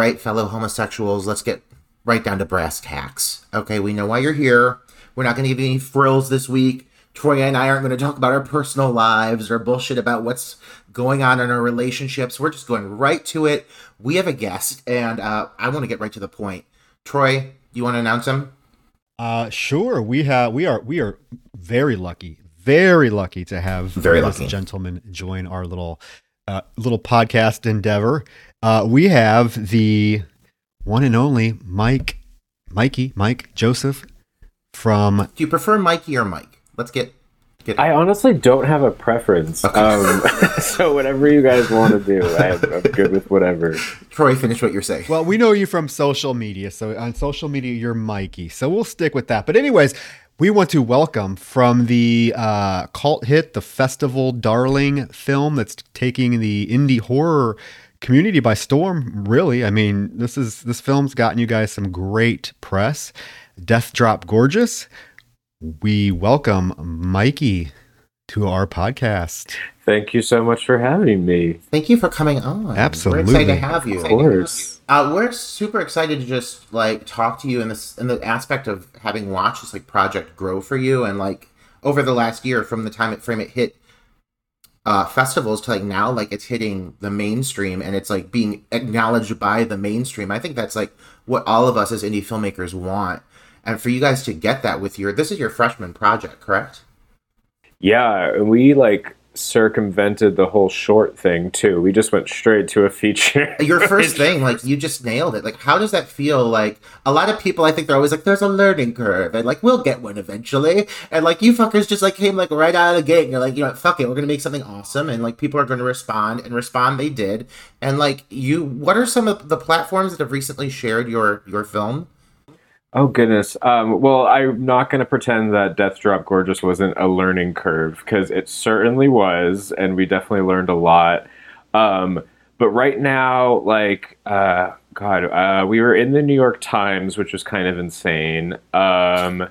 right, fellow homosexuals, let's get right down to brass tacks. Okay, we know why you're here. We're not going to give you any frills this week. Troy and I aren't going to talk about our personal lives or bullshit about what's going on in our relationships. We're just going right to it. We have a guest, and uh, I want to get right to the point. Troy, you want to announce him? Uh, sure. We have we are we are very lucky, very lucky to have Very this lucky. gentleman join our little uh, little podcast endeavor. Uh, we have the one and only Mike, Mikey, Mike Joseph from Do you prefer Mikey or Mike? Let's get get. I honestly don't have a preference. Okay. Um, so whatever you guys want to do, I am, I'm good with whatever. Troy, finish what you're saying. Well, we know you from social media. So on social media, you're Mikey. So we'll stick with that. But, anyways, we want to welcome from the uh, cult hit, the Festival Darling film that's taking the indie horror community by storm. Really, I mean, this is this film's gotten you guys some great press. Death Drop Gorgeous. We welcome Mikey to our podcast. Thank you so much for having me. Thank you for coming on. Absolutely. We're excited to have you. Of course. Uh, we're super excited to just like talk to you in this in the aspect of having watched this like project grow for you and like over the last year from the time it frame it hit uh festivals to like now like it's hitting the mainstream and it's like being acknowledged by the mainstream. I think that's like what all of us as indie filmmakers want. And for you guys to get that with your this is your freshman project, correct? Yeah, we like circumvented the whole short thing too. We just went straight to a feature. your first thing like you just nailed it. Like how does that feel? Like a lot of people i think they're always like there's a learning curve and like we'll get one eventually. And like you fuckers just like came like right out of the gate and you're like you know what, fuck it. We're gonna make something awesome and like people are gonna respond and respond they did. And like you what are some of the platforms that have recently shared your your film Oh goodness. Um, well, I'm not going to pretend that Death Drop Gorgeous wasn't a learning curve because it certainly was, and we definitely learned a lot. Um, but right now, like, uh, God, uh, we were in the New York Times, which was kind of insane. Um,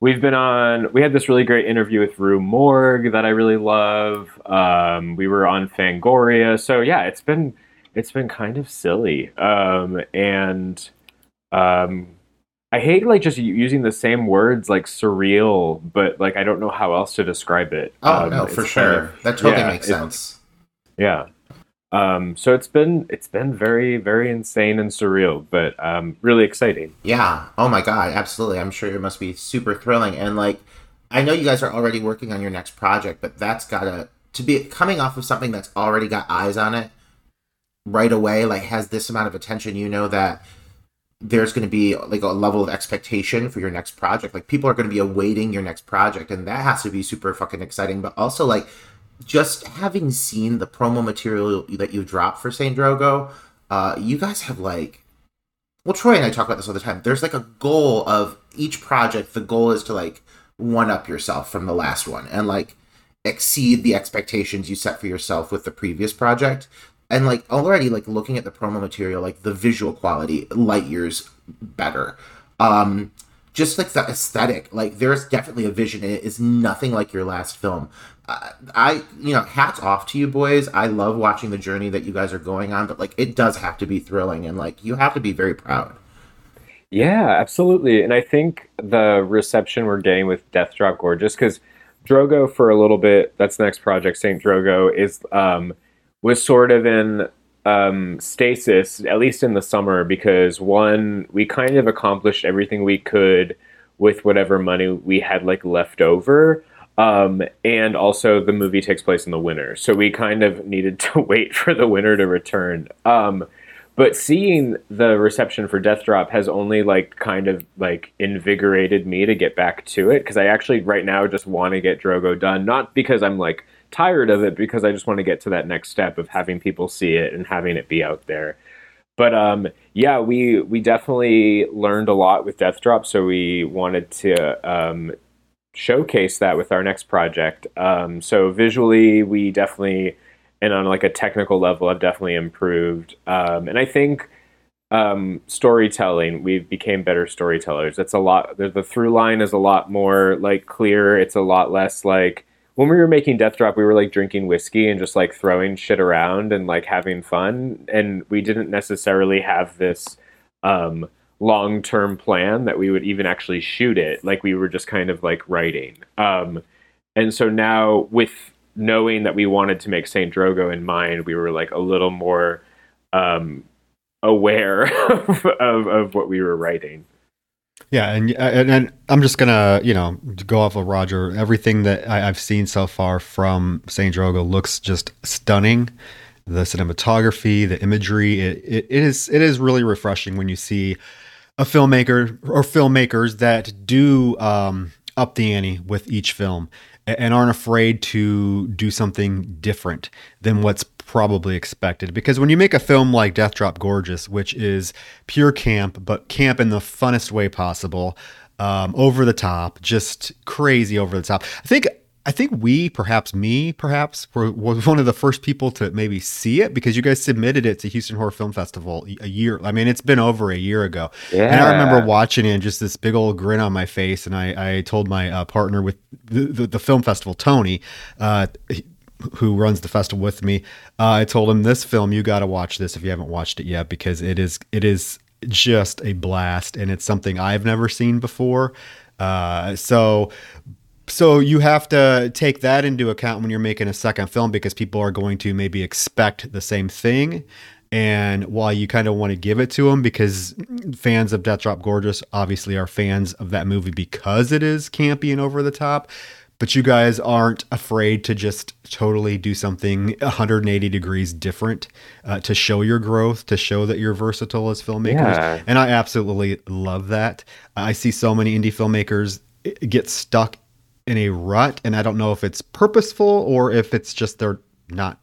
we've been on. We had this really great interview with Rue Morgue that I really love. Um, we were on Fangoria, so yeah, it's been it's been kind of silly. Um, and um, I hate like just using the same words like surreal, but like I don't know how else to describe it. oh Um, no for kind sure of- that totally yeah, makes sense Yeah. Um, so it's been it's been very very insane and surreal, but um, really exciting. Yeah. Oh my god, absolutely. I'm sure it must be super thrilling. And like I know you guys are already working on your next project, but that's gotta to be coming off of something that's already got eyes on it right away, like has this amount of attention, you know that there's going to be like a level of expectation for your next project. Like people are going to be awaiting your next project, and that has to be super fucking exciting. But also like just having seen the promo material that you've dropped for Saint Drogo, uh, you guys have like well troy and i talk about this all the time there's like a goal of each project the goal is to like one up yourself from the last one and like exceed the expectations you set for yourself with the previous project and like already like looking at the promo material like the visual quality light years better. Um just like the aesthetic like there's definitely a vision. In it is nothing like your last film. Uh, i you know hats off to you boys. I love watching the journey that you guys are going on but like it does have to be thrilling and like you have to be very proud. Yeah, absolutely. And I think the reception we're getting with Death Drop Gorgeous, because Drogo for a little bit, that's the next project, Saint Drogo, is um was sort of in um stasis, at least in the summer, because one, we kind of accomplished everything we could with whatever money we had like left over. Um, and also the movie takes place in the winter. So we kind of needed to wait for the winter to return. Um, but seeing the reception for Death Drop has only like kind of like invigorated me to get back to it because I actually right now just want to get Drogo done, not because I'm like tired of it, because I just want to get to that next step of having people see it and having it be out there. But um, yeah, we we definitely learned a lot with Death Drop, so we wanted to um, showcase that with our next project. Um, so visually, we definitely and on like a technical level I've definitely improved. Um, and I think um, storytelling—we've became better storytellers. It's a lot. The, the through line is a lot more like clear. It's a lot less like when we were making Death Drop, we were like drinking whiskey and just like throwing shit around and like having fun. And we didn't necessarily have this um, long term plan that we would even actually shoot it. Like we were just kind of like writing. Um, and so now with knowing that we wanted to make Saint Drogo in mind, we were like a little more um, aware of, of, of what we were writing. Yeah, and, and, and I'm just gonna you know go off of Roger. Everything that I, have seen so far from Saint Drogo looks just stunning. The cinematography, the imagery, it, it, it is it is really refreshing when you see a filmmaker or filmmakers that do um, up the ante with each film and aren't afraid to do something different than what's probably expected. Because when you make a film like Death Drop Gorgeous, which is pure camp, but camp in the funnest way possible, um, over the top, just crazy over the top. I think I think we, perhaps me, perhaps, were, was one of the first people to maybe see it because you guys submitted it to Houston Horror Film Festival a year. I mean, it's been over a year ago. Yeah. And I remember watching it and just this big old grin on my face. And I, I told my uh, partner with the, the, the, film festival, Tony, uh, who runs the festival with me, uh, I told him this film, you got to watch this if you haven't watched it yet because it is, it is just a blast and it's something I've never seen before. Uh, so so you have to take that into account when you're making a second film because people are going to maybe expect the same thing. And while you kind of want to give it to them because fans of Death Drop Gorgeous obviously are fans of that movie because it is campy and over the top, but you guys aren't afraid to just totally do something 180 degrees different uh, to show your growth, to show that you're versatile as filmmakers. Yeah. And I absolutely love that. I see so many indie filmmakers get stuck in a rut and i don't know if it's purposeful or if it's just they're not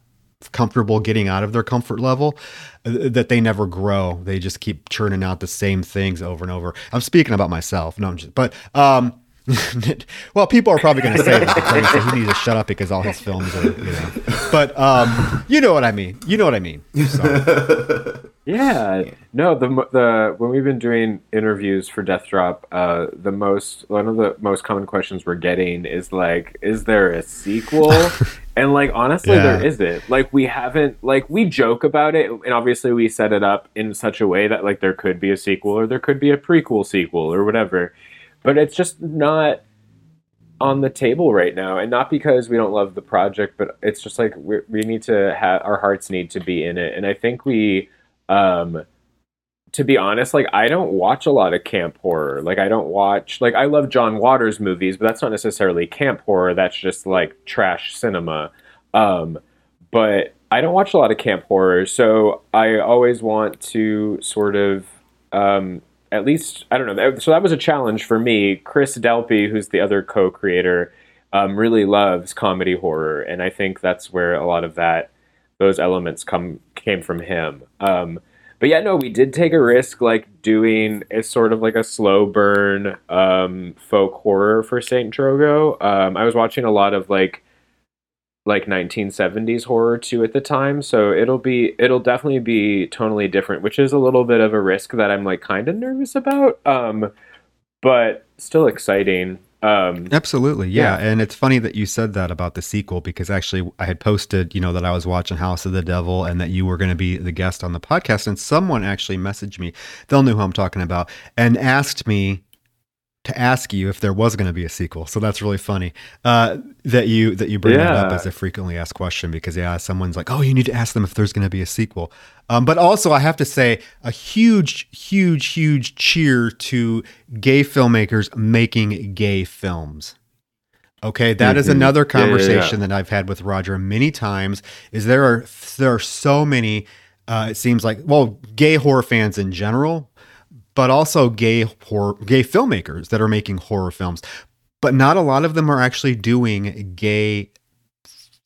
comfortable getting out of their comfort level uh, that they never grow they just keep churning out the same things over and over i'm speaking about myself no i'm just but um well, people are probably going to say that so he needs to shut up because all his films are, you know. But um, you know what I mean. You know what I mean. So. Yeah. No, the the when we've been doing interviews for Death Drop, uh, the most one of the most common questions we're getting is like, is there a sequel? and like honestly, yeah. there isn't. Like we haven't like we joke about it, and obviously we set it up in such a way that like there could be a sequel or there could be a prequel sequel or whatever, but it's just not on the table right now and not because we don't love the project but it's just like we, we need to have our hearts need to be in it and i think we um, to be honest, like I don't watch a lot of camp horror. Like I don't watch like I love John Waters movies, but that's not necessarily camp horror. That's just like trash cinema. Um, but I don't watch a lot of camp horror, so I always want to sort of um, at least I don't know. So that was a challenge for me. Chris Dalpe, who's the other co-creator, um, really loves comedy horror, and I think that's where a lot of that those elements come came from him. Um, but yeah, no, we did take a risk, like doing a sort of like a slow burn um, folk horror for Saint Drogo. Um, I was watching a lot of like like 1970s horror too at the time, so it'll be it'll definitely be tonally different, which is a little bit of a risk that I'm like kind of nervous about, um, but still exciting. Um, Absolutely, yeah. yeah. And it's funny that you said that about the sequel because actually I had posted, you know, that I was watching House of the Devil and that you were going to be the guest on the podcast. And someone actually messaged me, they'll know who I'm talking about, and asked me to ask you if there was going to be a sequel. So that's really funny uh, that you that you bring yeah. that up as a frequently asked question because yeah, someone's like, oh, you need to ask them if there's going to be a sequel. Um, but also, I have to say a huge, huge, huge cheer to gay filmmakers making gay films. Okay, that mm-hmm. is another conversation yeah, yeah, that I've had with Roger many times. Is there are there are so many Uh, it seems like well, gay horror fans in general, but also gay horror, gay filmmakers that are making horror films. But not a lot of them are actually doing gay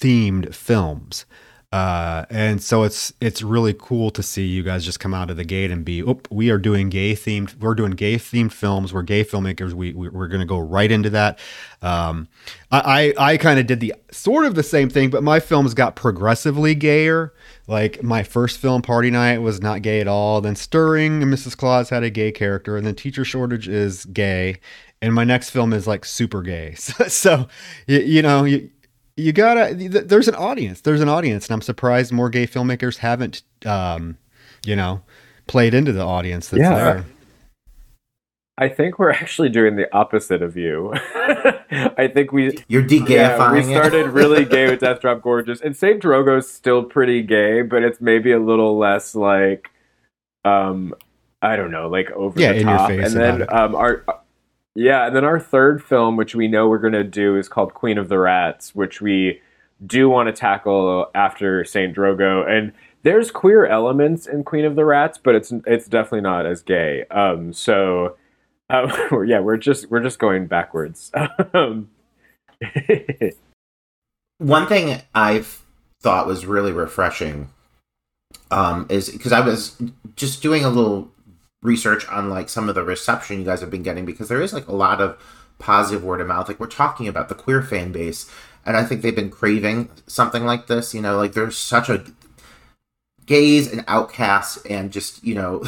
themed films. Uh, and so it's it's really cool to see you guys just come out of the gate and be, oh, we are doing gay themed, we're doing gay themed films, we're gay filmmakers, we, we are going to go right into that. Um, I I, I kind of did the sort of the same thing, but my films got progressively gayer. Like my first film, Party Night, was not gay at all. Then Stirring and Mrs. Claus had a gay character, and then Teacher Shortage is gay, and my next film is like super gay. So, so you, you know you you gotta there's an audience there's an audience and i'm surprised more gay filmmakers haven't um you know played into the audience that's yeah. there I think we're actually doing the opposite of you. I think we you're de-gayifying. Yeah, we started really gay with Death Drop Gorgeous, and Saint Drogo's still pretty gay, but it's maybe a little less like, um, I don't know, like over yeah, the top. and then um, our yeah, and then our third film, which we know we're going to do, is called Queen of the Rats, which we do want to tackle after Saint Drogo. And there's queer elements in Queen of the Rats, but it's it's definitely not as gay. Um, so uh, yeah, we're just we're just going backwards. Um, One thing I've thought was really refreshing um, is because I was just doing a little research on like some of the reception you guys have been getting because there is like a lot of positive word of mouth. Like we're talking about the queer fan base, and I think they've been craving something like this. You know, like there's such a gays and outcasts and just you know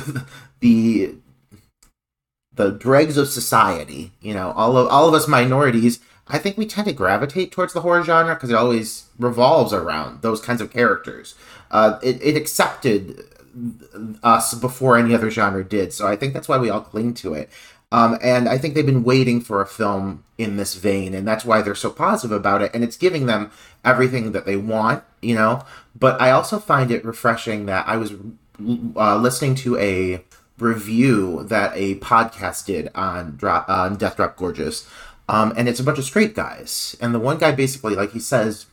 the the dregs of society. You know, all of all of us minorities. I think we tend to gravitate towards the horror genre because it always revolves around those kinds of characters. Uh, it, it accepted us before any other genre did. So I think that's why we all cling to it. Um, and I think they've been waiting for a film in this vein, and that's why they're so positive about it. And it's giving them everything that they want, you know. But I also find it refreshing that I was uh, listening to a review that a podcast did on drop on Death Drop Gorgeous, um, and it's a bunch of straight guys, and the one guy basically like he says,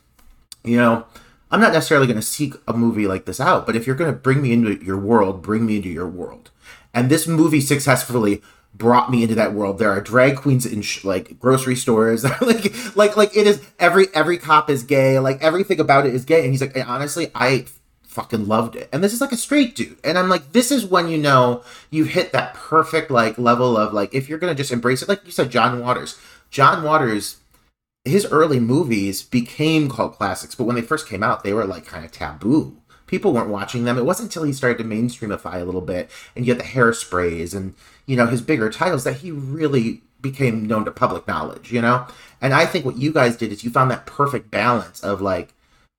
you know, I'm not necessarily going to seek a movie like this out, but if you're going to bring me into your world, bring me into your world. And this movie successfully brought me into that world. There are drag queens in sh- like grocery stores. like like like it is every every cop is gay. Like everything about it is gay. And he's like, honestly, I fucking loved it. And this is like a straight dude. And I'm like, this is when you know you've hit that perfect like level of like if you're gonna just embrace it, like you said, John Waters. John Waters his early movies became cult classics, but when they first came out, they were like kind of taboo. People weren't watching them. It wasn't until he started to mainstreamify a little bit, and get the hairsprays and you know his bigger titles that he really became known to public knowledge. You know, and I think what you guys did is you found that perfect balance of like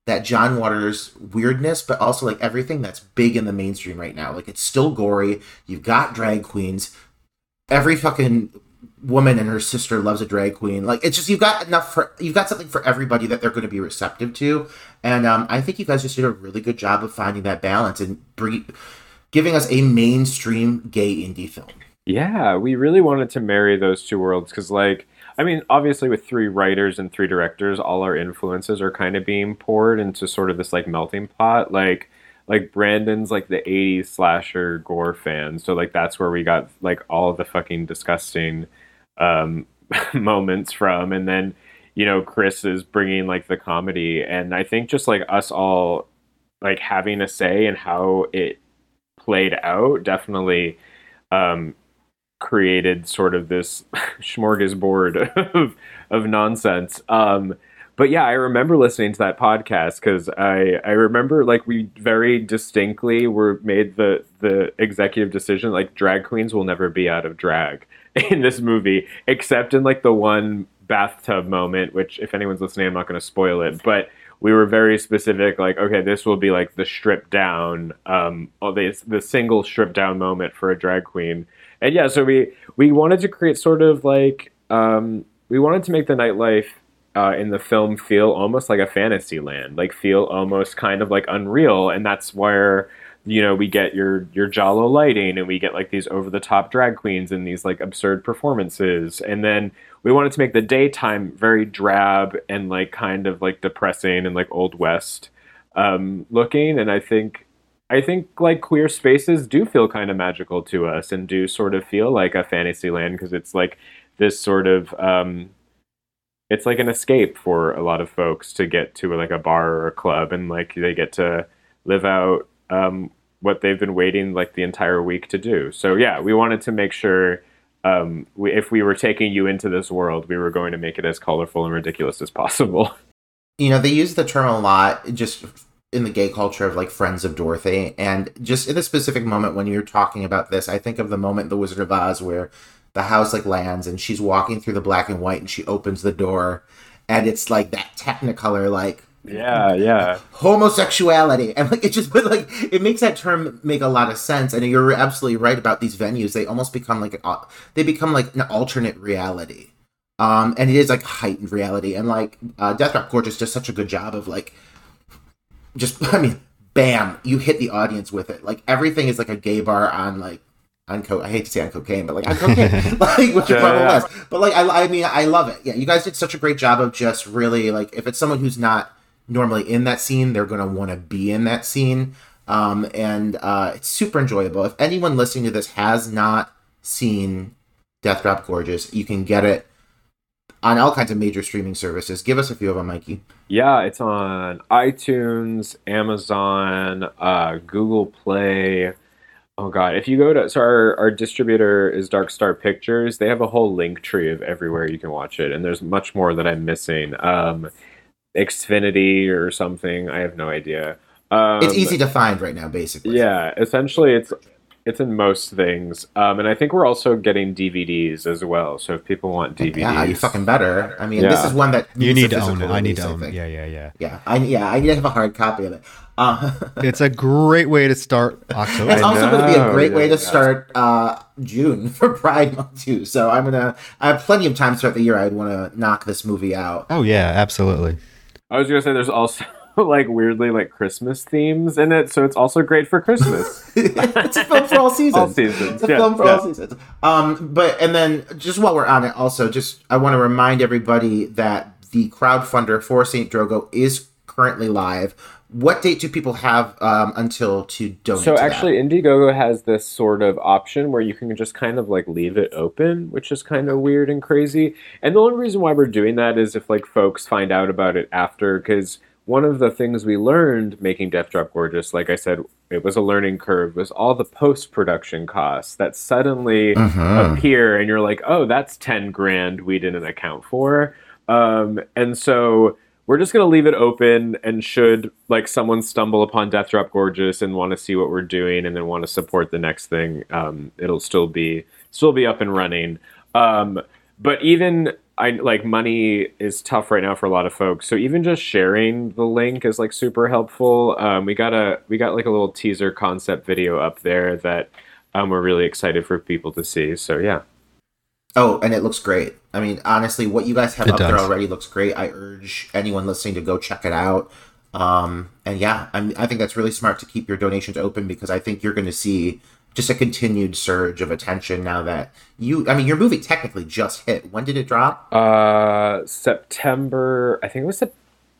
that John Waters weirdness, but also like everything that's big in the mainstream right now. Like it's still gory. You've got drag queens. Every fucking woman and her sister loves a drag queen. Like it's just you've got enough for you've got something for everybody that they're going to be receptive to, and um, I think you guys just did a really good job of finding that balance and bring, giving us a mainstream gay indie film. Yeah, we really wanted to marry those two worlds because, like, I mean, obviously with three writers and three directors, all our influences are kind of being poured into sort of this like melting pot, like like Brandon's like the 80s slasher gore fan. So like that's where we got like all of the fucking disgusting um, moments from, and then you know Chris is bringing like the comedy, and I think just like us all like having a say in how it played out definitely um, created sort of this smorgasbord of of nonsense. Um, but yeah, I remember listening to that podcast because I I remember like we very distinctly were made the the executive decision like drag queens will never be out of drag in this movie except in like the one bathtub moment which if anyone's listening I'm not going to spoil it but we were very specific like okay this will be like the stripped down um the the single stripped down moment for a drag queen and yeah so we we wanted to create sort of like um we wanted to make the nightlife uh, in the film feel almost like a fantasy land, like feel almost kind of like unreal, and that's where you know we get your your giallo lighting, and we get like these over the top drag queens and these like absurd performances, and then we wanted to make the daytime very drab and like kind of like depressing and like old west um, looking, and I think I think like queer spaces do feel kind of magical to us and do sort of feel like a fantasy land because it's like this sort of um, it's like an escape for a lot of folks to get to like a bar or a club and like they get to live out um, what they've been waiting like the entire week to do. So yeah, we wanted to make sure um, we, if we were taking you into this world, we were going to make it as colorful and ridiculous as possible. You know, they use the term a lot just in the gay culture of like friends of Dorothy. And just in a specific moment when you're talking about this, I think of the moment in The Wizard of Oz where the house like lands and she's walking through the black and white and she opens the door and it's like that technicolor like yeah yeah. homosexuality. And like it just but like it makes that term make a lot of sense. And you're absolutely right about these venues. They almost become like a, they become like an alternate reality. Um and it is like heightened reality. And like uh death drop gorgeous does such a good job of like just i mean bam you hit the audience with it like everything is like a gay bar on like on co- I hate to say on cocaine, but like on cocaine, like which yeah, probably yeah. was. But like I, I mean, I love it. Yeah, you guys did such a great job of just really like if it's someone who's not normally in that scene, they're gonna want to be in that scene. Um, and uh, it's super enjoyable. If anyone listening to this has not seen Death Drop Gorgeous, you can get it on all kinds of major streaming services. Give us a few of them, Mikey. Yeah, it's on iTunes, Amazon, uh, Google Play. Oh god, if you go to so our, our distributor is Dark Star Pictures, they have a whole link tree of everywhere you can watch it, and there's much more that I'm missing. Um, Xfinity or something, I have no idea. Um, it's easy to find right now, basically. Yeah, essentially, it's it's in most things, um, and I think we're also getting DVDs as well. So if people want DVDs, yeah, you fucking better. I mean, yeah. this is one that you need to own it. I need to own it. Yeah, yeah, yeah. Yeah, I yeah, I need to have a hard copy of it. Uh, it's a great way to start October. It's also going to be a great way to start uh, June for Pride Month too. So I'm gonna. I have plenty of time throughout the year. I'd want to knock this movie out. Oh yeah, absolutely. I was gonna say there's also like weirdly like Christmas themes in it, so it's also great for Christmas. it's a film for all seasons. all seasons. It's a yeah, film for yeah. all seasons. Um, but and then just while we're on it, also just I want to remind everybody that the crowdfunder for Saint Drogo is currently live. What date do people have um, until to donate? So to actually, that? Indiegogo has this sort of option where you can just kind of like leave it open, which is kind of weird and crazy. And the only reason why we're doing that is if like folks find out about it after, because one of the things we learned making Death Drop Gorgeous, like I said, it was a learning curve, was all the post production costs that suddenly Mhm. appear, and you're like, oh, that's 10 grand we didn't account for. Um, and so we're just going to leave it open, and should like someone stumble upon Death Drop Gorgeous and want to see what we're doing and then want to support the next thing, um, it'll still be still be up and running. Um, but even I like money is tough right now for a lot of folks. So even just sharing the link is like super helpful. Um, we got a we got like a little teaser concept video up there that um, we're really excited for people to see. So yeah. Oh, and it looks great. I mean, honestly, what you guys have It up there already looks great. I urge anyone listening to go check it out. Um, and yeah, I, I think that's really smart to keep your donations open because I think you're going to see just a continued surge of attention now that you. I mean, your movie technically just hit. When did it drop? Uh, September. I think it was Sep-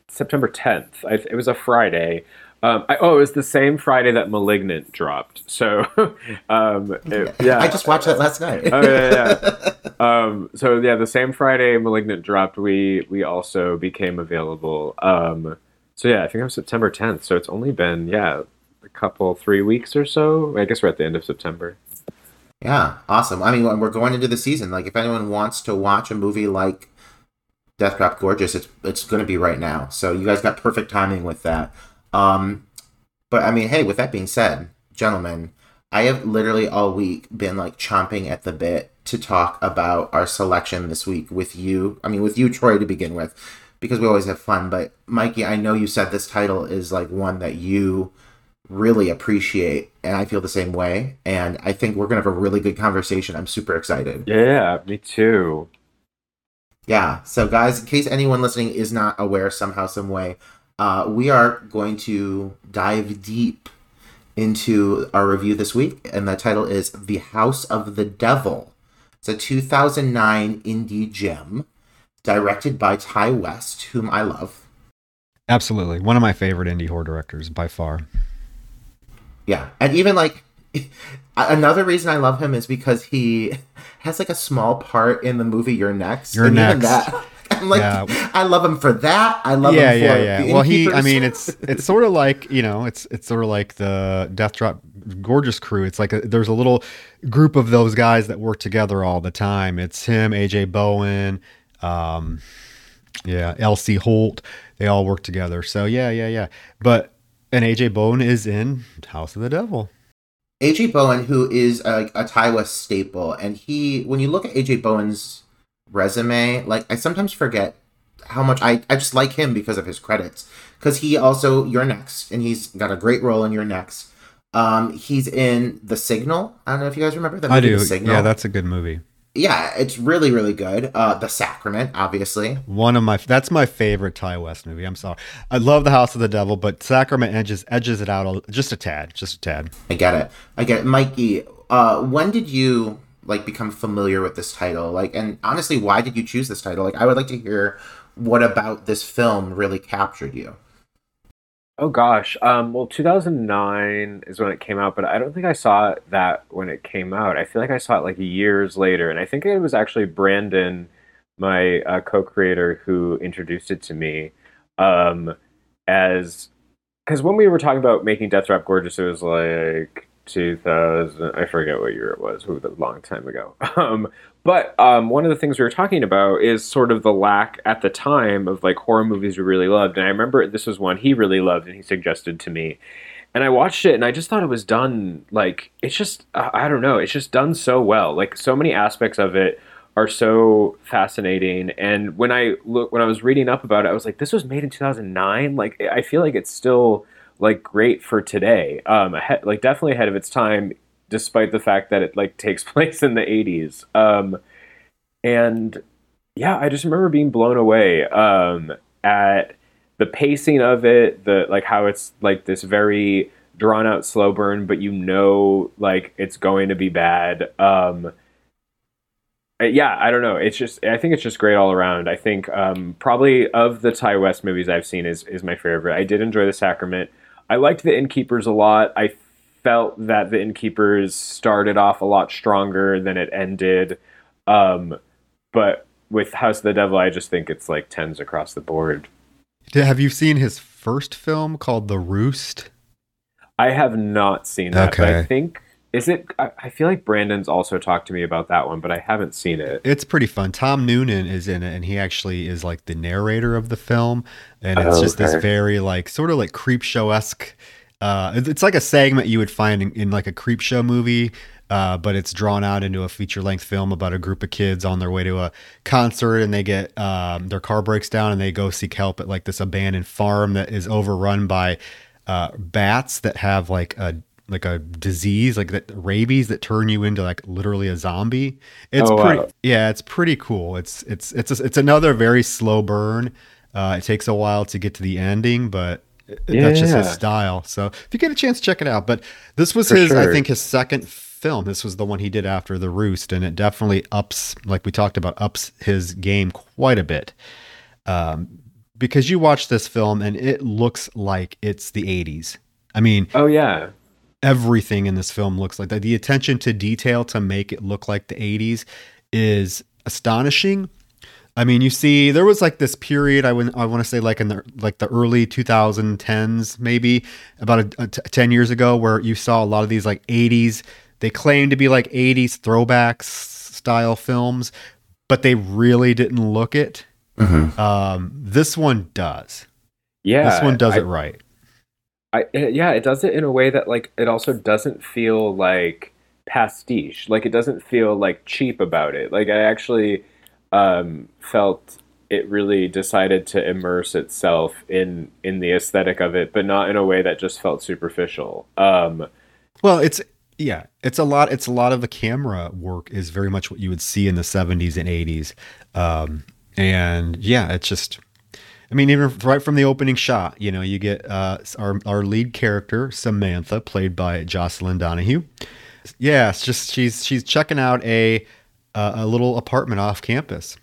September 10th. I, it was a Friday. Um, I, oh, it was the same Friday that *Malignant* dropped. So, um, it- yeah, I just watched that last night. oh yeah, yeah. Um, so yeah, the same Friday *Malignant* dropped, we we also became available. Um, so yeah, I think it was September 10th. So it's only been yeah a couple three weeks or so. I guess we're at the end of September. Yeah, awesome. I mean, we're going into the season. Like, if anyone wants to watch a movie like Death Drop Gorgeous, it's it's going to be right now. So you guys got perfect timing with that. Um, but I mean, hey, with that being said, gentlemen, I have literally all week been like chomping at the bit to talk about our selection this week with you. I mean, with you, Troy, to begin with, because we always have fun. But Mikey, I know you said this title is like one that you really appreciate and I feel the same way and I think we're going to have a really good conversation. I'm super excited. Yeah, me too. Yeah. So guys, in case anyone listening is not aware somehow some way, uh, we are going to dive deep into our review this week and the title is The House of the Devil. It's a 2009 indie gem directed by Ti West, whom I love. Absolutely. One of my favorite indie horror directors by far. Yeah, and even like another reason I love him is because he has like a small part in the movie You're Next. You're and even Next. that, I'm like, Yeah. I love him for that. I love yeah, him for yeah, yeah. the Well, he. I mean, it's it's sort of like you know, it's it's sort of like the Death Drop Gorgeous crew. It's like a, there's a little group of those guys that work together all the time. It's him, AJ Bowen, um, yeah, LC Holt. They all work together. So yeah, yeah, yeah. But and AJ Bowen is in House of the Devil. AJ Bowen, who is a, a Ti West staple, and he, when you look at AJ Bowen's resume, like I sometimes forget how much I, I just like him because of his credits. Because he also, You're Next, and he's got a great role in You're Next. Um, he's in The Signal. I don't know if you guys remember that. I do. The Signal. Yeah, that's a good movie. Yeah, it's really really good. Uh, The Sacrament, obviously. One of my that's my favorite Ti West movie. I'm sorry, I love the House of the Devil, but Sacrament edges edges it out a, just a tad, just a tad. I get it. I get it. Mikey, uh, when did you like become familiar with this title? Like, and honestly, why did you choose this title? Like, I would like to hear what about this film really captured you. Oh gosh. Um, well, 2009 is when it came out, but I don't think I saw that when it came out. I feel like I saw it like years later, and I think it was actually Brandon, my uh, co-creator, who introduced it to me. Um, as because when we were talking about making Death Drop Gorgeous, it was like 2000. I forget what year it was. It was a long time ago. Um, but um, one of the things we were talking about is sort of the lack at the time of like horror movies we really loved. And I remember this was one he really loved and he suggested to me. And I watched it and I just thought it was done like it's just uh, I don't know, it's just done so well. Like so many aspects of it are so fascinating and when I look when I was reading up about it I was like this was made in 2009 like I feel like it's still like great for today um ahead, like definitely ahead of its time despite the fact that it like takes place in the 80s um and yeah i just remember being blown away um at the pacing of it the like how it's like this very drawn out slow burn but you know like it's going to be bad. Um yeah i don't know. It's just i think it's just great all around. I think um probably of the ti west movies i've seen is is my favorite. I did enjoy the sacrament. I liked the innkeepers a lot. I felt that the innkeepers started off a lot stronger than it ended um but with house of the devil i just think it's like tens across the board Have you seen his first film called The Roost? i have not seen that but i think is it I, I feel like brandon's also talked to me about that one but i haven't seen it It's pretty fun. Tom Noonan is in it, and he actually is like the narrator of the film, and it's Oh, just this very like sort of like creep show esque. Uh, it's like a segment you would find in, in like a creep show movie, uh, but it's drawn out into a feature length film about a group of kids on their way to a concert, and they get um, their car breaks down, and they go seek help at like this abandoned farm that is overrun by uh, bats that have like a like a disease like that rabies that turn you into like literally a zombie. It's Oh, pretty wow. yeah, it's pretty cool. It's it's it's a, it's another very slow burn. Uh, it takes a while to get to the ending, but it- that's just his style. So if you get a chance, check it out. But this was For his, I think, his second film. This was the one he did after The Roost, and it definitely ups, like we talked about, ups his game quite a bit. Um, because you watch this film and it looks like it's the 80s. I mean, oh yeah everything in this film looks like that. The attention to detail to make it look like the 80s is astonishing. I mean, you see, there was like this period. I would, I want to say, like in the like the early 2010s, maybe about a, a t- 10 years ago, where you saw a lot of these like 80s. They claim to be like 80s throwbacks style films, but they really didn't look it. Um, this one does. yeah this one does I- it right. I uh, yeah, it does it in a way that like it also doesn't feel like pastiche. Like it doesn't feel like cheap about it. Like I actually um, felt it really decided to immerse itself in in the aesthetic of it, but not in a way that just felt superficial. Um, Well, it's yeah, it's a lot. It's a lot of the camera work is very much what you would see in the '70s and '80s, um, and yeah, it's just. I mean, even right from the opening shot, you know, you get uh, our our lead character Samantha, played by Jocelin Donahue. Yeah, it's just she's she's checking out a uh, a little apartment off campus,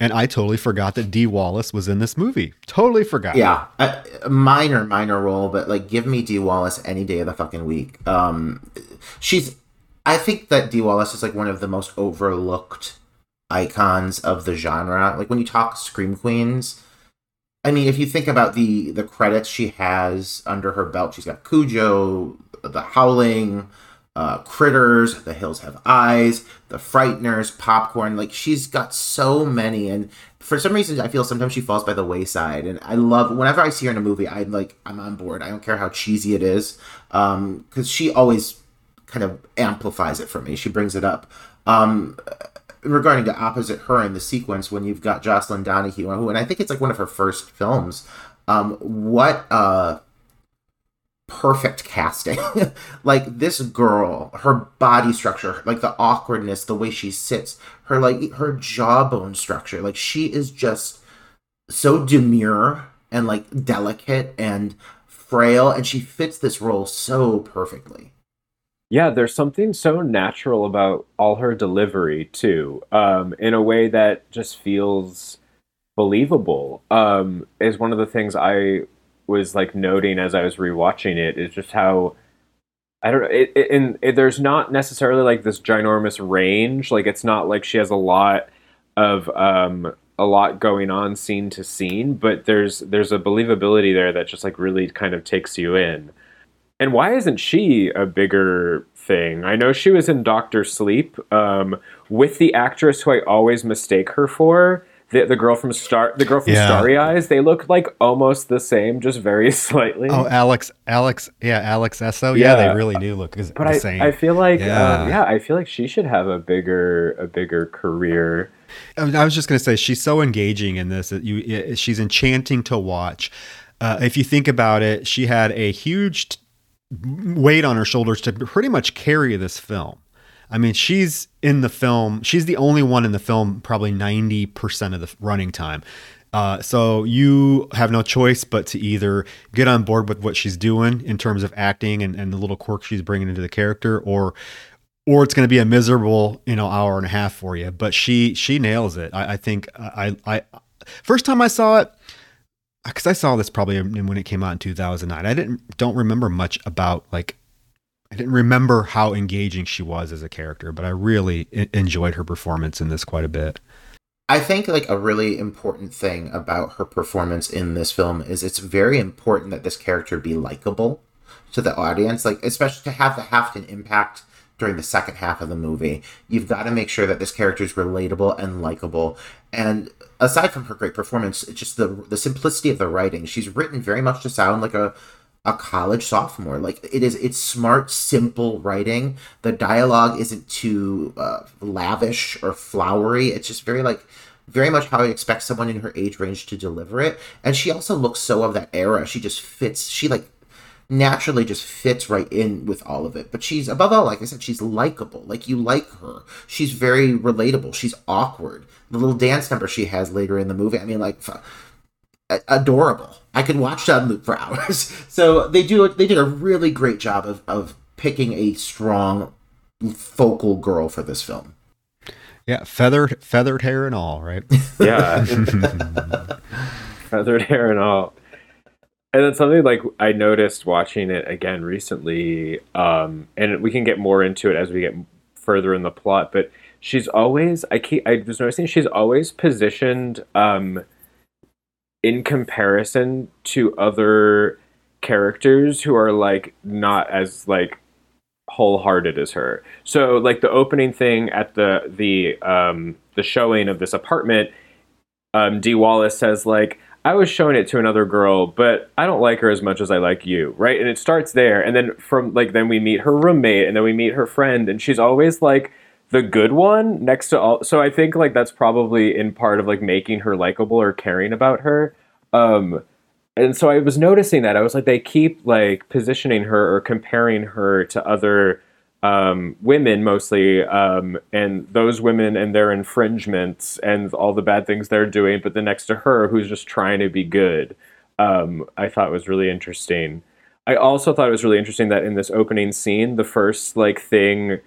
and I totally forgot that Dee Wallace was in this movie. Totally forgot. Yeah, a, a minor, minor role, but like, give me Dee Wallace any day of the fucking week. Um, she's, I think that Dee Wallace is like one of the most overlooked icons of the genre. Like when you talk scream queens, I mean, if you think about the the credits she has under her belt, she's got Cujo, The Howling, uh, Critters, The Hills Have Eyes, The Frighteners, Popcorn. Like she's got so many, and for some reason, I feel sometimes she falls by the wayside. And I love whenever I see her in a movie, I'm like, I'm on board. I don't care how cheesy it is, because um, she always kind of amplifies it for me. She brings it up. Um, regarding to opposite her in the sequence when you've got Jocelin Donahue, who, and I think it's like one of her first films. Um, what uh perfect casting. like this girl, her body structure, like the awkwardness, the way she sits, her like her jawbone structure, like she is just so demure and like delicate and frail and she fits this role so perfectly. Yeah, there's something so natural about all her delivery too, um, in a way that just feels believable. Um, is one of the things I was like noting as I was rewatching it is just how I don't know. It, it, and it, there's not necessarily like this ginormous range. Like it's not like she has a lot of um, a lot going on scene to scene, but there's there's a believability there that just like really kind of takes you in. And why isn't she a bigger thing? I know she was in Doctor Sleep um, with the actress who I always mistake her for the, the girl from Star the girl from yeah. Starry Eyes, they look like almost the same, just very slightly. Oh, Alex, Alex, yeah, Alex Essoe, yeah, yeah they really do look but the I, same. I feel like, yeah. Uh, yeah, I feel like she should have a bigger a bigger career. I was just gonna say she's so engaging in this that you she's enchanting to watch. Uh, if you think about it, she had a huge t- weight on her shoulders to pretty much carry this film. I mean, she's in the film. She's the only one in the film, probably 90% of the running time. Uh, so you have no choice but to either get on board with what she's doing in terms of acting and, and the little quirk she's bringing into the character, or or it's going to be a miserable you know hour and a half for you. But she she nails it. I, I think I, I first time I saw it because I saw this probably when it came out in 2009. I didn't don't remember much about like I didn't remember how engaging she was as a character, but I really I- enjoyed her performance in this quite a bit. I think like a really important thing about her performance in this film is it's very important that this character be likable to the audience, like especially to have the Halfton impact during the second half of the movie. You've got to make sure that this character is relatable and likable. And aside from her great performance, it's just the the simplicity of the writing. She's written very much to sound like a a college sophomore. Like it is, it's smart, simple writing. The dialogue isn't too uh, lavish or flowery. It's just very like very much how I expect someone in her age range to deliver it. And she also looks so of that era. She just fits. She like naturally just fits right in with all of it. But she's above all, like I said, she's likable. Like you like her. She's very relatable. She's awkward. The little dance number she has later in the movie. I mean, like adorable. I could watch that loop for hours. So they do they did a really great job of of picking a strong focal girl for this film. Yeah, feathered feathered hair and all, right? Yeah. feathered hair and all. And then something like I noticed watching it again recently, um, and we can get more into it as we get further in the plot, but she's always I keep I was noticing she's always positioned um in comparison to other characters who are like not as like wholehearted as her. So like the opening thing at the the um the showing of this apartment, um Dee Wallace says like I was showing it to another girl, but I don't like her as much as I like you, right? And it starts there and then from like then we meet her roommate and then we meet her friend and she's always like the good one next to all so i think like that's probably in part of like making her likable or caring about her um and so i was noticing that i was like they keep like positioning her or comparing her to other um, women mostly, um, and those women and their infringements and all the bad things they're doing, but then next to her, who's just trying to be good, um, I thought was really interesting. I also thought it was really interesting that in this opening scene, the first like thing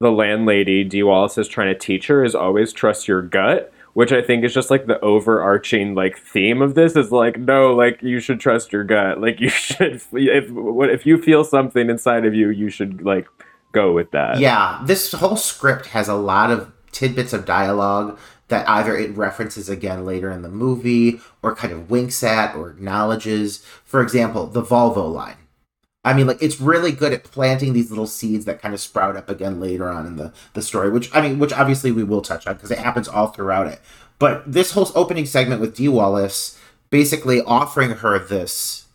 the landlady Dee Wallace is trying to teach her is always trust your gut, which I think is just like the overarching like theme of this is like no, like you should trust your gut. Like you should if if you feel something inside of you, you should like go with that. Yeah, this whole script has a lot of tidbits of dialogue that either it references again later in the movie or kind of winks at or acknowledges. For example, the Volvo line. I mean, like it's really good at planting these little seeds that kind of sprout up again later on in the the story. Which I mean, which obviously we will touch on because it happens all throughout it. But this whole opening segment with Dee Wallace basically offering her this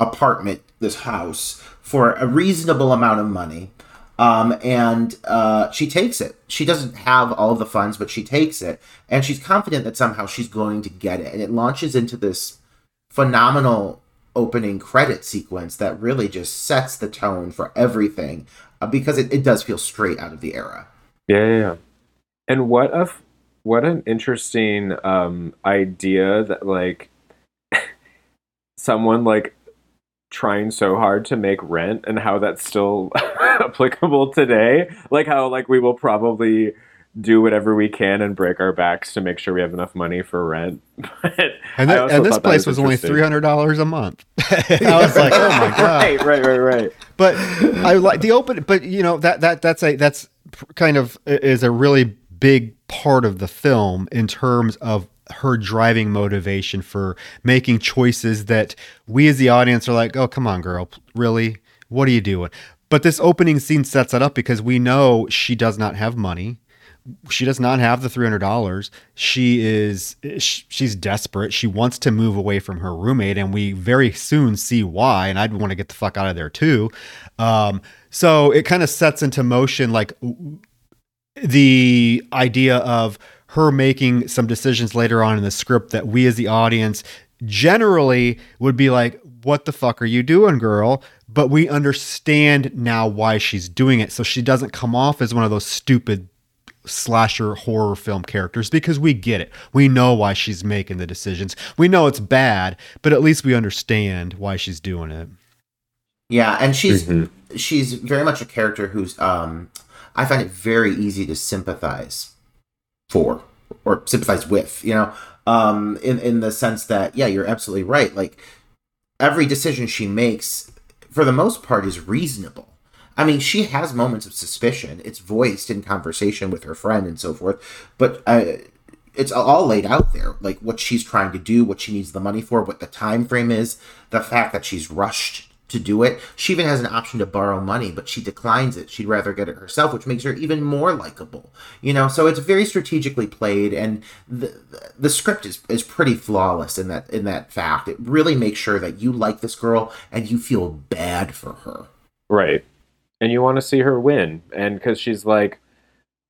apartment, this house, for a reasonable amount of money. Um, and uh, she takes it. She doesn't have all the funds, but she takes it. And she's confident that somehow she's going to get it. And it launches into this phenomenal opening credit sequence that really just sets the tone for everything uh, because it, it does feel straight out of the era. Yeah, yeah, yeah. And what a what an interesting um, idea that like someone like trying so hard to make rent and how that's still applicable today like how like we will probably do whatever we can and break our backs to make sure we have enough money for rent but and, th- and this place was, was only $300 a month i was like oh my god right right right right but i like the open but you know that that that's a that's kind of is a really big part of the film in terms of her driving motivation for making choices that we as the audience are like, oh, come on, girl, really? What are you doing? But this opening scene sets that up because we know she does not have money. She does not have the $300. She is she's desperate. She wants to move away from her roommate and we very soon see why and I'd want to get the fuck out of there too. Um, so it kind of sets into motion like the idea of her making some decisions later on in the script that we as the audience generally would be like, what the fuck are you doing, girl? But we understand now why she's doing it. So she doesn't come off as one of those stupid slasher horror film characters because we get it. We know why she's making the decisions. We know it's bad, but at least we understand why she's doing it. Yeah, and she's mm-hmm. she's very much a character who's um I find it very easy to sympathize for or sympathize with, you know, um, in in the sense that yeah, you're absolutely right. Like every decision she makes, for the most part, is reasonable. I mean, she has moments of suspicion. It's voiced in conversation with her friend and so forth, but uh, it's all laid out there, like what she's trying to do, what she needs the money for, what the time frame is, the fact that she's rushed to do it. She even has an option to borrow money, but she declines it. She'd rather get it herself, which makes her even more likable. You know, so it's very strategically played, and the the script is, is pretty flawless in that in that fact. It really makes sure that you like this girl and you feel bad for her. Right, and you want to see her win, and because she's like.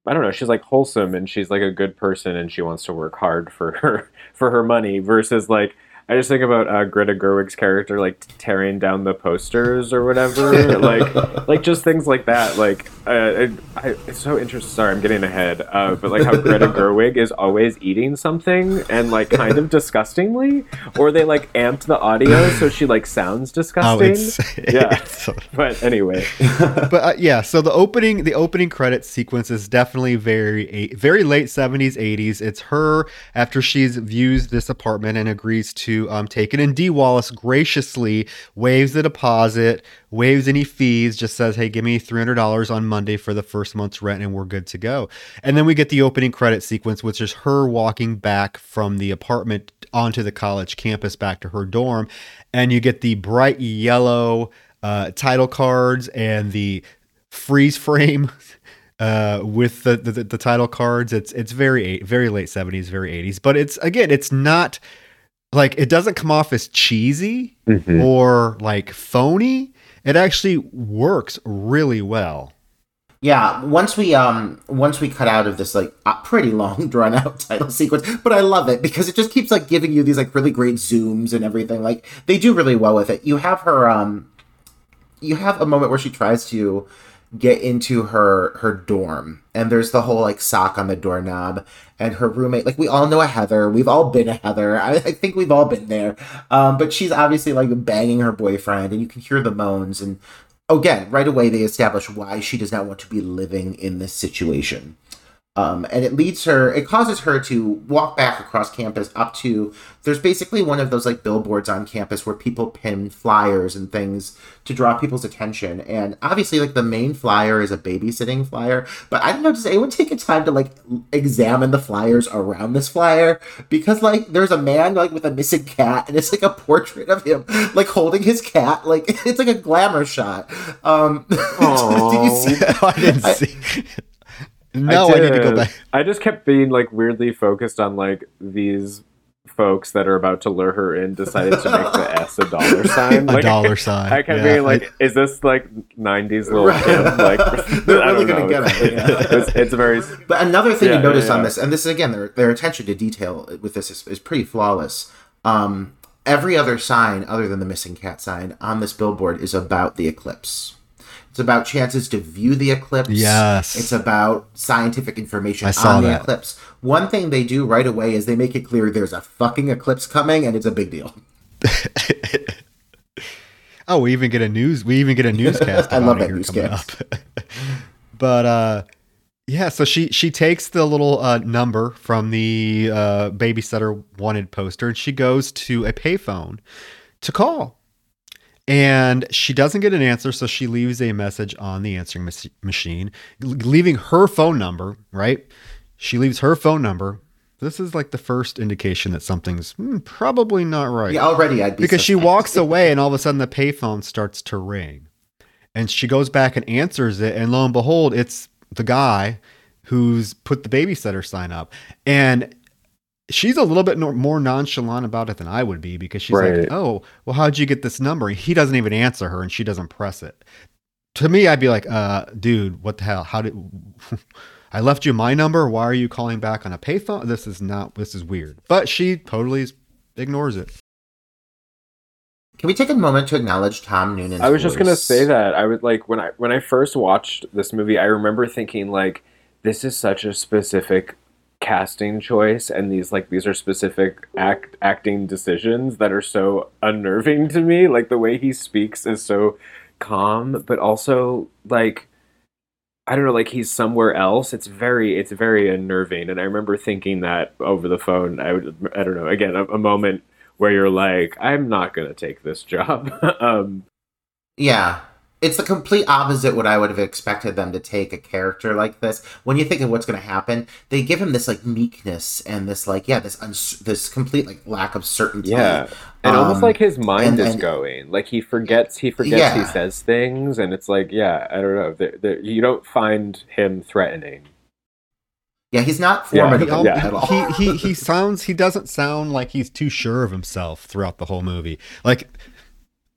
I don't know. She's like wholesome and she's like a good person and she wants to work hard for her for her money versus like I just think about uh, Greta Gerwig's character like tearing down the posters or whatever, like like just things like that. Like uh, I, it's so interesting. Sorry, I'm getting ahead. Uh, but like how Greta Gerwig is always eating something and like kind of disgustingly, or they like amped the audio so she like sounds disgusting. Oh, it's, yeah. It's, but anyway. but uh, yeah, so the opening the opening credit sequence is definitely very very late 70s 80s. It's her after she's views this apartment and agrees to um, take. And Dee Wallace graciously waives the deposit, waives any fees, just says, hey, give me $300 on Monday for the first month's rent, and we're good to go. And then we get the opening credit sequence, which is her walking back from the apartment onto the college campus back to her dorm. And you get the bright yellow uh, title cards and the freeze frame uh, with the, the, the title cards. It's it's very very late seventies, very eighties, but it's again it's not like it doesn't come off as cheesy mm-hmm. or like phony. It actually works really well. Yeah, once we um once we cut out of this like uh, pretty long drawn out title sequence, but I love it because it just keeps like giving you these like really great zooms and everything. Like they do really well with it. You have her um you have a moment where she tries to get into her her dorm and there's the whole like sock on the doorknob and her roommate like we all know a heather. We've all been a heather. I, I think we've all been there. Um, but she's obviously like banging her boyfriend and you can hear the moans. And again right away they establish why she does not want to be living in this situation Um, and it leads her, it causes her to walk back across campus up to, there's basically one of those like billboards on campus where people pin flyers and things to draw people's attention. And obviously, like the main flyer is a babysitting flyer, but I don't know, does anyone take a time to like examine the flyers around this flyer? Because like there's a man like with a missing cat and it's like a portrait of him like holding his cat. Like it's like a glamour shot. Um, did you see? that? I didn't I- see. No, I, need to go back. I just kept being like weirdly focused on like these folks that are about to lure her in decided to make the S a dollar sign. A Like, dollar sign. I kept yeah. being like, is this like '90s little Right. kid? Like, They're I really gonna know. get it, yeah. it's, it's very But another thing Yeah, you notice on this, and this is again their their attention to detail with this is, is pretty flawless. Um, every other sign other than the missing cat sign on this billboard is about the eclipse. It's about chances to view the eclipse. Yes. It's about scientific information on the that. eclipse. One thing they do right away is they make it clear there's a fucking eclipse coming and it's a big deal. Oh, we even get a news. We even get a newscast. I love it that newscast. but uh, yeah, so she she takes the little uh, number from the uh, babysitter wanted poster, and she goes to a payphone to call, and she doesn't get an answer, so she leaves a message on the answering mach- machine, leaving her phone number. Right, she leaves her phone number. This is like the first indication that something's hmm, probably not right Yeah, already I'd be because she walks away and all of a sudden the payphone starts to ring and she goes back and answers it and lo and behold it's the guy who's put the babysitter sign up and she's a little bit more nonchalant about it than i would be because she's Right. like oh well how'd you get this number? He doesn't even answer her and she doesn't press it. To me i'd be like uh dude what the hell? How did i left you my number? Why are you calling back on a payphone? This is not this is weird. But she totally ignores it. Can we take a moment to acknowledge Tom Noonan? I was just gonna say that. I was like when I when I first watched this movie, I remember thinking like, this is such a specific casting choice, and these like these are specific act acting decisions that are so unnerving to me. Like the way he speaks is so calm, but also like I don't know, like he's somewhere else. It's very it's very unnerving, and I remember thinking that over the phone. I would I don't know again a, a moment where you're like, I'm not gonna take this job. um, Yeah. It's the complete opposite what I would have expected them to take a character like this. When you think of what's going to happen, they give him this like meekness and this like yeah, this uns- this complete like lack of certainty. Yeah, and Um, almost like his mind and- is and- going. Like he forgets, he forgets Yeah. he says things, and it's like, yeah, I don't know. There there you don't find him threatening. Yeah, he's not Yeah, formidable yeah. at all. he he he sounds he doesn't sound like he's too sure of himself throughout the whole movie. Like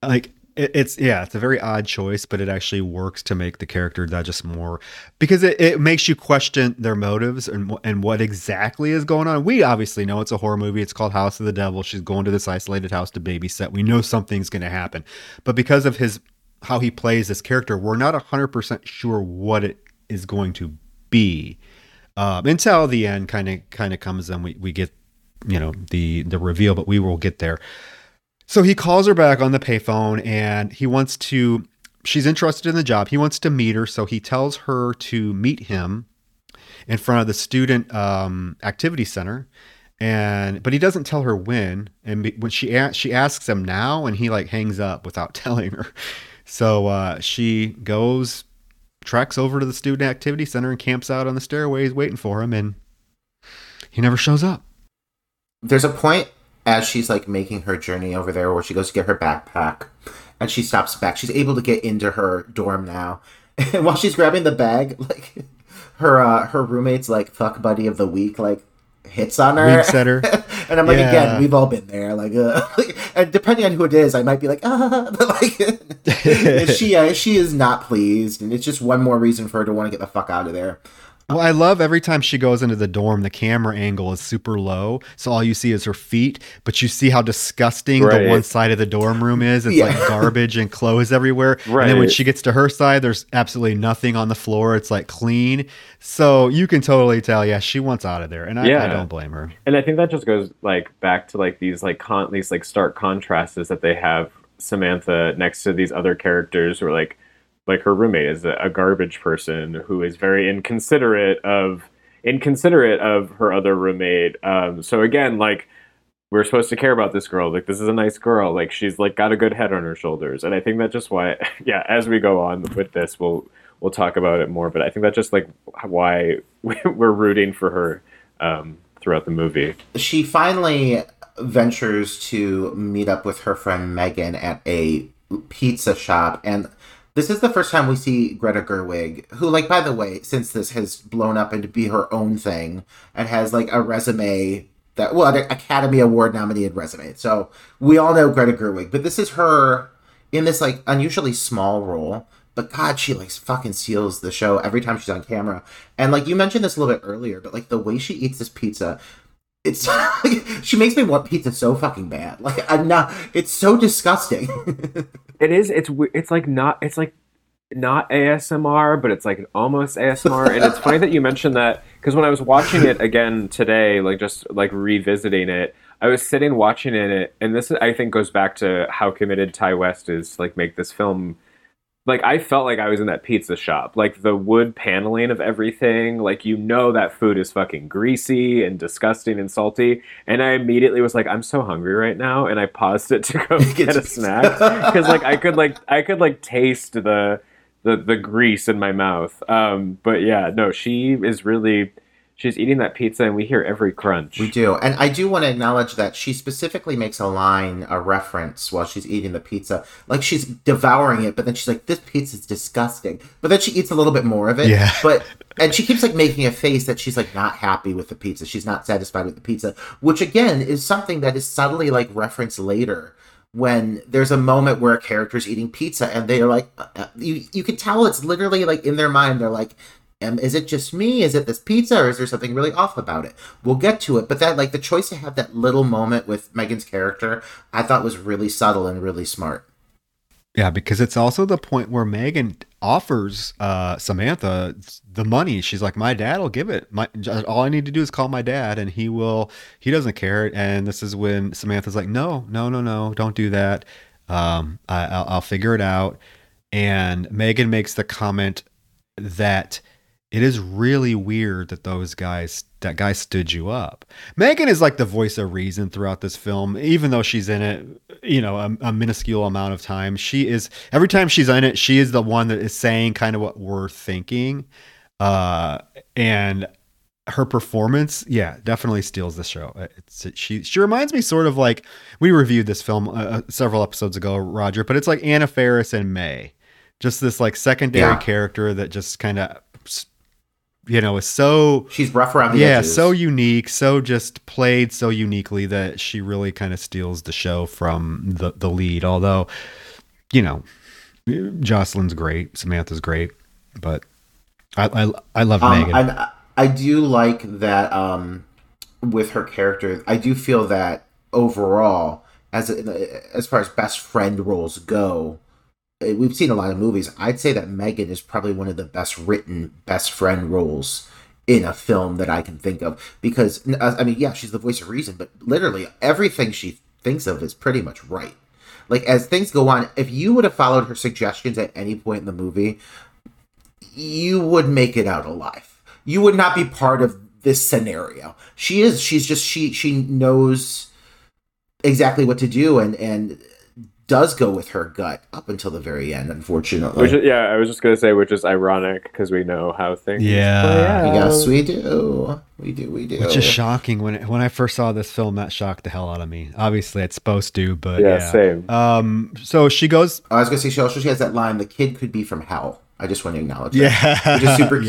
like it, it's yeah, it's a very odd choice, but it actually works to make the character that just more because it, it makes you question their motives and and what exactly is going on. We obviously know it's a horror movie. It's called House of the Devil. She's going to this isolated house to babysit. We know something's going to happen, but because of his how he plays this character, we're not hundred percent sure what it is going to be um, until the end kind of kind of comes and we, we get you know the the reveal but we will get there so he calls her back on the payphone and he wants to she's interested in the job. He wants to meet her. So he tells her to meet him in front of the student um, activity center. And but he doesn't tell her when. And when she she asks him now and he like hangs up without telling her. So uh, she goes treks over to the student activity center and camps out on the stairways waiting for him. And he never shows up. There's a point as she's like making her journey over there where she goes to get her backpack and she stops back. She's able to get into her dorm now. And while she's grabbing the bag, like her uh her roommate's like fuck buddy of the week like hits on her. Winks at her. and I'm like Yeah. again, we've all been there. Like, uh, and depending on who it is, I might be like, ah, but like she uh, she is not pleased, and it's just one more reason for her to want to get the fuck out of there. Well, I love every time she goes into the dorm, the camera angle is super low. So all you see is her feet, but you see how disgusting Right. the one side of the dorm room is. It's Yeah. like garbage and clothes everywhere. And then when she gets to her side, there's absolutely nothing on the floor. It's like clean. So you can totally tell, yeah, she wants out of there. And I, I don't blame her. And I think that just goes like back to like these like con these like stark contrasts that they have Samantha next to these other characters who are like like her roommate is a, garbage person who is very inconsiderate of inconsiderate of her other roommate. Um, so again, like we're supposed to care about this girl. Like this is a nice girl. Like she's like got a good head on her shoulders. And I think that's just why. Yeah, as we go on with this, we'll we'll talk about it more. But I think that's just like why we're rooting for her um, throughout the movie. She finally ventures to meet up with her friend Megan at a pizza shop and this is the first time we see Greta Gerwig, who, like, by the way, since this has blown up into be her own thing and has like a resume that, well, an Academy Award nominated resume. So we all know Greta Gerwig, but this is her in this like unusually small role. But God, she like fucking steals the show every time she's on camera. And like you mentioned this a little bit earlier, but like the way she eats this pizza, it's she makes me want pizza so fucking bad. Like I'm not. It's so disgusting. it is. It's it's like not. It's like not ASMR, but it's like almost ASMR. and it's funny that you mentioned that because when I was watching it again today, like just like revisiting it, I was sitting watching it, and this I think goes back to how committed Ti West is to like make this film like I felt like I was in that pizza shop. Like the wood paneling of everything, like you know that food is fucking greasy and disgusting and salty. And I immediately was like, I'm so hungry right now, and I paused it to go get a snack because like I could like I could like taste the the the grease in my mouth. Um, but yeah, no, she is really she's eating that pizza and we hear every crunch. We do. And I do want to acknowledge that she specifically makes a line, a reference while she's eating the pizza. Like she's devouring it, but then she's like, this pizza is disgusting. But then she eats a little bit more of it. Yeah. But, and she keeps like making a face that she's like not happy with the pizza. She's not satisfied with the pizza, which again is something that is subtly like referenced later when there's a moment where a character's eating pizza and they're like uh, uh you you can tell it's literally like in their mind they're like um, is it just me? Is it this pizza, or is there something really off about it? We'll get to it, but that like the choice to have that little moment with Megan's character, I thought was really subtle and really smart. Yeah, because it's also the point where Megan offers uh, Samantha the money. She's like, "My dad will give it. My all I need to do is call my dad, and he will. He doesn't care." And this is when Samantha's like, "No, no, no, no, don't do that. Um, I, I'll, I'll figure it out." And Megan makes the comment that it is really weird that those guys that guy stood you up. Megan is like the voice of reason throughout this film, even though she's in it, you know, a, a, minuscule amount of time. She is every time she's in it, she is the one that is saying kind of what we're thinking, uh, and her performance, yeah, definitely steals the show. It's she she reminds me sort of like we reviewed this film uh, uh several episodes ago, Roger, but it's like Anna Faris and May, just this like secondary yeah. character that just kind of you know, is so she's rough around the edges yeah, edges. so unique, so just played so uniquely that she really kind of steals the show from the the lead. Although, you know, Jocelin's great, Samantha's great, but I I, I love um, Megan. I, I do like that um, with her character. I do feel that overall, as a, as far as best friend roles go, we've seen a lot of movies. I'd say that Megan is probably one of the best written best friend roles in a film that I can think of because uh, I mean, yeah, she's the voice of reason, but literally everything she thinks of is pretty much right. Like as things go on, if you would have followed her suggestions at any point in the movie, you would make it out alive. You would not be part of this scenario. She is she's just she she knows exactly what to do and and does go with her gut up until the very end, unfortunately. Which, yeah, I was just gonna say, which is ironic because we know how things. Yeah. Yes, we do. We do. We do. Which is shocking. When when I first saw this film, that shocked the hell out of me. Obviously, it's supposed to, but yeah, yeah. same. Um. So she goes. I was gonna say she also she has that line: "The kid could be from hell." I just want to acknowledge yeah, that. Which is super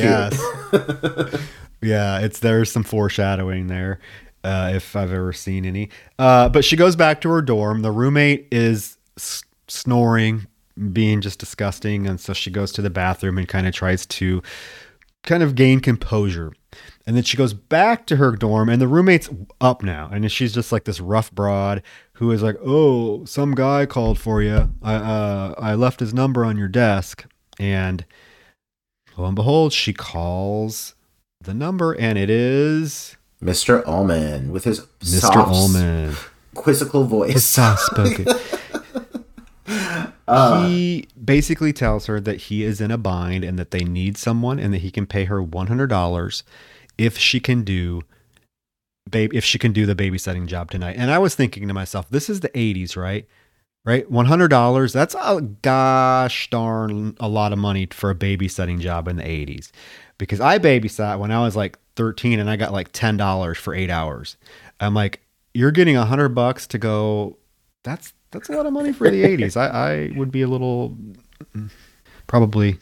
cute. yeah, it's there's some foreshadowing there. Uh, if I've ever seen any. Uh, but she goes back to her dorm. The roommate is s- snoring, being just disgusting. And so she goes to the bathroom and kind of tries to kind of gain composure. And then she goes back to her dorm, and the roommate's up now. And she's just like this rough broad who is like, "Oh, some guy called for you. I uh, I left his number on your desk." And lo and behold, she calls the number, and it is Mr. Ullman with his Mr. Soft, Ullman, quizzical voice, soft spoken. Uh, he basically tells her that he is in a bind and that they need someone and that he can pay her $100 if she can do babe if she can do the babysitting job tonight. And I was thinking to myself, this is the 80s, right? Right? $100, that's a gosh darn a lot of money for a babysitting job in the 80s. Because I babysat when I was like 13 and I got like $10 for 8 hours. I'm like, you're getting 100 bucks to go that's that's a lot of money for the 80s. I I would be a little probably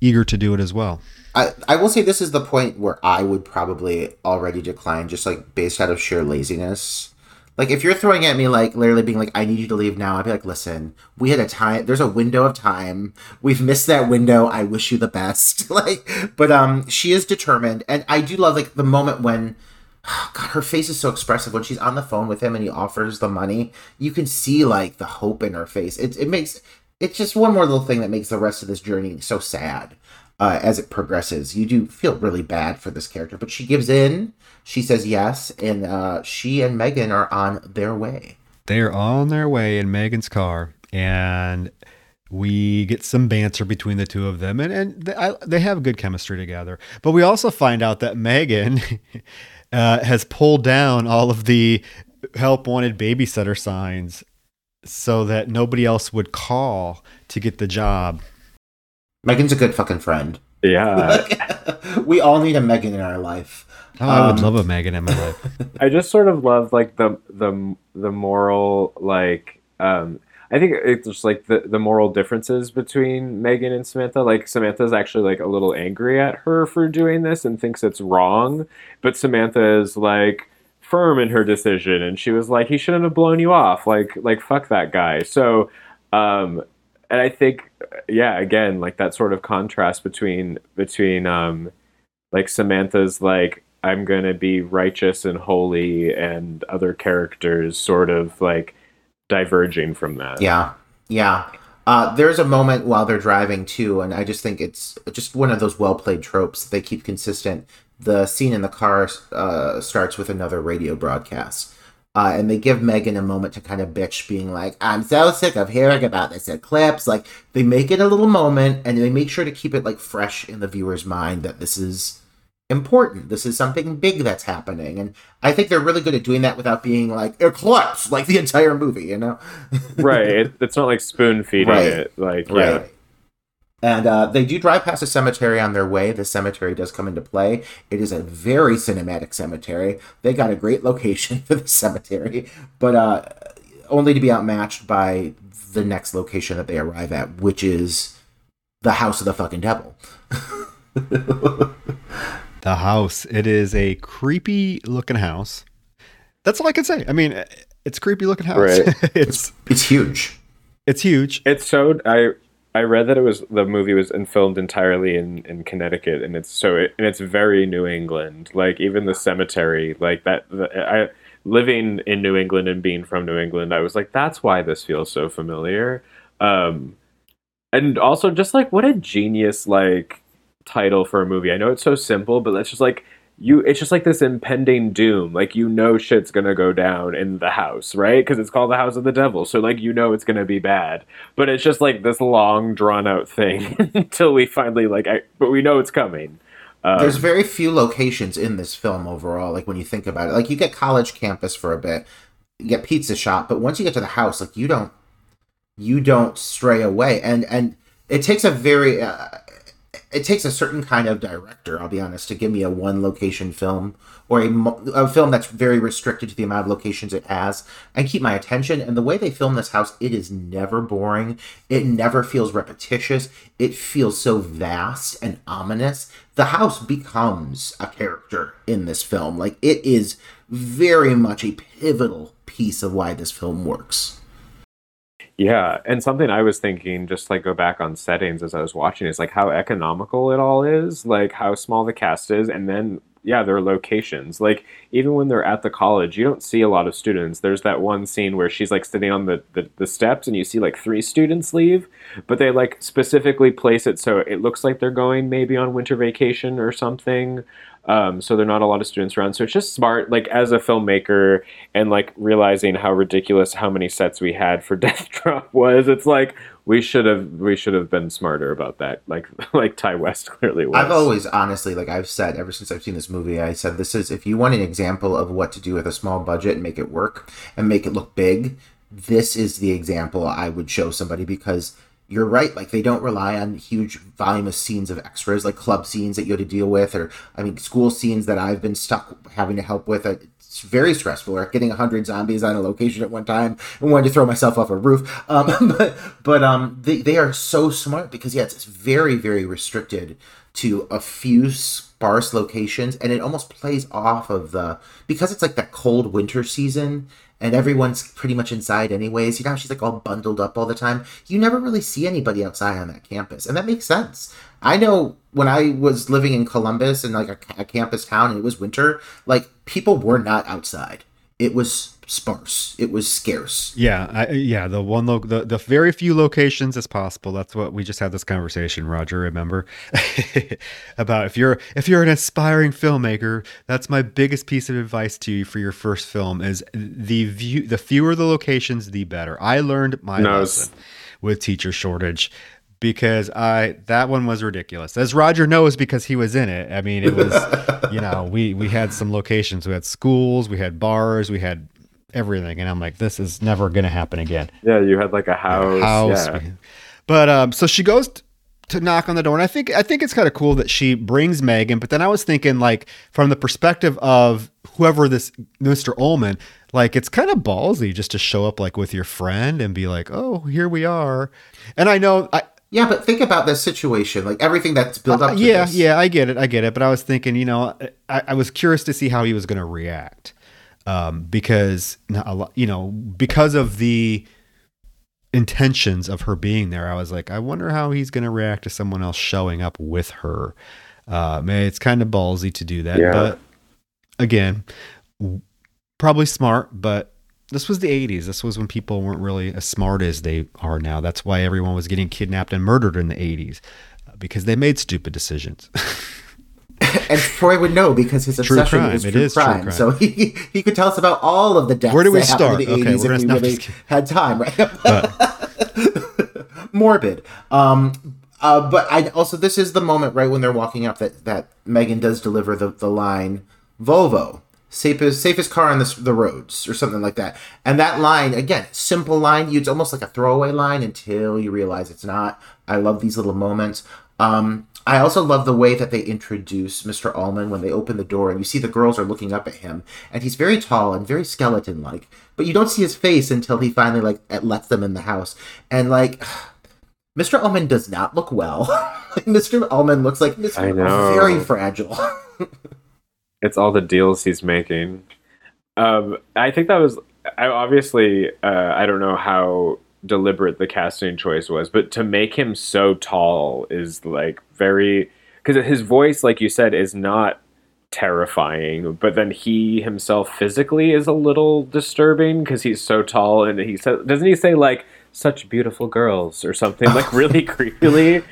eager to do it as well. I, I will say this is the point where I would probably already decline, just like based out of sheer laziness. Like if you're throwing at me like literally being like, I need you to leave now, I'd be like, listen, we had a time there's a window of time. We've missed that window. I wish you the best. like but um she is determined and I do love like the moment when God, her face is so expressive when she's on the phone with him and he offers the money. You can see like the hope in her face. It it makes it's just one more little thing that makes the rest of this journey so sad uh, as it progresses. You do feel really bad for this character, but she gives in. She says yes, and uh, she and Megan are on their way. They're on their way in Megan's car, and we get some banter between the two of them, and and they, I, they have good chemistry together. But we also find out that Megan uh, has pulled down all of the help wanted babysitter signs so that nobody else would call to get the job. Megan's a good fucking friend. Yeah. we all need a Megan in our life. Oh, I would Um, love a Megan in my life. I just sort of love like the the the moral like um I think it's just like the the moral differences between Megan and Samantha. Like Samantha's actually like a little angry at her for doing this and thinks it's wrong, but Samantha is like firm in her decision and she was like he shouldn't have blown you off. Like like fuck that guy. So um and I think yeah, again, like that sort of contrast between between um like Samantha's like I'm going to be righteous and holy and other characters sort of like diverging from that. Yeah, yeah. Uh, there's a moment while they're driving too, and I just think it's just one of those well played tropes. They keep consistent. The scene in the car uh, starts with another radio broadcast. Uh, and they give Megan a moment to kind of bitch, being like, I'm so sick of hearing about this eclipse. Like, they make it a little moment and they make sure to keep it like fresh in the viewer's mind that this is important. This is something big that's happening. And I think they're really good at doing that without being like, eclipse, like the entire movie, you know? right. It, it's not like spoon feeding Right. it. Like, Right. yeah. And uh, they do drive past a cemetery on their way. The cemetery does come into play. It is a very cinematic cemetery. They got a great location for the cemetery, but uh, only to be outmatched by the next location that they arrive at, which is the house of the fucking devil. The house. It is a creepy looking house. That's all I can say. I mean, it's creepy looking house. Right. it's It's huge. it's huge. It's so I I read that it was the movie was and filmed entirely in in Connecticut and it's so it, and it's very New England. Like even the cemetery, like that the, I living in New England and being from New England, I was like that's why this feels so familiar. Um and also just like what a genius like title for a movie. I know it's so simple, but it's just like you it's just like this impending doom. Like you know shit's gonna go down in the house right? Because it's called the house of the devil so like you know it's gonna be bad. But it's just like this long drawn out thing until we finally like I, but we know it's coming. Um, There's very few locations in this film overall. Like when you think about it, like you get college campus for a bit, you get pizza shop, but once you get to the house, like you don't, you don't stray away, and and it takes a very, uh, it takes a certain kind of director. I'll be honest to give me a one location film or a, a film that's very restricted to the amount of locations it has and keep my attention. And the way they film this house, it is never boring. It never feels repetitious. It feels so vast and ominous. The house becomes a character in this film. Like it is very much a pivotal piece of why this film works. Yeah and something i was thinking just like go back on settings as i was watching is like how economical it all is like how small the cast is and then yeah their locations. Like even when they're at the college you don't see a lot of students. There's that one scene where she's like sitting on the, the, the steps and you see like three students leave but they like specifically place it so it looks like they're going maybe on winter vacation or something um, so there are not a lot of students around so it's just smart like as a filmmaker and like realizing how ridiculous how many sets we had for death drop was it's like we should have we should have been smarter about that. Like like Ti West clearly was. I've always honestly, like I've said ever since I've seen this movie, I said this is if you want an example of what to do with a small budget and make it work and make it look big, this is the example I would show somebody because you're right. Like they don't rely on huge volume of scenes of extras, like club scenes that you have to deal with, or I mean, school scenes that I've been stuck having to help with. It's very stressful. Or getting hundred zombies on a location at one time and wanting to throw myself off a roof. Um, but but um, they they are so smart because yeah, it's very very restricted to a few sparse locations, and it almost plays off of the because it's like that cold winter season and everyone's pretty much inside anyways. You know, she's like all bundled up all the time. You never really see anybody outside on that campus, and that makes sense. I know when I was living in Columbus in like a, a campus town and it was winter, like people were not outside. It was sparse. It was scarce. Yeah, I, yeah. The one lo- the the very few locations as possible. That's what we just had this conversation, Roger. Remember about if you're if you're an aspiring filmmaker, that's my biggest piece of advice to you for your first film is the view. The fewer the locations, the better. I learned my No, lesson with teacher shortage. Because I that one was ridiculous, as Roger knows because he was in it. I mean, it was, you know, we we had some locations. We had schools, we had bars, we had everything, and I'm like, this is never going to happen again. yeah, you had like a house. House, Yeah. but um, so she goes t- to knock on the door, and I think I think it's kind of cool that she brings Megan. But then I was thinking, like, from the perspective of whoever this Mr. Ullman, like, it's kind of ballsy just to show up like with your friend and be like, oh, here we are. And I know, I Yeah, but think about this situation, like everything that's built up. uh, to yeah, this. yeah, I get it, I get it. But I was thinking, you know, I, I was curious to see how he was going to react, um, because lot, you know, because of the intentions of her being there. I was like, I wonder how he's going to react to someone else showing up with her. Uh, man, it's kind of ballsy to do that, Yeah. but again, probably smart, but. This was the 80s. This was when people weren't really as smart as they are now. That's why everyone was getting kidnapped and murdered in the 80s uh, because they made stupid decisions. And Troy would know because his True obsession crime. is It true, is true crime. crime. So he he could tell us about all of the deaths. Where do we start? In the Okay, 80s we're if we really had time, right? Morbid. Um, uh, but I also this is the moment right when they're walking up that that Megan does deliver the the line Volvo. Safest, safest car on the, the roads, or something like that. And that line, again, simple line. It's almost like a throwaway line until you realize it's not. I love these little moments. Um, I also love the way that they introduce Mr. Allman when they open the door and you see the girls are looking up at him, and he's very tall and very skeleton-like, but you don't see his face until he finally like lets them in the house. And like, Mr. Allman does not look well. Mr. Allman looks like Mr. I know. very fragile. it's all the deals he's making. Um, I think that was I obviously uh, I don't know how deliberate the casting choice was, but to make him so tall is like very because his voice, like you said, is not terrifying, but then he himself physically is a little disturbing because he's so tall and he says doesn't he say like such beautiful girls or something like really creepily?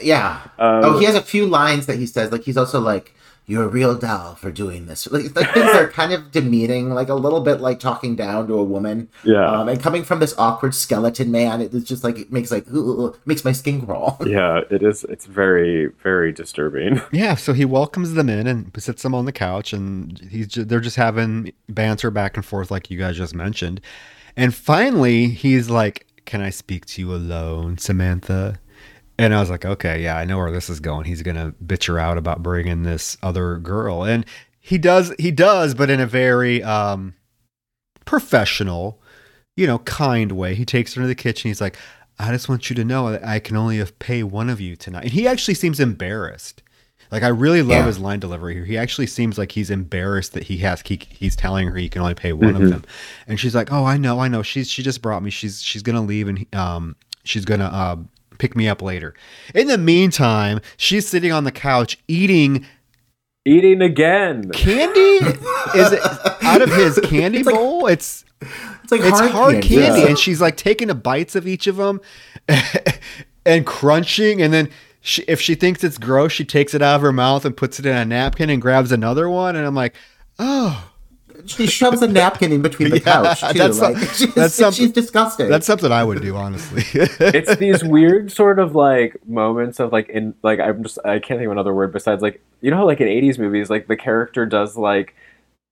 Yeah. Um, oh, he has a few lines that he says. Like he's also like, "You're a real doll for doing this." Like, like things are kind of demeaning, like a little bit like talking down to a woman. Yeah. Um, and coming from this awkward skeleton man, it- it's just like it makes like "Ugh," makes my skin crawl. yeah, it is. It's very very disturbing. Yeah, so he welcomes them in and sits them on the couch, and he's ju- they're just having banter back and forth, like you guys just mentioned. And finally, he's like, "Can I speak to you alone, Samantha?" And I was like, "Okay, yeah, I know where this is going. He's gonna bitch her out about bringing this other girl." And he does, he does, but in a very um, professional, you know, kind way. He takes her to the kitchen. He's like, I just want you to know that I can only pay one of you tonight. And he actually seems embarrassed. Like I really love Yeah. his line delivery here. He actually seems like he's embarrassed that he has he, he's telling her he can only pay one Mhm. of them. And she's like, "Oh, I know, I know. She's she just brought me. She's she's going to leave and um she's going to uh pick me up later." In the meantime, she's sitting on the couch eating Eating again. candy. Is it out of his candy It's like- bowl? It's It's like it's hard, candy, yeah. and she's like taking the bites of each of them and crunching and then she, if she thinks it's gross she takes it out of her mouth and puts it in a napkin and grabs another one and i'm like oh she shoves a napkin in between the Yeah, couch too. that's like, she's, that's some- she's disgusting. That's something I would do, honestly. it's these weird sort of like moments of like in like I'm just I can't think of another word besides like you know how like in 80s movies like the character does like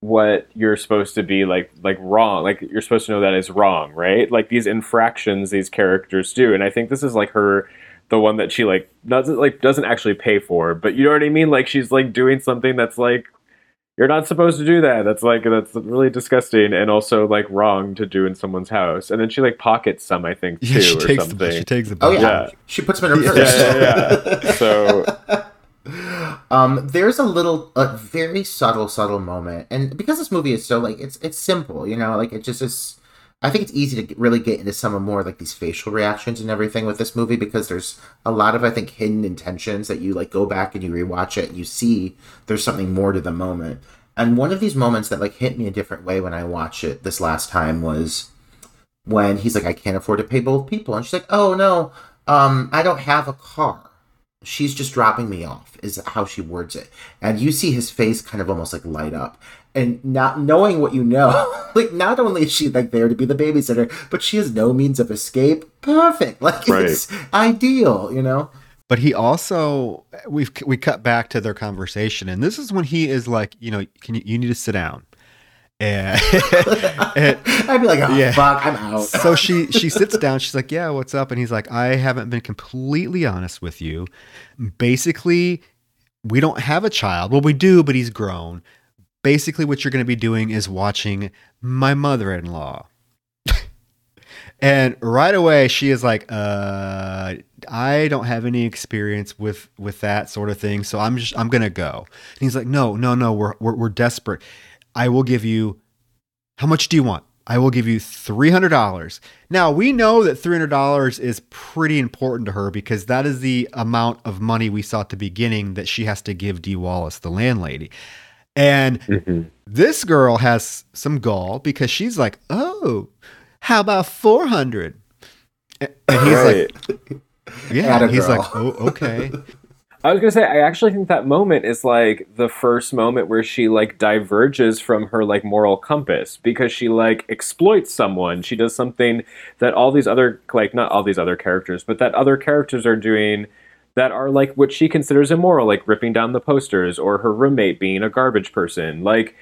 what you're supposed to be like like wrong like you're supposed to know that is wrong right like these infractions these characters do and I think this is like her the one that she like doesn't like doesn't actually pay for but you know what I mean like she's like doing something that's like you're not supposed to do that. That's like that's really disgusting and also like wrong to do in someone's house. And then she like pockets some, I think, too, yeah, she or takes something. the she takes the oh yeah. Yeah. she puts them in her Yeah, purse. yeah, yeah. So Um, there's a little, a very subtle, subtle moment, and because this movie is so like it's it's simple, you know, like it just is. I think it's easy to really get into some of more like these facial reactions and everything with this movie because there's a lot of I think hidden intentions that you like go back and you rewatch it and you see there's something more to the moment. And one of these moments that like hit me a different way when I watched it this last time was when he's like, I can't afford to pay both people, and she's like, Oh no, um, I don't have a car. She's just dropping me off is how she words it. And you see his face kind of almost like light up and not knowing what you know like not only is she like there to be the babysitter but she has no means of escape perfect like it's ideal you know But he also we've we cut back to their conversation, and this is when he is like, you know, can you you need to sit down, and, and i'd be like oh Yeah. fuck i'm out so she she sits down. She's like, yeah, what's up? And he's like, I haven't been completely honest with you. Basically, we don't have a child. Well, we do, but he's grown. Basically, what you're going to be doing is watching my mother-in-law. And right away, she is like, uh, I don't have any experience with with that sort of thing, so I'm just I'm gonna go. And he's like, No, no, no, we're we're, we're desperate. I will give you. How much do you want? I will give you three hundred dollars. Now we know that three hundred dollars is pretty important to her because that is the amount of money we saw at the beginning that she has to give Dee Wallace, the landlady. And mhm. this girl has some gall because she's like, "Oh, how about 400?" And he's Right. like, "Yeah." Atta He's girl. like, "Oh, okay." I was gonna say I actually think that moment is like the first moment where she like diverges from her like moral compass because she like exploits someone. She does something that all these other like not all these other characters, but that other characters are doing that are like what she considers immoral, like ripping down the posters or her roommate being a garbage person. Like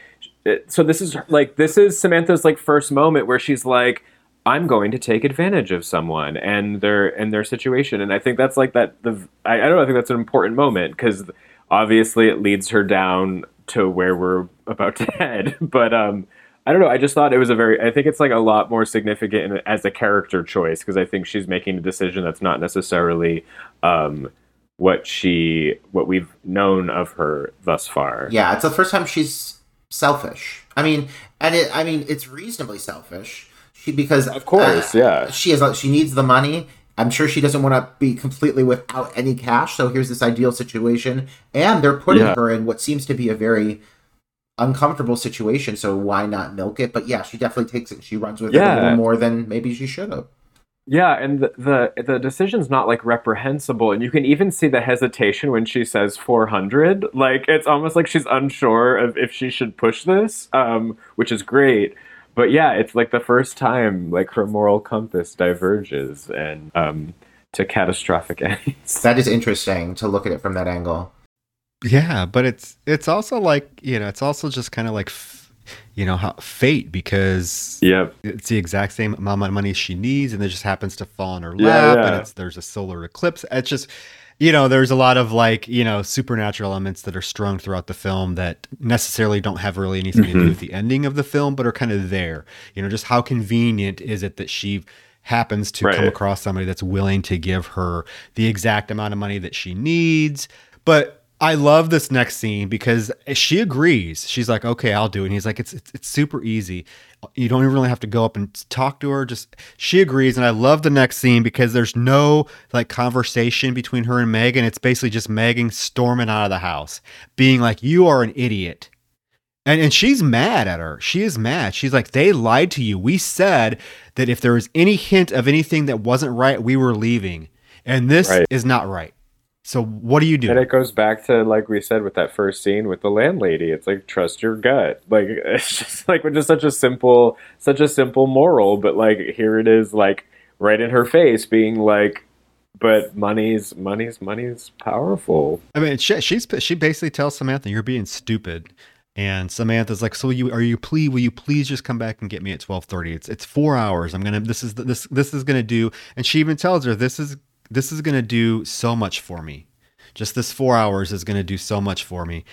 so this is like this is Samantha's like first moment where she's like I'm going to take advantage of someone and their and their situation, and I think that's like that. The I, I don't know. I think that's an important moment because obviously it leads her down to where we're about to head. But um, I don't know. I just thought it was a very. I think it's like a lot more significant as a character choice because I think she's making a decision that's not necessarily um, what she what we've known of her thus far. yeah it's the first time she's selfish. I mean and it i mean it's reasonably selfish. She because Of course, uh, yeah. she is she needs the money. I'm sure she doesn't want to be completely without any cash so here's this ideal situation. And they're putting Yeah. her in what seems to be a very uncomfortable situation so why not milk it? But yeah she definitely takes it. She runs with it a little more than maybe she should have Yeah, and the, the the decision's not like reprehensible, and you can even see the hesitation when she says 400. Like it's almost like she's unsure of if she should push this, um, which is great. But yeah, it's like the first time like her moral compass diverges and um, to catastrophic ends. that is interesting to look at it from that angle Yeah, but it's it's also like you know it's also just kind of like f- you know how fate because Yep. it's the exact same amount of money she needs, and it just happens to fall in her lap, yeah. and it's there's a solar eclipse. It's just you know there's a lot of like you know supernatural elements that are strung throughout the film that necessarily don't have really anything to do Mhm. with the ending of the film, but are kind of there. You know, just how convenient is it that she happens to come across somebody that's willing to give her the exact amount of money that she needs, but I love this next scene because she agrees. She's like, "Okay, I'll do it." And he's like, "It's it's, it's super easy. You don't even really have to go up and talk to her. Just she agrees." And I love the next scene because there's no like conversation between her and Megan. It's basically just Megan storming out of the house, being like, "You are an idiot." And, and she's mad at her. She is mad. She's like, they lied to you. We said that if there was any hint of anything that wasn't right, we were leaving. And this Right. is not right. So what do you do? And it goes back to like we said with that first scene with the landlady. It's like trust your gut. Like it's just like just such a simple, such a simple moral, but like here it is, like right in her face, being like, "But money's money's money's powerful." I mean, she, she's she basically tells Samantha, "You're being stupid." And Samantha's like, "So you are you please will you please just come back and get me at 12:30? It's it's 4 hours. I'm going to this is this this is going to do." And she even tells her, "This is this is going to do so much for me. Just this 4 hours is going to do so much for me.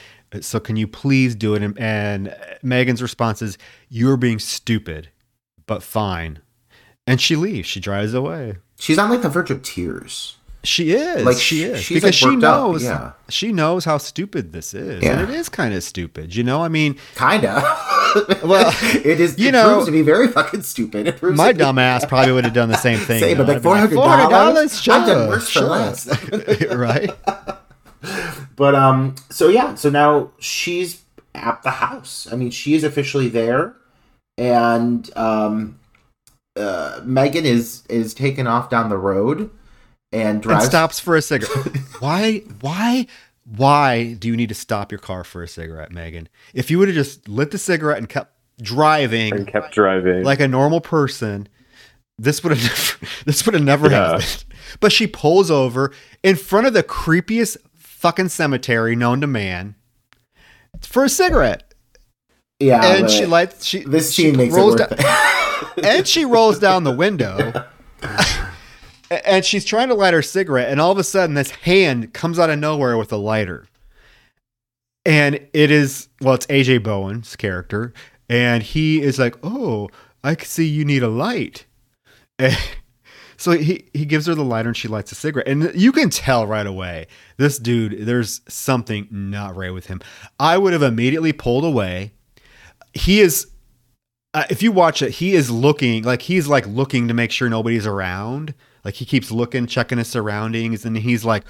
So can you please do it?" And, and Megan's response is, "You're being stupid, but fine." And she leaves. She drives away. She's on like the verge of tears. She is. Like, she is she's, because like, she knows. yeah. She knows how stupid this is, Yeah. and it is kind of stupid. You know, I mean, Kinda. Well, it is. you it know- proves to be very fucking stupid. It proves my dumb ass probably would have done the same thing. Say, but like four hundred $400? dollars. Sure, I've done worse sure. for less. right? But um, so yeah, so now she's at the house. I mean, she is officially there, and um, uh, Megan is is taken off down the road and And stops for a cigarette. why? Why? Why do you need to stop your car for a cigarette, Megan? If you would have just lit the cigarette and kept driving And kept driving. like a normal person, this would have never, this would have never Yeah. happened. But she pulls over in front of the creepiest fucking cemetery known to man for a cigarette, Yeah, and she lights. She this she scene makes it rolls worth down- it. and she rolls down the window and she's trying to light her cigarette and all of a sudden this hand comes out of nowhere with a lighter. And it is well it's aj bowen's character and he is like oh i can see you need a light. And so he, he gives her the lighter and she lights a cigarette. And you can tell right away this dude there's something not right with him. I would have immediately pulled away. He is uh, if you watch it, he is looking like he's like looking to make sure nobody's around. Like he keeps looking, checking his surroundings, and he's like,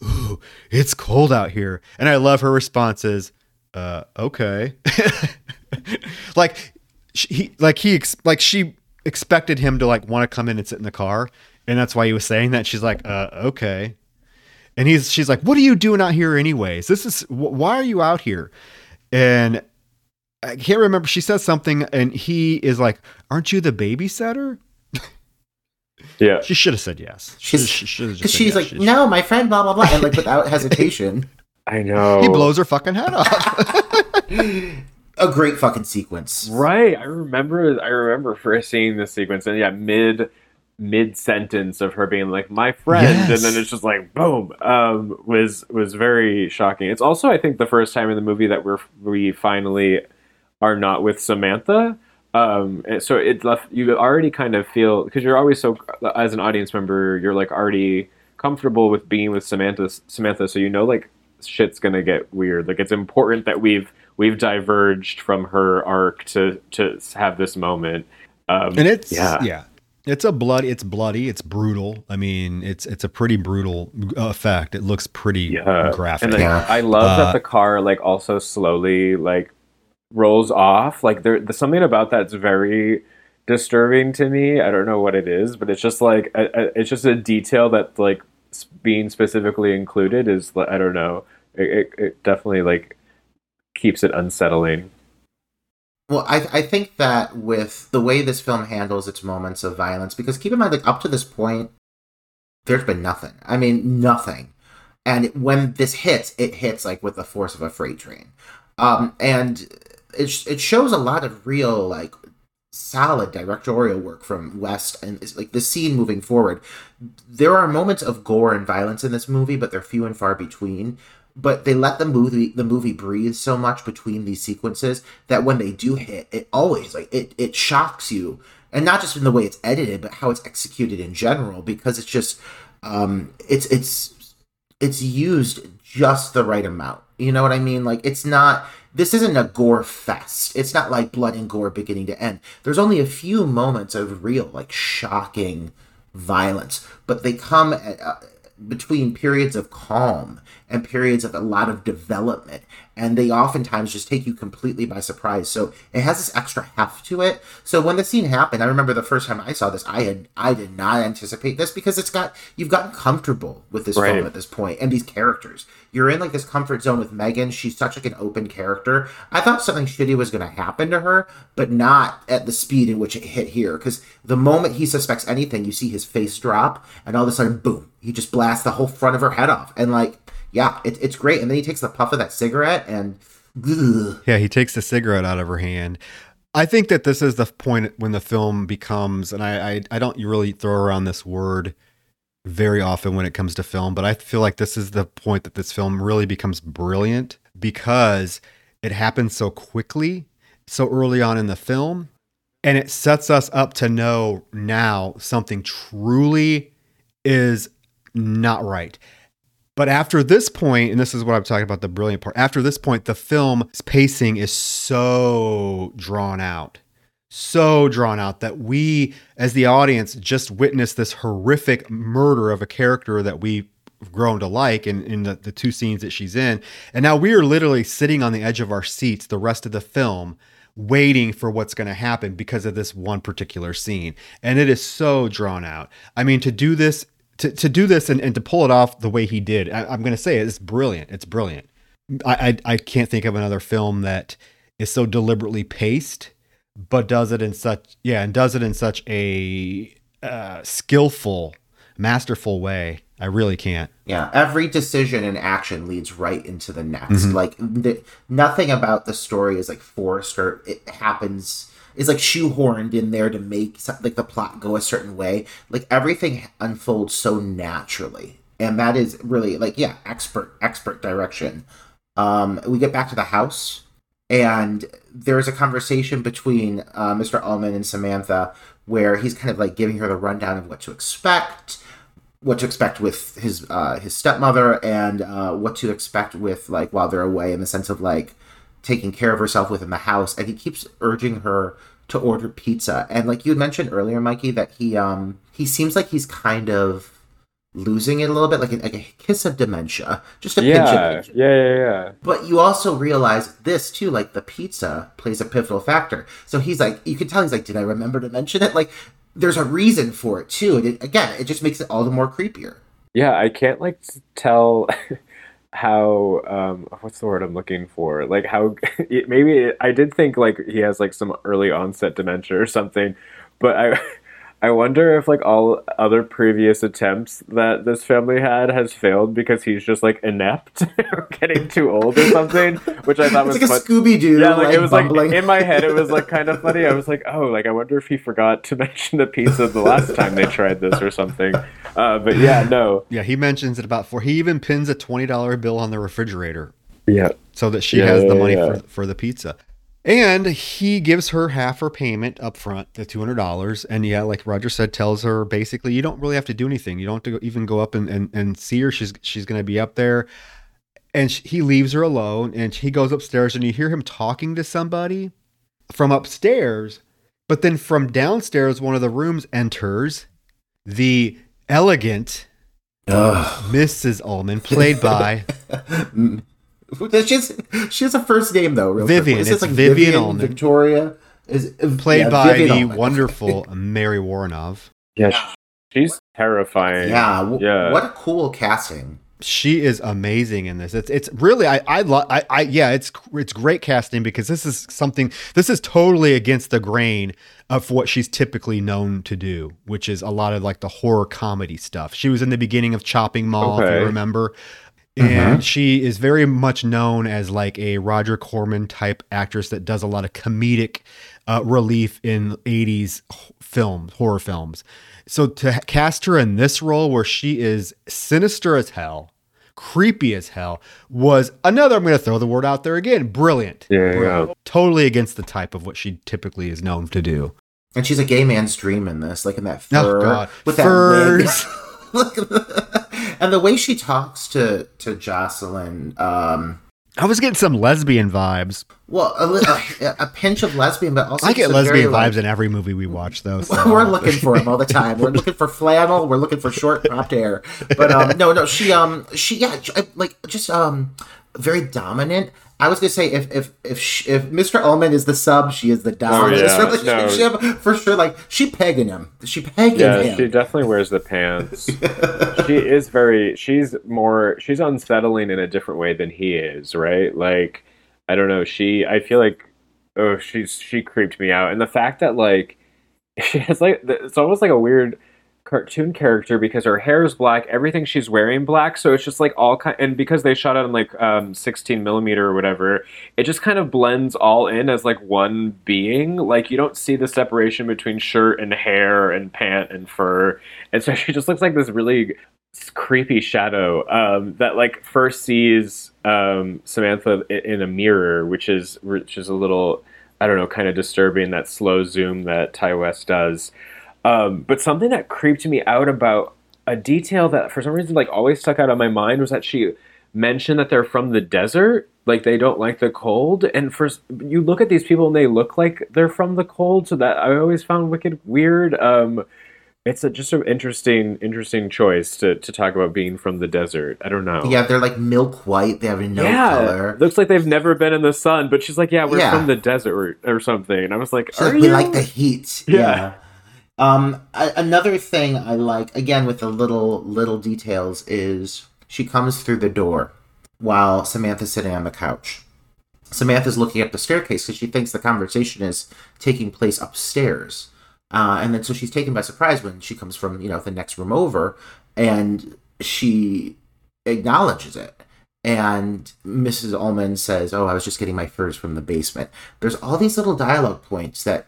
"Ooh, it's cold out here." And I love her responses. Uh, okay, like she, he, like he, ex- like she expected him to like want to come in and sit in the car, and that's why he was saying that. She's like, uh, okay, and he's she's like, "What are you doing out here, anyways? This is wh- why are you out here?" And I can't remember. She says something, and he is like, "Aren't you the babysitter?" Yeah. She should have said yes. She's she should have because just said she's yes. like, She- no, my friend, blah blah blah, and like without hesitation, I know. He blows her fucking head off. a great fucking sequence. Right. I remember I remember first seeing this sequence and yeah, mid mid sentence of her being like my friend Yes. and then it's just like boom um was was very shocking. It's also I think the first time in the movie that we're we finally are not with Samantha. Um so it left you already kind of feel because you're always so as an audience member you're like already comfortable with being with Samantha Samantha so you know like shit's gonna get weird. Like it's important that we've we've diverged from her arc to to have this moment. Um, and it's yeah. yeah. It's a blood. It's bloody. It's brutal. I mean, it's it's a pretty brutal effect. It looks pretty yeah, graphic. And like, Yeah. I love Uh, that the car like also slowly like rolls off. Like there, there's something about that's very disturbing to me. I don't know what it is, but it's just like a, a, it's just a detail that like being specifically included is I don't know. It, it, it definitely like keeps it unsettling. Well, I I think that with the way this film handles its moments of violence, because keep in mind, like up to this point, there's been nothing. I mean, nothing. And when this hits, it hits like with the force of a freight train. Um, and it it shows a lot of real like solid directorial work from West and like the scene moving forward. There are moments of gore and violence in this movie, but they're few and far between. But they let the movie the movie breathe so much between these sequences that when they do hit, it always like it it shocks you, and not just in the way it's edited, but how it's executed in general, because it's just um it's it's it's used just the right amount. You know what I mean? Like it's not this isn't a gore fest. It's not like blood and gore beginning to end. There's only a few moments of real like shocking violence, but they come at, uh, between periods of calm and periods of a lot of development and they oftentimes just take you completely by surprise. So it has this extra heft to it. So when the scene happened i remember the first time i saw this i had i did not anticipate this because it's got you've gotten comfortable with this Right. film at this point and these characters. You're in like this comfort zone with megan. She's such like an open character. I thought something shitty was going to happen to her but not at the speed in which it hit here because the moment he suspects anything you see his face drop and all of a sudden boom he just blasts the whole front of her head off and like yeah it, it's great and then he takes the puff of that cigarette and ugh. Yeah, he takes the cigarette out of her hand. I think that this is the point when the film becomes, and I, I, I don't really throw around this word very often when it comes to film, but I feel like this is the point that this film really becomes brilliant because it happens so quickly, so early on in the film, and it sets us up to know now something truly is not right. But after this point, and this is what I'm talking about the brilliant part, after this point, the film's pacing is so drawn out, so drawn out that we, as the audience, just witnessed this horrific murder of a character that we've grown to like in, in the, the two scenes that she's in. And now we are literally sitting on the edge of our seats the rest of the film waiting for what's going to happen because of this one particular scene. And it is so drawn out. I mean, to do this, to, to do this and, and to pull it off the way he did, I, I'm going to say it, it's brilliant. It's brilliant. I, I, I can't think of another film that is so deliberately paced, but does it in such, yeah, and does it in such a uh, skillful, masterful way. I really can't. Yeah, every decision and action leads right into the next. Like the, nothing about the story is like forced or it happens is like shoehorned in there to make like the plot go a certain way. Like everything unfolds so naturally, and that is really like yeah, expert expert direction. Um, we get back to the house, and there's a conversation between uh, Mr. Ullman and Samantha where he's kind of like giving her the rundown of what to expect what to expect with his uh, his stepmother and uh, what to expect with like while they're away in the sense of like taking care of herself within the house and he keeps urging her to order pizza and like you had mentioned earlier mikey that he um he seems like he's kind of losing it a little bit like a, like a kiss of dementia just a pinch of Yeah, dementia. yeah, yeah, yeah. But you also realize this too, like the pizza plays a pivotal factor. So he's like, you can tell he's like, did I remember to mention it? Like, there's a reason for it too. And it, again, it just makes it all the more creepier. Yeah, I can't like tell how um what's the word I'm looking for? Like how maybe I did think like he has like some early onset dementia or something, but I I wonder if like all other previous attempts that this family had has failed because he's just like inept or getting too old or something, which I thought It's was like a Scooby Doo, yeah, like like, it was bumbling. like in my head, it was like kind of funny. I was like, oh, like I wonder if he forgot to mention the pizza the last time they tried this or something. Uh, but yeah, no, Yeah, he mentions it about four. He even pins a twenty dollar bill on the refrigerator yeah, so that she Yeah, has the money yeah. for, for the pizza. And he gives her half her payment up front, the two hundred dollars. And yeah, like Roger said, tells her basically you don't really have to do anything. You don't have to even go up and, and, and see her. She's she's going to be up there. And sh he leaves her alone, and he goes upstairs, and you hear him talking to somebody from upstairs. But then from downstairs, one of the rooms enters the elegant Ugh. Mrs. Ullman, played by She's, she has a first name though, real Vivian. quick. Is this It's Vivian Ullman. Victoria is played yeah, by Vivian the Ullman. wonderful Mary Woronov. yeah. She's terrifying. Yeah, w- Yeah. What a cool casting. She is amazing in this. It's it's really I I, lo- I I yeah it's it's great casting because this is something this is totally against the grain of what she's typically known to do, which is a lot of like the horror comedy stuff. She was in the beginning of Chopping Mall, if you remember. And she is very much known as like a Roger Corman type actress that does a lot of comedic uh, relief in 80s films, horror films. So to cast her in this role where she is sinister as hell, creepy as hell, was another, I'm going to throw the word out there again, brilliant. Yeah, yeah. Totally against the type of what she typically is known to do. And she's a gay man's dream in this, like in that Oh, fur God. with Furs. that wig. Look at the- and the way she talks to to Jocelin, um, I was getting some lesbian vibes. Well, a, a, a pinch of lesbian, but also I get lesbian very, like- vibes in every movie we watch, though. so- We're looking for them all the time. We're looking for flannel. We're looking for short cropped hair. But um, no, no, she um, she yeah, like just um, very dominant. I was gonna say if if if sh if Mr. Ullman is the sub, she is the dom. in this yeah, relationship for sure. Like she pegging him. She pegging Yeah, him. she definitely wears the pants. she is very. She's more. She's unsettling in a different way than he is, right? Like, I don't know. She. I feel like. Oh, she's she creeped me out, and the fact that like she has like it's almost like a weird cartoon character because her hair is black, everything she's wearing black, so it's just like all kind. And because they shot it on like um 16 millimeter or whatever, it just kind of blends all in as like one being. Like you don't see the separation between shirt and hair and pant and fur, and so she just looks like this really creepy shadow um, that like first sees um, Samantha in a mirror, which is which is a little I don't know, kind of disturbing that slow zoom that Ti West does. Um, but something that creeped me out about a detail that for some reason like always stuck out on my mind was that she mentioned that they're from the desert like they don't like the cold and for you look at these people and they look like they're from the cold so that i always found wicked weird um it's a, just an interesting interesting choice to, to talk about being from the desert i don't know yeah, they're like milk white. They have no yeah color. looks like they've never been in the sun but she's like yeah we're Yeah. from the desert or, or something and i was like like, we you? like the heat. Yeah. Yeah. Um, another thing I like, again with the little little details, is she comes through the door while Samantha's sitting on the couch. Samantha's looking up the staircase because she thinks the conversation is taking place upstairs. Uh, and then so she's taken by surprise when she comes from, you know, the next room over and she acknowledges it. And Mrs. Ullman says, Oh, I was just getting my furs from the basement. There's all these little dialogue points that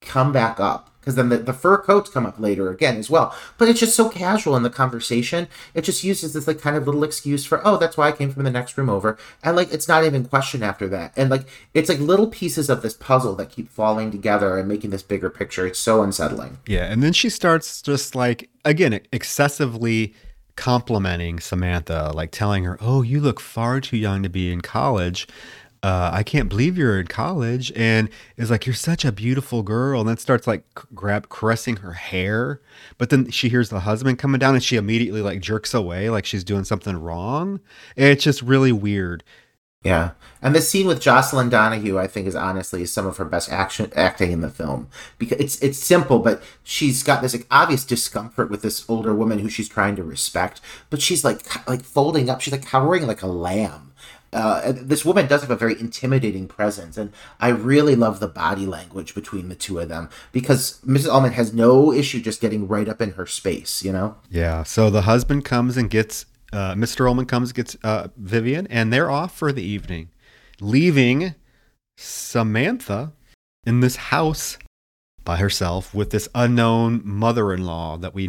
come back up because then the, the fur coats come up later again as well. But it's just so casual in the conversation. It just uses this like kind of little excuse for, oh, that's why I came from the next room over. And like it's not even questioned after that. And like it's like little pieces of this puzzle that keep falling together and making this bigger picture. It's so unsettling. Yeah, and then she starts just like again excessively complimenting Samantha, like telling her, "Oh, you look far too young to be in college. Uh, I can't believe you're in college." And is like, "You're such a beautiful girl." And then starts like grab caressing her hair, but then she hears the husband coming down, and she immediately like jerks away, like she's doing something wrong. It's just really weird. Yeah, and the scene with Jocelin Donahue, I think, is honestly some of her best action acting in the film because it's it's simple, but she's got this like, obvious discomfort with this older woman who she's trying to respect, but she's like like folding up, she's like cowering like a lamb. Uh, this woman does have a very intimidating presence, and I really love the body language between the two of them because Mrs. Ullman has no issue just getting right up in her space, you know. Yeah. So the husband comes and gets uh, Mr. Ullman comes gets uh, Vivian, and they're off for the evening, leaving Samantha in this house by herself with this unknown mother-in-law that we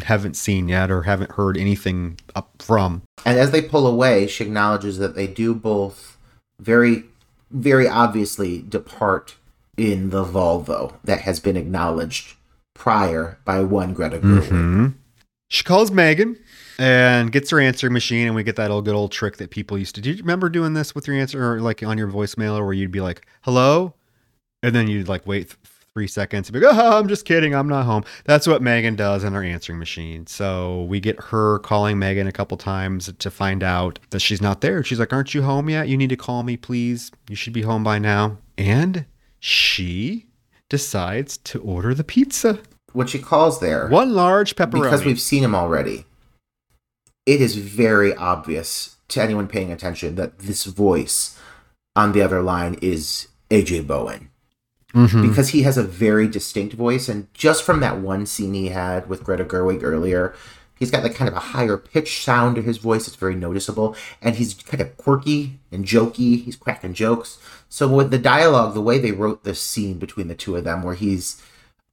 haven't seen yet or haven't heard anything up from. And as they pull away, she acknowledges that they do both very, very obviously depart in the Volvo that has been acknowledged prior by one Greta Gerwig. Mm-hmm. She calls Megan and gets her answering machine, and we get that old good old trick that people used to do. you remember doing this with your answer, or like on your voicemail, where you'd be like, "Hello," and then you'd like wait three seconds and be like, "Oh, I'm just kidding, I'm not home." That's what Megan does in her answering machine. So we get her calling Megan a couple times to find out that she's not there. She's like, "Aren't you home yet? You need to call me, please. You should be home by now." And she decides to order the pizza. When she calls there, One large pepperoni. because we've seen him already, it is very obvious to anyone paying attention that this voice on the other line is AJ Bowen. Mhm. because he has a very distinct voice. And just from that one scene he had with greta gerwig earlier he's got like kind of a higher pitch sound to his voice. It's very noticeable. And he's kind of quirky and jokey. He's cracking jokes. So with the dialogue the way they wrote this scene between the two of them where he's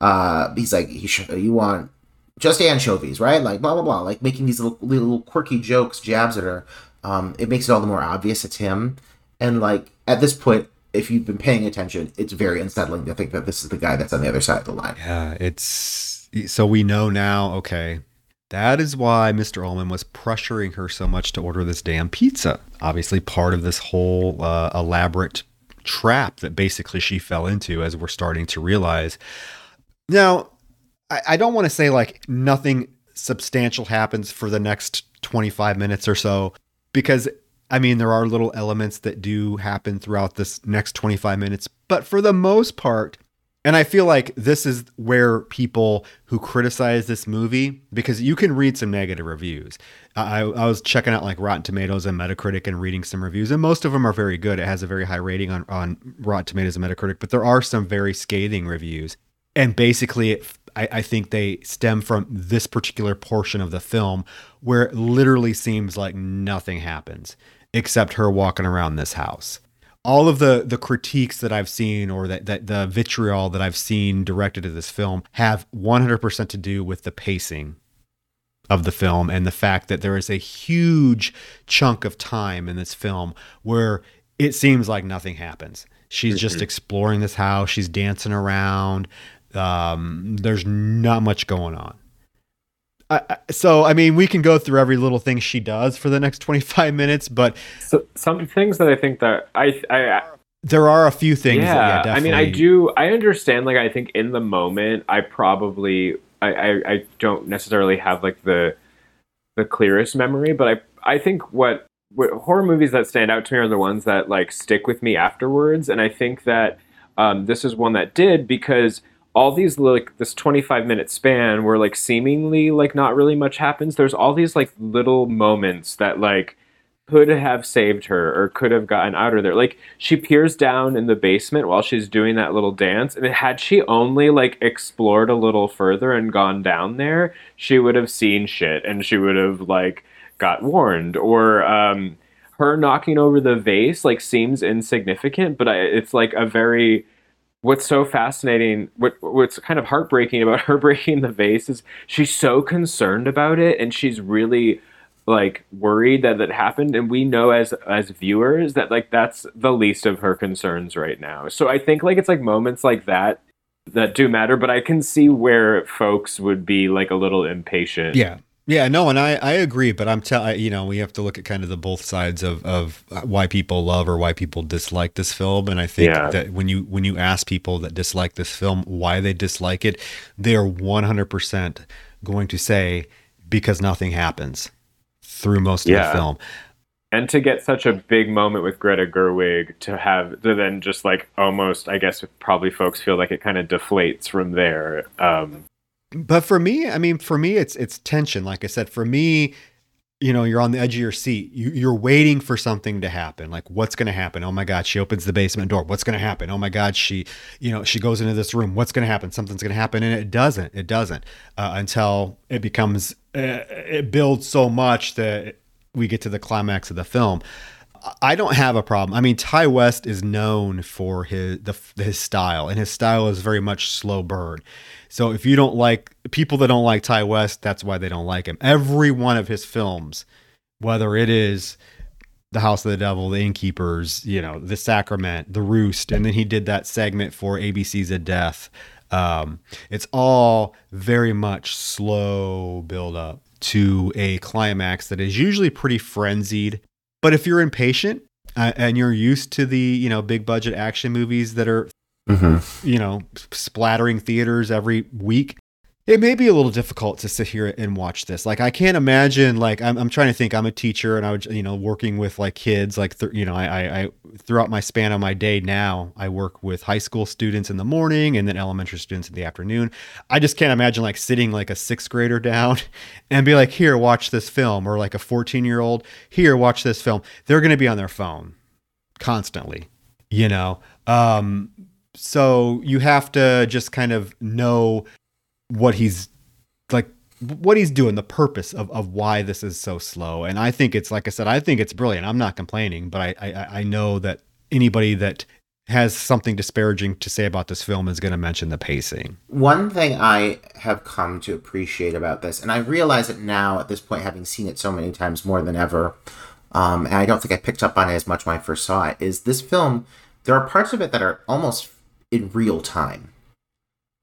uh he's like you want just anchovies right? Like blah blah blah. Like making these little little quirky jokes jabs at her. Um it makes it all the more obvious it's him. And like at this point if you've been paying attention it's very unsettling to think that this is the guy that's on the other side of the line Yeah, it's so we know now. Okay, That is why Mr. Ullman was pressuring her so much to order this damn pizza. Obviously, part of this whole uh, elaborate trap that basically she fell into, as we're starting to realize. Now, I, I don't want to say like nothing substantial happens for the next 25 minutes or so, because I mean, there are little elements that do happen throughout this next 25 minutes, but for the most part, and I feel like this is where people who criticize this movie, because you can read some negative reviews. I, I was checking out like Rotten Tomatoes and Metacritic and reading some reviews, and most of them are very good. It has a very high rating on, on Rotten Tomatoes and Metacritic, but there are some very scathing reviews. And basically, it, I, I think they stem from this particular portion of the film where it literally seems like nothing happens except her walking around this house all of the the critiques that I've seen or that, that the vitriol that I've seen directed at this film have 100% to do with the pacing of the film and the fact that there is a huge chunk of time in this film where it seems like nothing happens. She's mm-hmm. just exploring this house, she's dancing around. Um, there's not much going on. I, so I mean, we can go through every little thing she does for the next 25 minutes, but so, some things that I think that I, I, there are a few things. Yeah, that, yeah I mean, I do. I understand. Like, I think in the moment, I probably, I, I, I don't necessarily have like the, the clearest memory, but I, I think what, what horror movies that stand out to me are the ones that like stick with me afterwards, and I think that um, this is one that did because all these like this 25 minute span where like seemingly like not really much happens there's all these like little moments that like could have saved her or could have gotten out of there. Like she peers down in the basement while she's doing that little dance and had she only like explored a little further and gone down there she would have seen shit and she would have like got warned. Or um her knocking over the vase like seems insignificant but I, it's like a very what's so fascinating what what's kind of heartbreaking about her breaking the vase is she's so concerned about it and she's really like worried that it happened. And we know as as viewers that like that's the least of her concerns right now. So i think like it's like moments like that that do matter but i can see where folks would be like a little impatient. Yeah yeah, no, and I, I agree, but I'm telling you know we have to look at kind of the both sides of, of why people love or why people dislike this film, and I think yeah. that when you when you ask people that dislike this film why they dislike it, they are 100 percent going to say because nothing happens through most of the film. And to get such a big moment with Greta Gerwig to have to then just like almost, I guess probably folks feel like it kind of deflates from there. Um, but for me, I mean, for me, it's it's tension. Like I said, for me, you know, you're on the edge of your seat. You, you're waiting for something to happen. Like, what's going to happen? Oh my God, she opens the basement door. What's going to happen? Oh my God, she, you know, she goes into this room. What's going to happen? Something's going to happen, and it doesn't. It doesn't uh, until it becomes uh, it builds so much that we get to the climax of the film. I don't have a problem. I mean, Ti West is known for his the, his style, and his style is very much slow burn. So if you don't like people that don't like Ti West, that's why they don't like him. Every one of his films, whether it is The House of the Devil, The Innkeepers, you know, The Sacrament, The Roost, and then he did that segment for ABC's of Death. Um, it's all very much slow build up to a climax that is usually pretty frenzied. But if you're impatient uh, and you're used to the you know big budget action movies that are mm-hmm. you know, splattering theaters every week. It may be a little difficult to sit here and watch this. Like, I can't imagine. Like, I'm, I'm trying to think. I'm a teacher, and I would, you know, working with like kids. Like, th- you know, I, I, I throughout my span of my day now, I work with high school students in the morning, and then elementary students in the afternoon. I just can't imagine like sitting like a sixth grader down and be like, "Here, watch this film," or like a 14 year old, "Here, watch this film." They're going to be on their phone constantly, you know. Um, so you have to just kind of know what he's like what he's doing the purpose of, of why this is so slow. And i think it's like i said i think it's brilliant. I'm not complaining but i i, I know that anybody that has something disparaging to say about this film is going to mention the pacing. One thing i have come to appreciate about this and i realize it now at this point having seen it so many times more than ever um, and i don't think i picked up on it as much when i first saw it is this film there are parts of it that are almost in real time.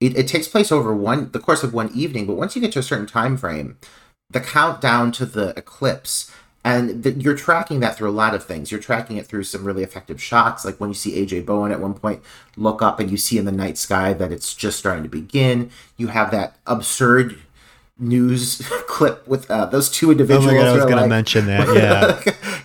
It, it takes place over one the course of one evening, but once you get to a certain time frame, the countdown to the eclipse and the, you're tracking that through a lot of things you're tracking it through some really effective shots like when you see aj bowen at one point look up and you see in the night sky that it's just starting to begin you have that absurd news clip with uh, those two individuals my god, I was going to mention that. Yeah.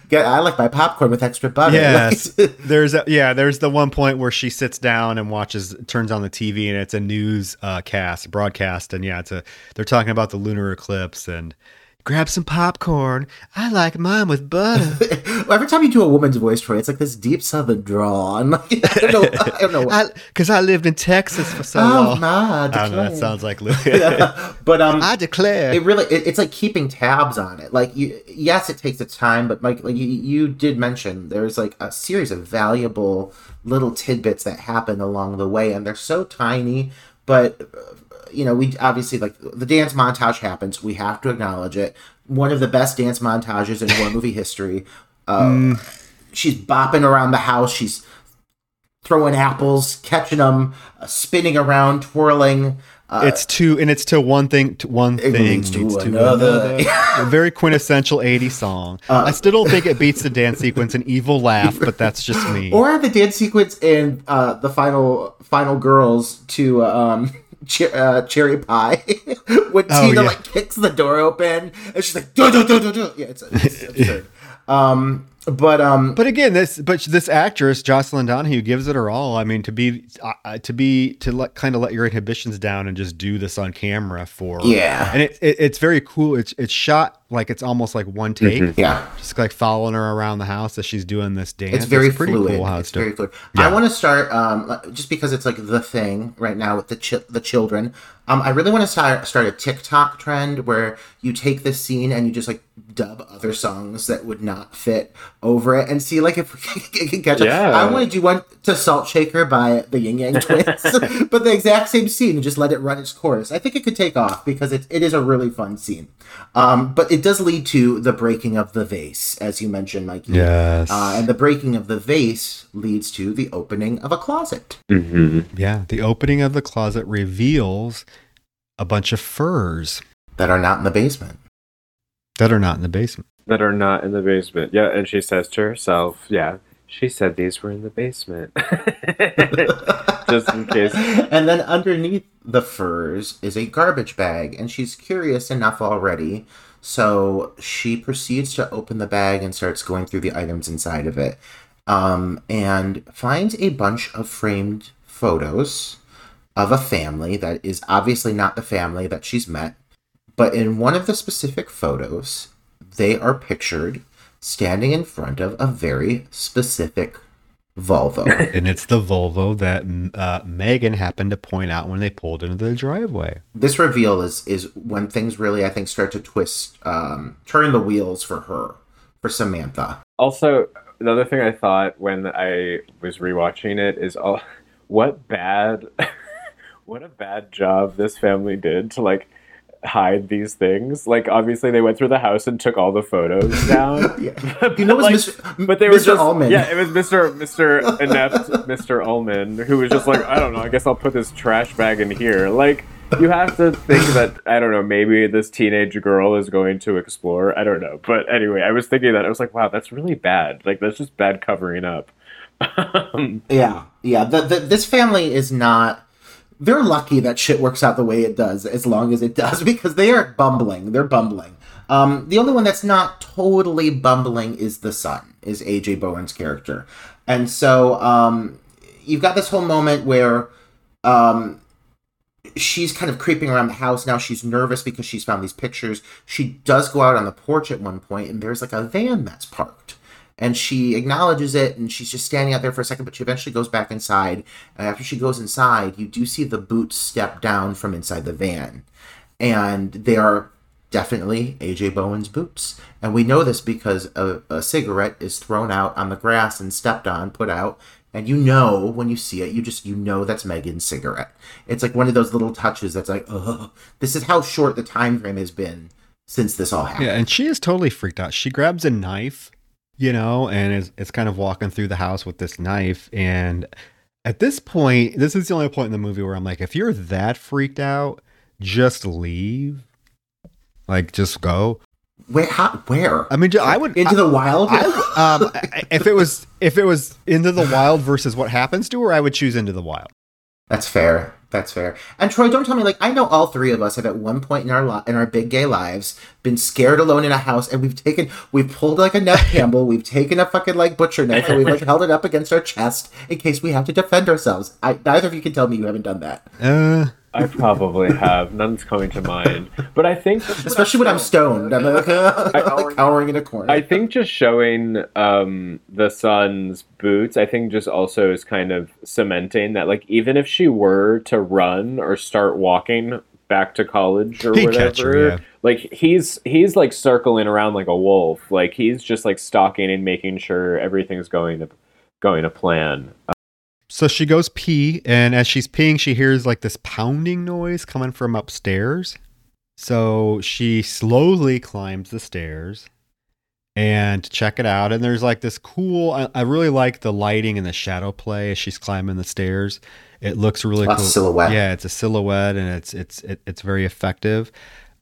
Get, I like my popcorn with extra butter. Yes, Like, there's a, yeah, there's the one point where she sits down and watches, turns on the TV, and it's a news uh, cast, broadcast, and yeah, it's a they're talking about the lunar eclipse and grab some popcorn. I like mine with butter. Every time you do a woman's voice, Troy, it's like this deep southern drawl. And like, I don't know. I don't know. Because I, lived in Texas for so oh long. my! I don't know. That sounds like Lou. But um, I declare. it really it, it's like keeping tabs on it. Like you, yes, it takes its time, but Mike, like you, you did mention, there's like a series of valuable little tidbits that happen along the way, and they're so tiny, but. You know, we obviously like the dance montage happens. We have to acknowledge it. One of the best dance montages in horror movie history. Uh, She's bopping around the house. She's throwing apples, catching them, uh, spinning around, twirling. Uh, it's to and it's to one thing to one thing leads to leads another. a very quintessential 80s song. Uh, I still don't think it beats the dance sequence in Evil Laugh, but that's just me. or the dance sequence in uh, the final final girls to um, cher- uh, cherry pie when Oh, Tina yeah. like kicks the door open and she's like do do do do do. Yeah, it's, it's absurd. um, but um, But again, this but this actress Jocelin Donahue gives it her all. I mean, to be uh, uh, to be to let kind of let your inhibitions down and just do this on camera for Yeah. and it, it it's very cool. It's it's shot like it's almost like one take, yeah. just like following her around the house as she's doing this dance. It's very pretty fluid. cool how it's it's, done. very fluid. I want to start um, just because it's like the thing right now with the chi- the children. Um, I really want to start start a TikTok trend where you take this scene and you just like dub other songs that would not fit over it and see like if we can catch Yeah. up. I want to do one to Salt Shaker by the Yin Yang Twins, but the exact same scene and just let it run its course. I think it could take off because it, it is a really fun scene. Um, but it does lead to the breaking of the vase, as you mentioned, Mikey. Yes. Uh, and the breaking of the vase leads to the opening of a closet. hmm Yeah, the opening of the closet reveals a bunch of furs that are not in the basement. that are not in the basement. That are not in the basement. Yeah, and she says to herself, yeah, she said these were in the basement. Just in case. And then underneath the furs is a garbage bag, and she's curious enough already. So she proceeds to open the bag and starts going through the items inside of it, um, and finds a bunch of framed photos of a family that is obviously not the family that she's met. But in one of the specific photos, they are pictured standing in front of a very specific Volvo. And it's the Volvo that uh, Megan happened to point out when they pulled into the driveway. this reveal is is when things really I think start to twist, um, turn the wheels for her, for Samantha. Also, another thing I thought when I was rewatching it is, oh, what bad, what a bad job this family did to like hide these things. Like, obviously, they went through the house and took all the photos down. Yeah. You know, it was Mr. But they were Mr. just Ullman. yeah, it was Mr. Mr. inept Mr. Ullman who was just like, I don't know, I guess I'll put this trash bag in here. Like, you have to think that I don't know, maybe this teenage girl is going to explore. I don't know, but anyway, I was thinking that I was like, wow, that's really bad. Like, that's just bad covering up. Um, Yeah, yeah. The, the, this family is not. They're lucky that shit works out the way it does, as long as it does, because they are bumbling. They're bumbling. Um, the only one that's not totally bumbling is the son, is AJ Bowen's character, and so um, you've got this whole moment where um, she's kind of creeping around the house now. She's nervous because she's found these pictures. She does go out on the porch at one point, and there's like a van that's parked and she acknowledges it and she's just standing out there for a second but she eventually goes back inside. And after she goes inside you do see the boots step down from inside the van. And they are definitely aj bowen's boots. And we know this because a, a cigarette is thrown out on the grass and stepped on put out. And you know when you see it you just you know that's megan's cigarette. It's like one of those little touches that's like oh this is how short the time frame has been since this all happened. Yeah, and she is totally freaked out. She grabs a knife, you know, and it's, is kind of walking through the house with this knife. And at this point, this is the only point in the movie where I'm like, if you're that freaked out, just leave. Like just go. Where? How, where? I mean, I would Into the wild? I, um, if it was if it was into the wild versus what happens to her, I would choose into the wild. That's fair. That's fair. And Troy, don't tell me like I know all three of us have at one point in our li- in our big gay lives been scared alone in a house, and we've taken we've pulled like a Neve Campbell, we've taken a fucking like butcher knife, and we've like held it up against our chest in case we have to defend ourselves. I, neither of you can tell me you haven't done that, Uh, I probably have. None's coming to mind. But I think especially when I'm stoned. I'm like, like cowering in a corner. I think just showing um, the son's boots, I think just also is kind of cementing that, like, even if she were to run or start walking back to college or He'd whatever, catch yeah. like he's he's like circling around like a wolf. Like he's just like stalking and making sure everything's going to going to plan. So she goes pee, and as she's peeing, she hears like this pounding noise coming from upstairs. So she slowly climbs the stairs and check it out. And there's like this cool. I, I really like the lighting and the shadow play as she's climbing the stairs. It looks really cool. silhouette. Yeah, it's a silhouette, and it's it's it, it's very effective.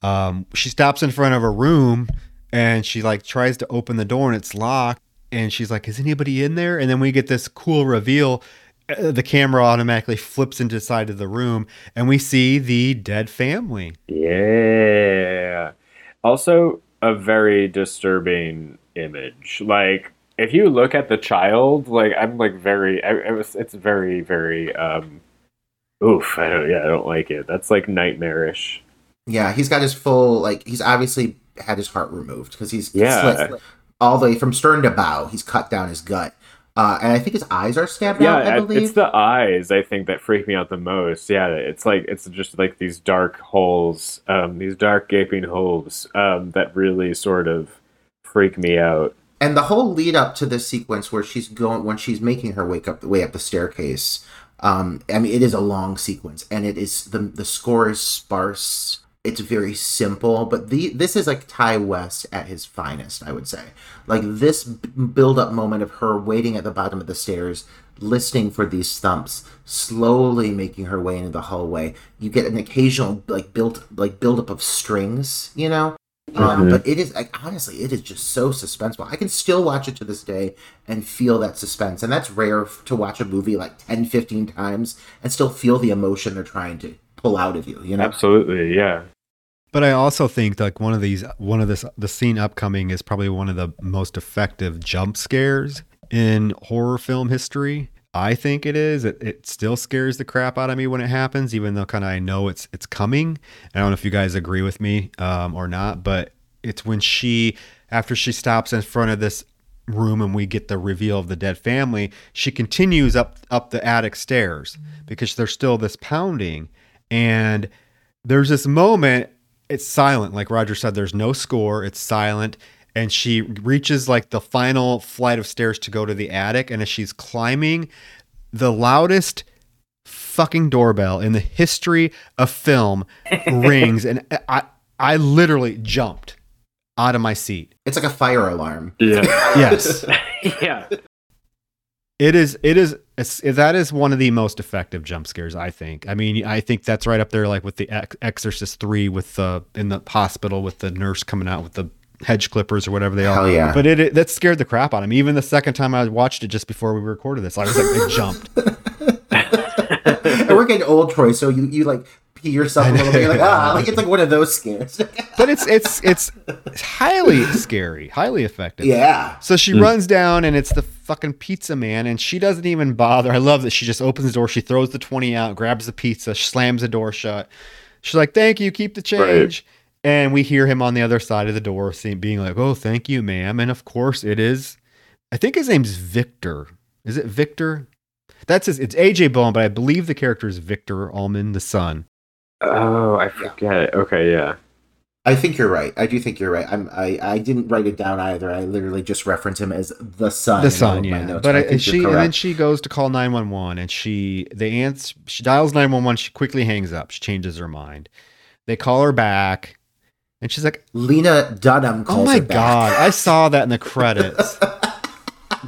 Um, she stops in front of a room, and she like tries to open the door, and it's locked. And she's like, "Is anybody in there?" And then we get this cool reveal. Uh, The camera automatically flips into the side of the room, and we see the dead family. Yeah. Also, a very disturbing image. Like, if you look at the child, like I'm like very, I, it was, it's very, very, um, oof. I don't, yeah, I don't like it. That's like nightmarish. yeah, he's got his full like he's obviously had his heart removed because he's Yeah. slit all the way from stern to bow. He's cut down his gut, uh, and I think his eyes are stabbed Yeah, out. I believe. it's the eyes I think that freak me out the most. Yeah, it's like it's just like these dark holes, um, these dark gaping holes um, that really sort of freak me out. and the whole lead up to this sequence where she's going when she's making her wake up the way up the staircase um i mean it is a long sequence and it is the the score is sparse it's very simple but the this is like ti west at his finest i would say. Like this build up moment of her waiting at the bottom of the stairs listening for these thumps slowly making her way into the hallway. You get an occasional like built like build up of strings you know? Um, but it is like honestly it is just so suspenseful. I can still watch it to this day and feel that suspense and that's rare to watch a movie like 10 15 times and still feel the emotion they're trying to pull out of you you know? Absolutely, yeah. But I also think like one of these, one of this, the scene upcoming is probably one of the most effective jump scares in horror film history. I think it is. It, it still scares the crap out of me when it happens, even though kind of I know it's it's coming. I don't know if you guys agree with me um, or not, but it's when she, after she stops in front of this room and we get the reveal of the dead family, she continues up up the attic stairs because there's still this pounding, and there's this moment it's silent. Like roger said there's no score. It's silent. And she reaches like the final flight of stairs to go to the attic. And as she's climbing the loudest fucking doorbell in the history of film rings. And i i literally jumped out of my seat. It's like a fire alarm. Yeah. yes. Yeah. It is. It is. It's, that is one of the most effective jump scares. I think. I mean, I think that's right up there, like with the Ex- Exorcist three, with the in the hospital with the nurse coming out with the hedge clippers or whatever they are. Hell yeah. But it, it that scared the crap out of me. Even the second time I watched it just before we recorded this, I was like, I jumped. and we're getting old troy so you you like pee yourself a little bit you're like ah like it's like one of those scares But it's it's it's highly scary, highly effective. yeah So she runs down and it's the fucking pizza man and she doesn't even bother. I love that she just opens the door, she throws the 20 out, grabs the pizza, slams the door shut. She's like, "Thank you, keep the change." And we hear him on the other side of the door saying being like, "Oh, thank you, ma'am." And of course it is I think his name's Victor. Is it Victor? That's his it's AJ Bowen, but I believe the character is Victor Allman, the son. Oh, I forget. It. Okay, yeah. I think you're right. I do think you're right. I'm. I. I didn't write it down either. I literally just reference him as the son. the in son, yeah. notes, But I I, think she and then she goes to call nine one one, and she the answer. She dials nine one one. She quickly hangs up. She changes her mind. They call her back, and she's like, Lena Dunham calls "Oh my her back. god, I saw that in the credits."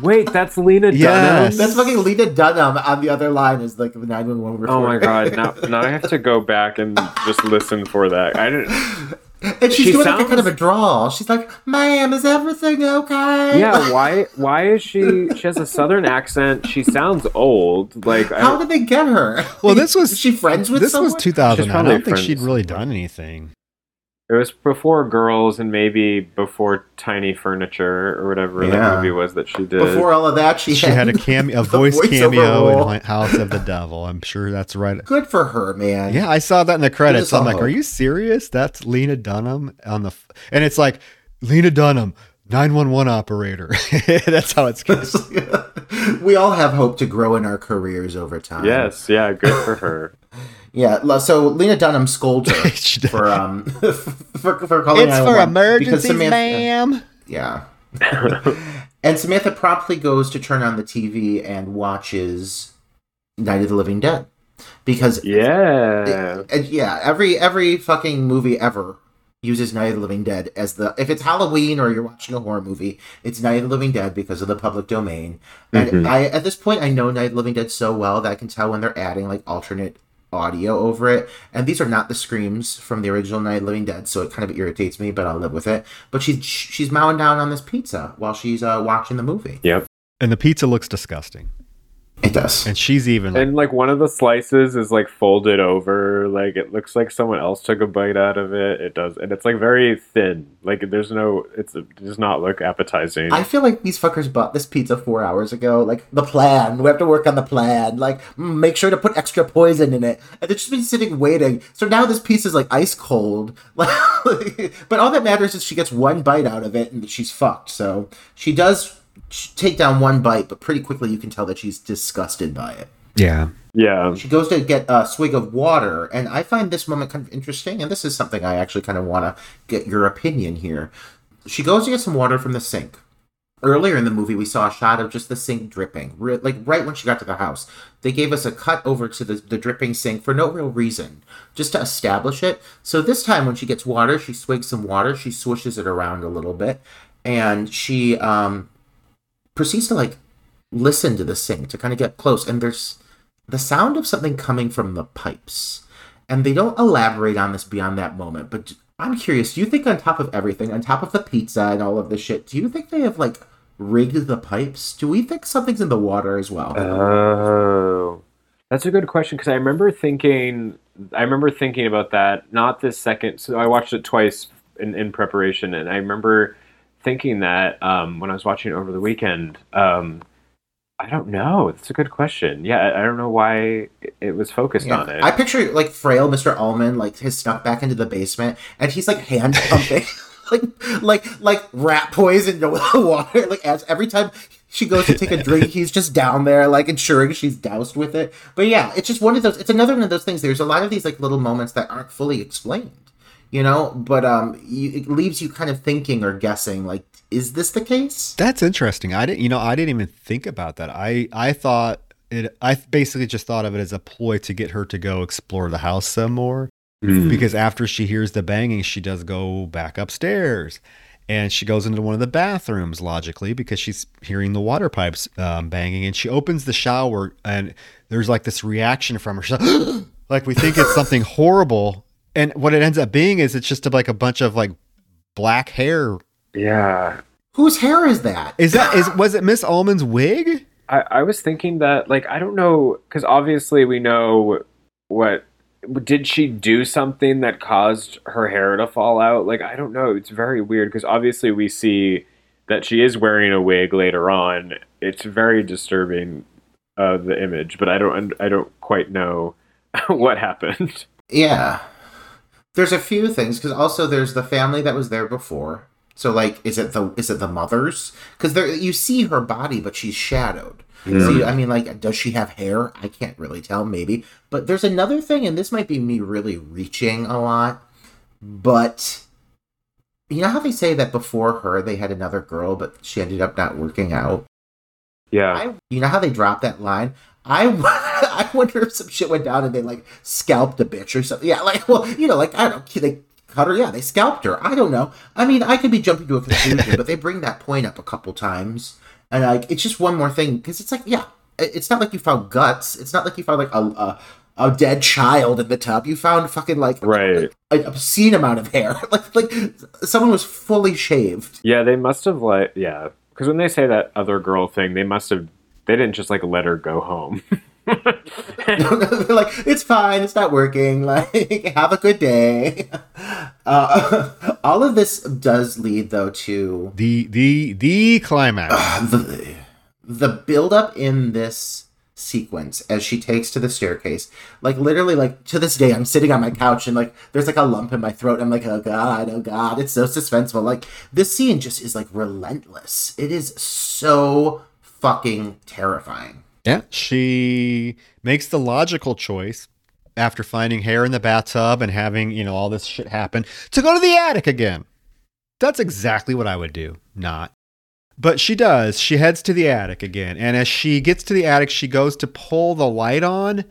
Wait, that's Lena Yes. Dunham. That's fucking Lena Dunham on the other line is like the 911 reporter. Oh my god! Now, now I have to go back and just listen for that. I didn't. And she's She doing like a kind of a sounds- drawl. She's like, "Ma'am, is everything okay?" Yeah, why? Why is she? She has a southern accent. She sounds old. Like How don't, did they get her? Well, this was Is she friends with this someone? was 2009. I don't think friends she'd really done anything. It was before Girls and maybe before Tiny Furniture or whatever Yeah. that movie was that she did. Before all of that, she, She had a cameo, a the voice cameo in House of the Devil. I'm sure that's right. Good for her, man. Yeah, I saw that in the credits. saw I'm like, hope. are you serious? That's Lena Dunham on the, f-. and it's like Lena Dunham, 911 operator. that's how it's. going. we all have hope to grow in our careers over time. yes, yeah, good for her. Yeah. So Lena Dunham scolds her She for um for, for calling It's for 911 because emergencies, Samantha- ma'am. Yeah. and Samantha promptly goes to turn on the TV and watches Night of the Living Dead because Yeah. and yeah, every every fucking movie ever uses Night of the Living Dead as the if it's Halloween or you're watching a horror movie, it's Night of the Living Dead because of the public domain. And Mhm. I at this point I know Night of the Living Dead so well that I can tell when they're adding like alternate audio over it. And these are not the screams from the original Night of the Living Dead, so it kind of irritates me, but I'll live with it. But she's she's mowing down on this pizza while she's uh, watching the movie. Yep. And the pizza looks disgusting. It does. And she's even. And like one of the slices is like folded over, like it looks like someone else took a bite out of it. It does, and it's like very thin. Like there's no, it's it does not look appetizing. I feel like these fuckers bought this pizza four hours ago. Like the plan, we have to work on the plan. Like mm, make sure to put extra poison in it. And they've just been sitting waiting. So now this piece is like ice cold. Like, but all that matters is she gets one bite out of it and she's fucked. So she does take down one bite, but pretty quickly you can tell that she's disgusted by it. yeah. yeah, She goes to get a swig of water, and I find this moment kind of interesting. And this is something I actually kind of want to get your opinion here. She goes to get some water from the sink. Earlier in the movie, we saw a shot of just the sink dripping, re- like right when she got to the house. They gave us a cut over to the, the dripping sink for no real reason, just to establish it. So this time, when she gets water, she swigs some water, she swishes it around a little bit, and she um, proceeds to like listen to the sink to kind of get close. And there's the sound of something coming from the pipes. And they don't elaborate on this beyond that moment, but I'm curious, do you think on top of everything, on top of the pizza and all of this shit, do you think they have like rigged the pipes? Do we think something's in the water as well? Oh, that's a good question because I remember thinking, I remember thinking about that. Not this second. So I watched it twice in, in preparation, and I remember thinking that um, when I was watching over the weekend. Um, I don't know. It's a good question. Yeah, I don't know why it- was focused Yeah. on it. I picture like frail Mr. Ullman like has snuck back into the basement and he's like hand pumping like like like rat poison to the water. Like as every time she goes to take a drink, he's just down there like ensuring she's doused with it. But yeah, it's just one of those. It's another one of those things. There's a lot of these like little moments that aren't fully explained, you know. But um, you, it leaves you kind of thinking or guessing like, is this the case? That's interesting. I didn't, you know, I didn't even think about that. I, I thought it, I basically just thought of it as a ploy to get her to go explore the house some more. Mm. Because after she hears the banging, she does go back upstairs and she goes into one of the bathrooms logically because she's hearing the water pipes um, banging and she opens the shower and there's like this reaction from her. Like, like we think it's something horrible. And what it ends up being is it's just like a bunch of like black hair. yeah, Whose hair is that? Is that, is, was it Miss Ullman's wig? I, I was thinking that like I don't know because obviously we know what did she do something that caused her hair to fall out like I don't know it's very weird because obviously we see that she is wearing a wig later on it's very disturbing uh, the image but I don't I don't quite know what happened Yeah. There's a few things because also there's the family that was there before. So like, is it the is it the mothers? Because there you see her body, but she's shadowed. So you, I mean, like, does she have hair? I can't really tell. Maybe, but there's another thing, and this might be me really reaching a lot, but you know how they say that before her they had another girl, but she ended up not working out. yeah I, you know how they dropped that line? I, I wonder if some shit went down and they like scalped a bitch or something. Yeah, like well, you know, like I don't know, they cut her. Yeah, they scalped her. I don't know. I mean, I could be jumping to a conclusion, but they bring that point up a couple times, and like it's just one more thing because it's like, yeah, it's not like you found guts. It's not like you found like a, a a dead child in the tub. You found fucking like Right. an obscene amount of hair. like like someone was fully shaved. Yeah, they must have like yeah, because when they say that other girl thing, they must have they didn't just like let her go home. They're like, it's fine, it's not working. Like, have a good day. Uh, all of this does lead though to The the the climax. the the build up in this sequence as she takes to the staircase. Like literally, like to this day, I'm sitting on my couch and like there's like a lump in my throat. I'm like, oh god, oh god, it's so suspenseful. Like this scene just is like relentless. It is so fucking terrifying. Yeah. She makes the logical choice after finding hair in the bathtub and having, you know, all this shit happen to go to the attic again. That's exactly what I would do. Not. But she does. She heads to the attic again. And as she gets to the attic, she goes to pull the light on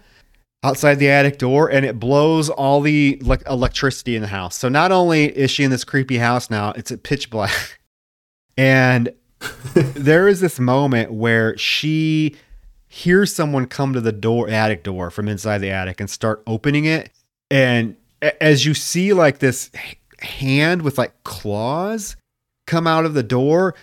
outside the attic door and it blows all the like electricity in the house. So not only is she in this creepy house now, it's at pitch black. And there is this moment where she hears someone come to the door attic door from inside the attic and start opening it. And as you see like this hand with like claws come out of the door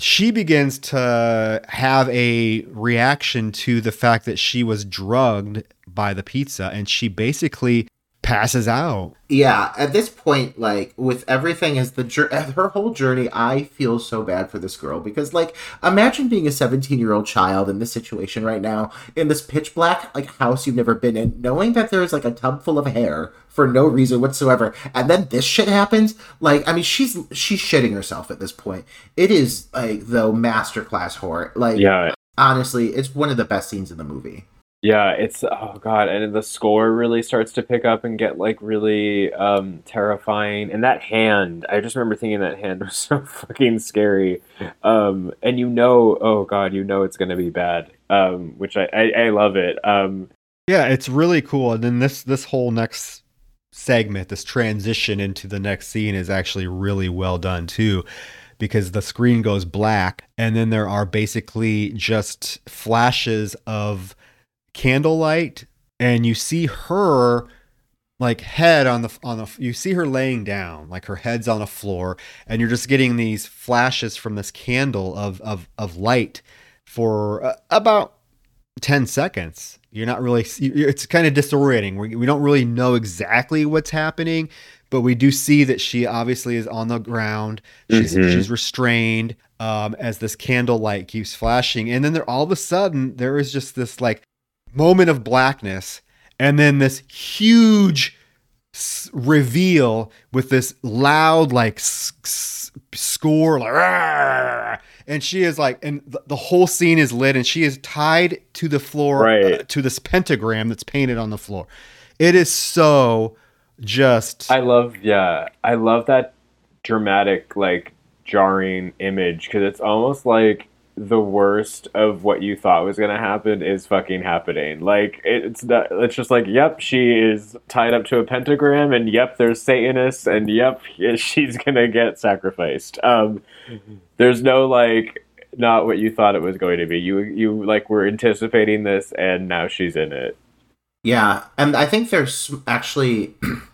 she begins to have a reaction to the fact that she was drugged by the pizza. And she basically passes out Yeah, at this point, like with everything as the her whole journey, I feel so bad for this girl because, like, imagine being a 17 year old child in this situation right now in this pitch black like house you've never been in, knowing that there's like a tub full of hair for no reason whatsoever, and then this shit happens. Like, I mean, she's she's shitting herself at this point. It is like the masterclass horror. Like, yeah, honestly, it's one of the best scenes in the movie. Yeah, it's oh god, and the score really starts to pick up and get like really um terrifying. And that hand, I just remember thinking that hand was so fucking scary. Um and you know, oh god, you know it's gonna be bad. Um which I I, I love it. Um Yeah, it's really cool. And then this this whole next segment, this transition into the next scene is actually really well done too. Because the screen goes black and then there are basically just flashes of candlelight and you see her like head on the on the you see her laying down like her head's on the floor and you're just getting these flashes from this candle of of of light for uh, about 10 seconds. You're not really it's kind of disorienting. We, we don't really know exactly what's happening but we do see that she obviously is on the ground. She's Mhm. she's restrained um, as this candlelight keeps flashing and then there all of a sudden there is just this like moment of blackness and then this huge s- reveal with this loud like s- s- score like "Rah!" and she is like and th- the whole scene is lit and she is tied to the floor Right. uh, to this pentagram that's painted on the floor it is so just I love yeah, I love that dramatic like jarring image because it's almost like the worst of what you thought was gonna happen is fucking happening. Like it's not, it's just like yep, she is tied up to a pentagram, and yep, there's Satanists, and yep, she's gonna get sacrificed. Um, there's no like not what you thought it was going to be. You you like were anticipating this, and now she's in it. Yeah, and I think there's actually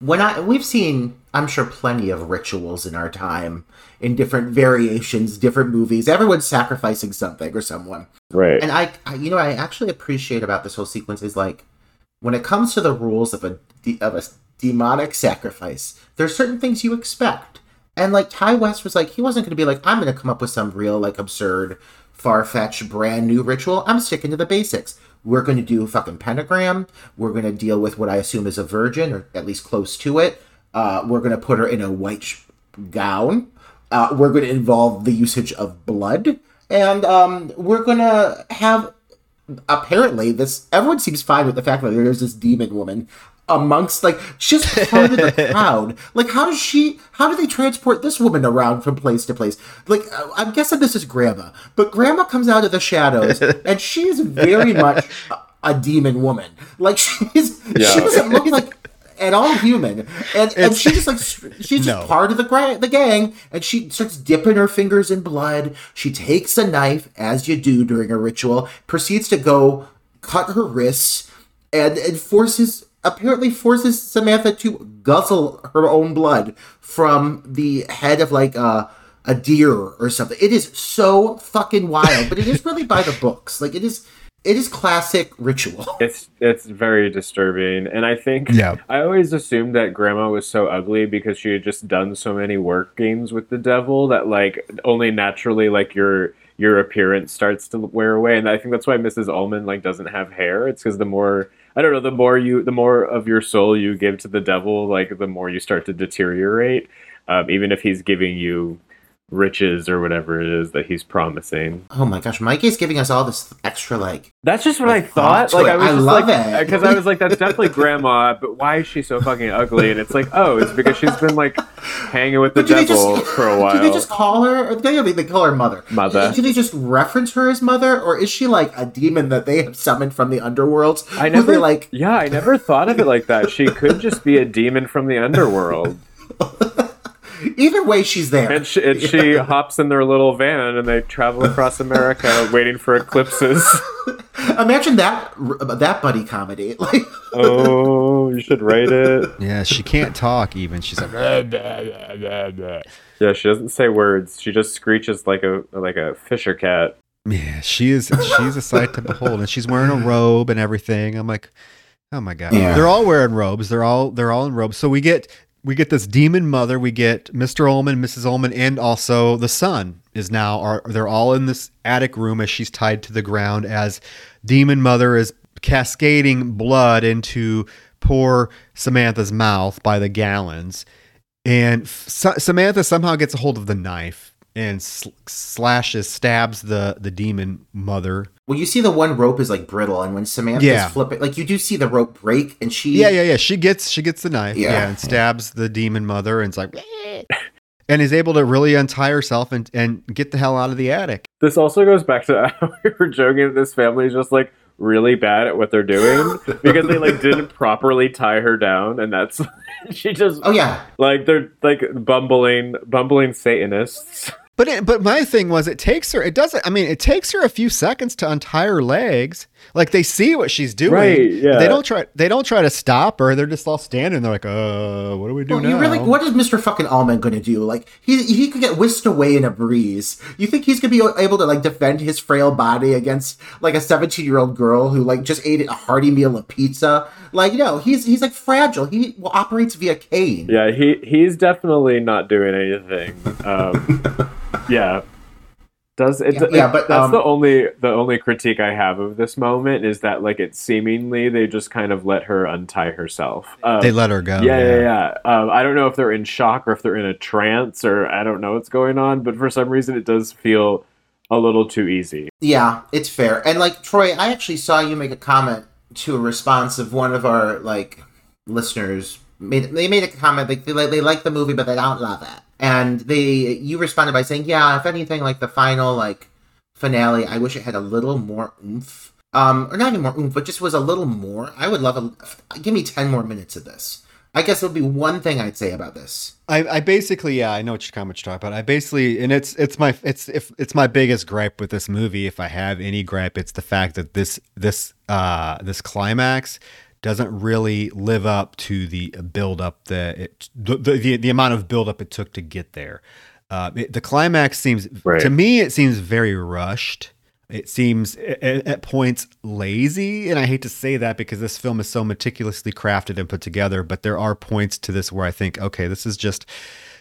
when I we've seen I'm sure plenty of rituals in our time in different variations, different movies. Everyone's sacrificing something or someone. Right. And I, I you know I actually appreciate about this whole sequence is like when it comes to the rules of a of a demonic sacrifice, there's certain things you expect. And like Ti West was like he wasn't going to be like I'm going to come up with some real like absurd far-fetched brand new ritual. I'm sticking to the basics. We're going to do a fucking pentagram. We're going to deal with what I assume is a virgin, or at least close to it. Uh, we're going to put her in a white gown. Uh, we're going to involve the usage of blood, and um, we're going to have. Apparently, this everyone seems fine with the fact that there's this demon woman amongst like just part of the crowd. Like, how does she? How do they transport this woman around from place to place? Like, uh, I'm guessing this is Grandma, but Grandma comes out of the shadows, and she is very much a, a demon woman. Like, she's she Yeah. doesn't look like at all human, and and It's- she just like she's just No. part of the gra- the gang, and she starts dipping her fingers in blood. She takes a knife, as you do during a ritual, proceeds to go cut her wrists and it forces apparently forces Samantha to guzzle her own blood from the head of like a a deer or something. It is so fucking wild, but it is really by the books. Like it is it is classic ritual. It's it's very disturbing, and I think Yeah. I always assumed that Grandma was so ugly because she had just done so many work games with the devil that like only naturally like your your appearance starts to wear away, and I think that's why Mrs. Ullman like doesn't have hair. It's because the more I don't know, the more you the more of your soul you give to the devil, like the more you start to deteriorate. Um, even if he's giving you riches or whatever it is that he's promising. Oh my gosh, Mikey's giving us all this extra like That's just what I Like, thought. thought Like I was I just love like, it. because I was like, that's definitely grandma. But why is she so fucking ugly? And it's like, oh, it's because she's been like hanging with the devil just- for a while. Do they just call her? Or they, they call her mother. Mother. Do they just reference her as mother, or is she like a demon that they have summoned from the underworld? I never they, like. Yeah, I never thought of it like that. She could just be a demon from the underworld, Either way, she's there. and she, and she hops in their little van and they travel across America waiting for eclipses. Imagine that that buddy comedy. Like, Oh, you should write it. Yeah, she can't talk even. She's like, Yeah, she doesn't say words. She just screeches like a like a Fisher cat. yeah, she is. She's a sight to behold, and she's wearing a robe and everything. I'm like, oh my god. Yeah. They're all wearing robes. They're all they're all in robes. So we get we get this demon mother. We get Mr. Ullman, Mrs. Ullman, and also the son is now. Are they're all in this attic room as she's tied to the ground as demon mother is cascading blood into poor Samantha's mouth by the gallons. And f- Samantha somehow gets a hold of the knife and sl- slashes, stabs the the demon mother. well, you see the one rope is like brittle, and when Samantha's Yeah. flipping, like you do see the rope break, and she. Yeah, yeah, yeah. She gets she gets the knife, yeah, Yeah. and stabs the demon mother, and it's like, and is able to really untie herself and and get the hell out of the attic. This also goes back to how we were joking that this family is just like really bad at what they're doing because they like didn't properly tie her down and that's she just Oh yeah. like they're like bumbling bumbling satanists But it, but my thing was, it takes her. It doesn't. I mean, it takes her a few seconds to untie her legs. Like they see what she's doing. Right, yeah. They don't try. They don't try to stop her. They're just all standing. They're like, uh, what do we do Well, now? you really, what is Mr. fucking Ullman going to do? Like, he he could get whisked away in a breeze. You think he's going to be able to like defend his frail body against like a seventeen year old girl who like just ate a hearty meal of pizza? Like, no, he's he's like fragile. He well, operates via cane. yeah he he's definitely not doing anything um yeah does it, Yeah, it- yeah, but, that's um, the only the only critique i have of this moment is that like it seemingly they just kind of let her untie herself um, they let her go. yeah, yeah, yeah. Um, I don't know if they're in shock or if they're in a trance or I don't know what's going on, but for some reason it does feel a little too easy. Yeah, it's fair. And like Troy, I actually saw you make a comment to a response of one of our like listeners. Made they made a comment like they like they like the movie but they don't love it. And they you responded by saying, "Yeah, if anything like the final like finale, I wish it had a little more oomph." Um or not even more oomph, but just was a little more. I would love a give me 10 more minutes of this. I guess it would be one thing I'd say about this. I, I basically, yeah, I know what you're comment talking about. I basically, and it's it's my it's if it's my biggest gripe with this movie. If I have any gripe, it's the fact that this this uh this climax doesn't really live up to the build up that it the the, the amount of build up it took to get there. Uh, it, the climax seems Right. to me it seems very rushed. It seems at, at points lazy, and I hate to say that because this film is so meticulously crafted and put together. But there are points to this where I think, okay, this is just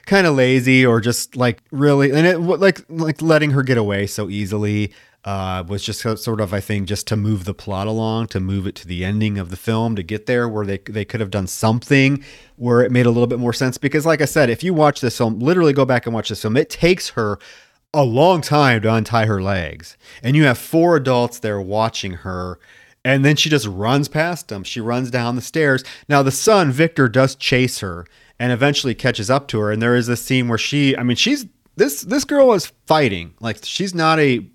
kind of lazy, or just like really, and it like like letting her get away so easily uh, was just sort of, I think, just to move the plot along, to move it to the ending of the film, to get there where they they could have done something where it made a little bit more sense. Because, like I said, if you watch this film, literally go back and watch this film, it takes her a long time to untie her legs. And you have four adults there watching her. And then she just runs past them. She runs down the stairs. Now, the son, Victor, does chase her and eventually catches up to her. And there is this scene where she, I mean, she's this this girl is fighting. Like she's not a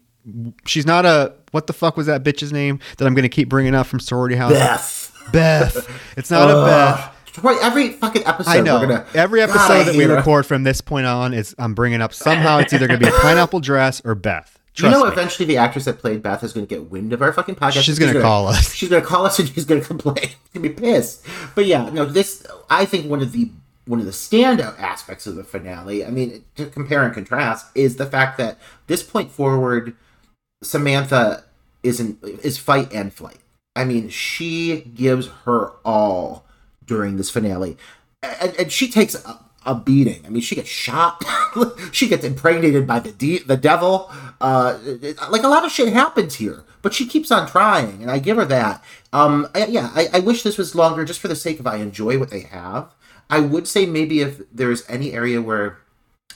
she's not a what the fuck was that bitch's name that I'm going to keep bringing up from sorority house? Beth. Beth. It's not a Beth. Every fucking episode I know. gonna Every episode I that we her. record from this point on is I'm bringing up somehow it's either going to be a pineapple dress or Beth. Do you know me. eventually the actress that played Beth is going to get wind of our fucking podcast? She's gonna call us. She's going to call us and she's going to complain. She's going to be pissed. But yeah, no, this I think one of the one of the standout aspects of the finale. I mean, to compare and contrast is the fact that this point forward, Samantha isn't is fight and flight. I mean, she gives her all during this finale, and, and she takes a, a beating. I mean, she gets shot, she gets impregnated by the de- the devil. Uh, like a lot of shit happens here, but she keeps on trying, and I give her that. Um, I, yeah, I, I wish this was longer, just for the sake of I enjoy what they have. I would say maybe if there's any area where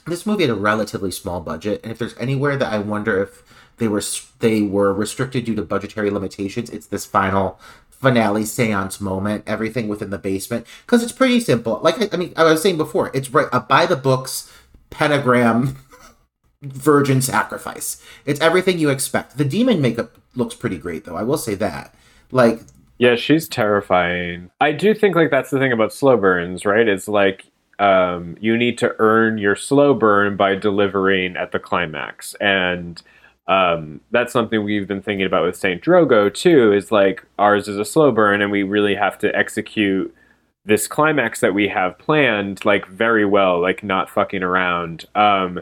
this movie had a relatively small budget, and if there's anywhere that I wonder if they were they were restricted due to budgetary limitations, it's this final finale seance moment. Everything within the basement because it's pretty simple. Like I, I mean, I was saying before, it's right a by the books pentagram virgin sacrifice. It's everything you expect. The demon makeup looks pretty great though. I will say that. Like Yeah, she's terrifying. I do think like that's the thing about slow burns, right? It's like um, you need to earn your slow burn by delivering at the climax, and um, that's something we've been thinking about with Saint Drogo too. Is like ours is a slow burn, and we really have to execute this climax that we have planned like very well, like not fucking around. Um,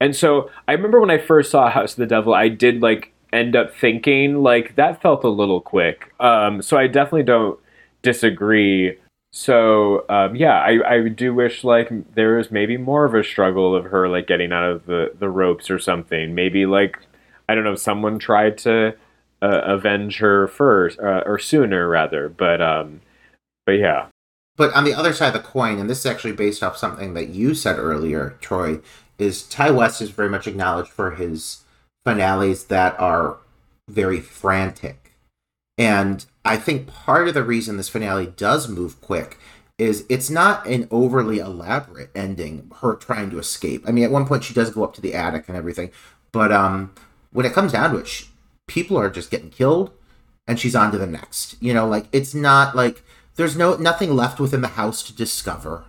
and so I remember when I first saw House of the Devil, I did like end up thinking like that felt a little quick. Um, so I definitely don't disagree. So um, yeah, I, I do wish like there was maybe more of a struggle of her like getting out of the, the ropes or something. Maybe like I don't know, someone tried to uh, avenge her first uh, or sooner rather. But um, but yeah, But on the other side of the coin, and this is actually based off something that you said earlier, Troy, is Ti West is very much acknowledged for his finales that are very frantic. And I think part of the reason this finale does move quick is it's not an overly elaborate ending, her trying to escape. I mean, at one point she does go up to the attic and everything, but um, when it comes down to it, she, people are just getting killed, and she's on to the next. You know, like it's not like there's no nothing left within the house to discover.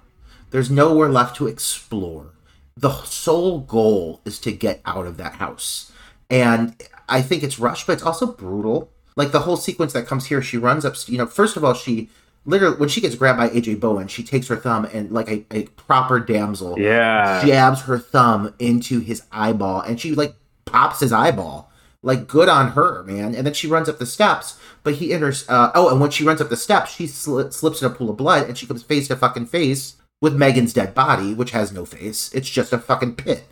There's nowhere left to explore. The sole goal is to get out of that house. And I think it's rushed, but it's also brutal. Like the whole sequence that comes here, she runs up, you know, first of all, she literally, when she gets grabbed by AJ Bowen, she takes her thumb and, like a, a proper damsel, yeah, jabs her thumb into his eyeball and she, like, pops his eyeball. Like, good on her, man. And then she runs up the steps, but he enters, uh, oh, and when she runs up the steps, she sli- slips in a pool of blood and she comes face to fucking face with Megan's dead body, which has no face. It's just a fucking pit.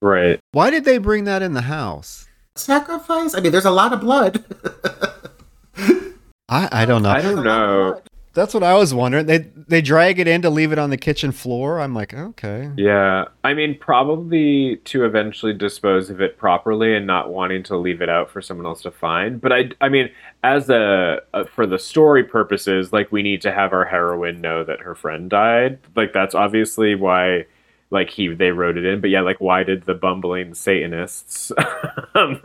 right. Why did they bring that in the house? Sacrifice? I mean, there's a lot of blood. I, I don't know. I don't know. That's what I was wondering. They they drag it in to leave it on the kitchen floor. I'm like, okay. Yeah, I mean, probably to eventually dispose of it properly and not wanting to leave it out for someone else to find. But I, I mean, as a, a for the story purposes, like we need to have our heroine know that her friend died. Like that's obviously why, like he they wrote it in. But yeah, like why did the bumbling Satanists um,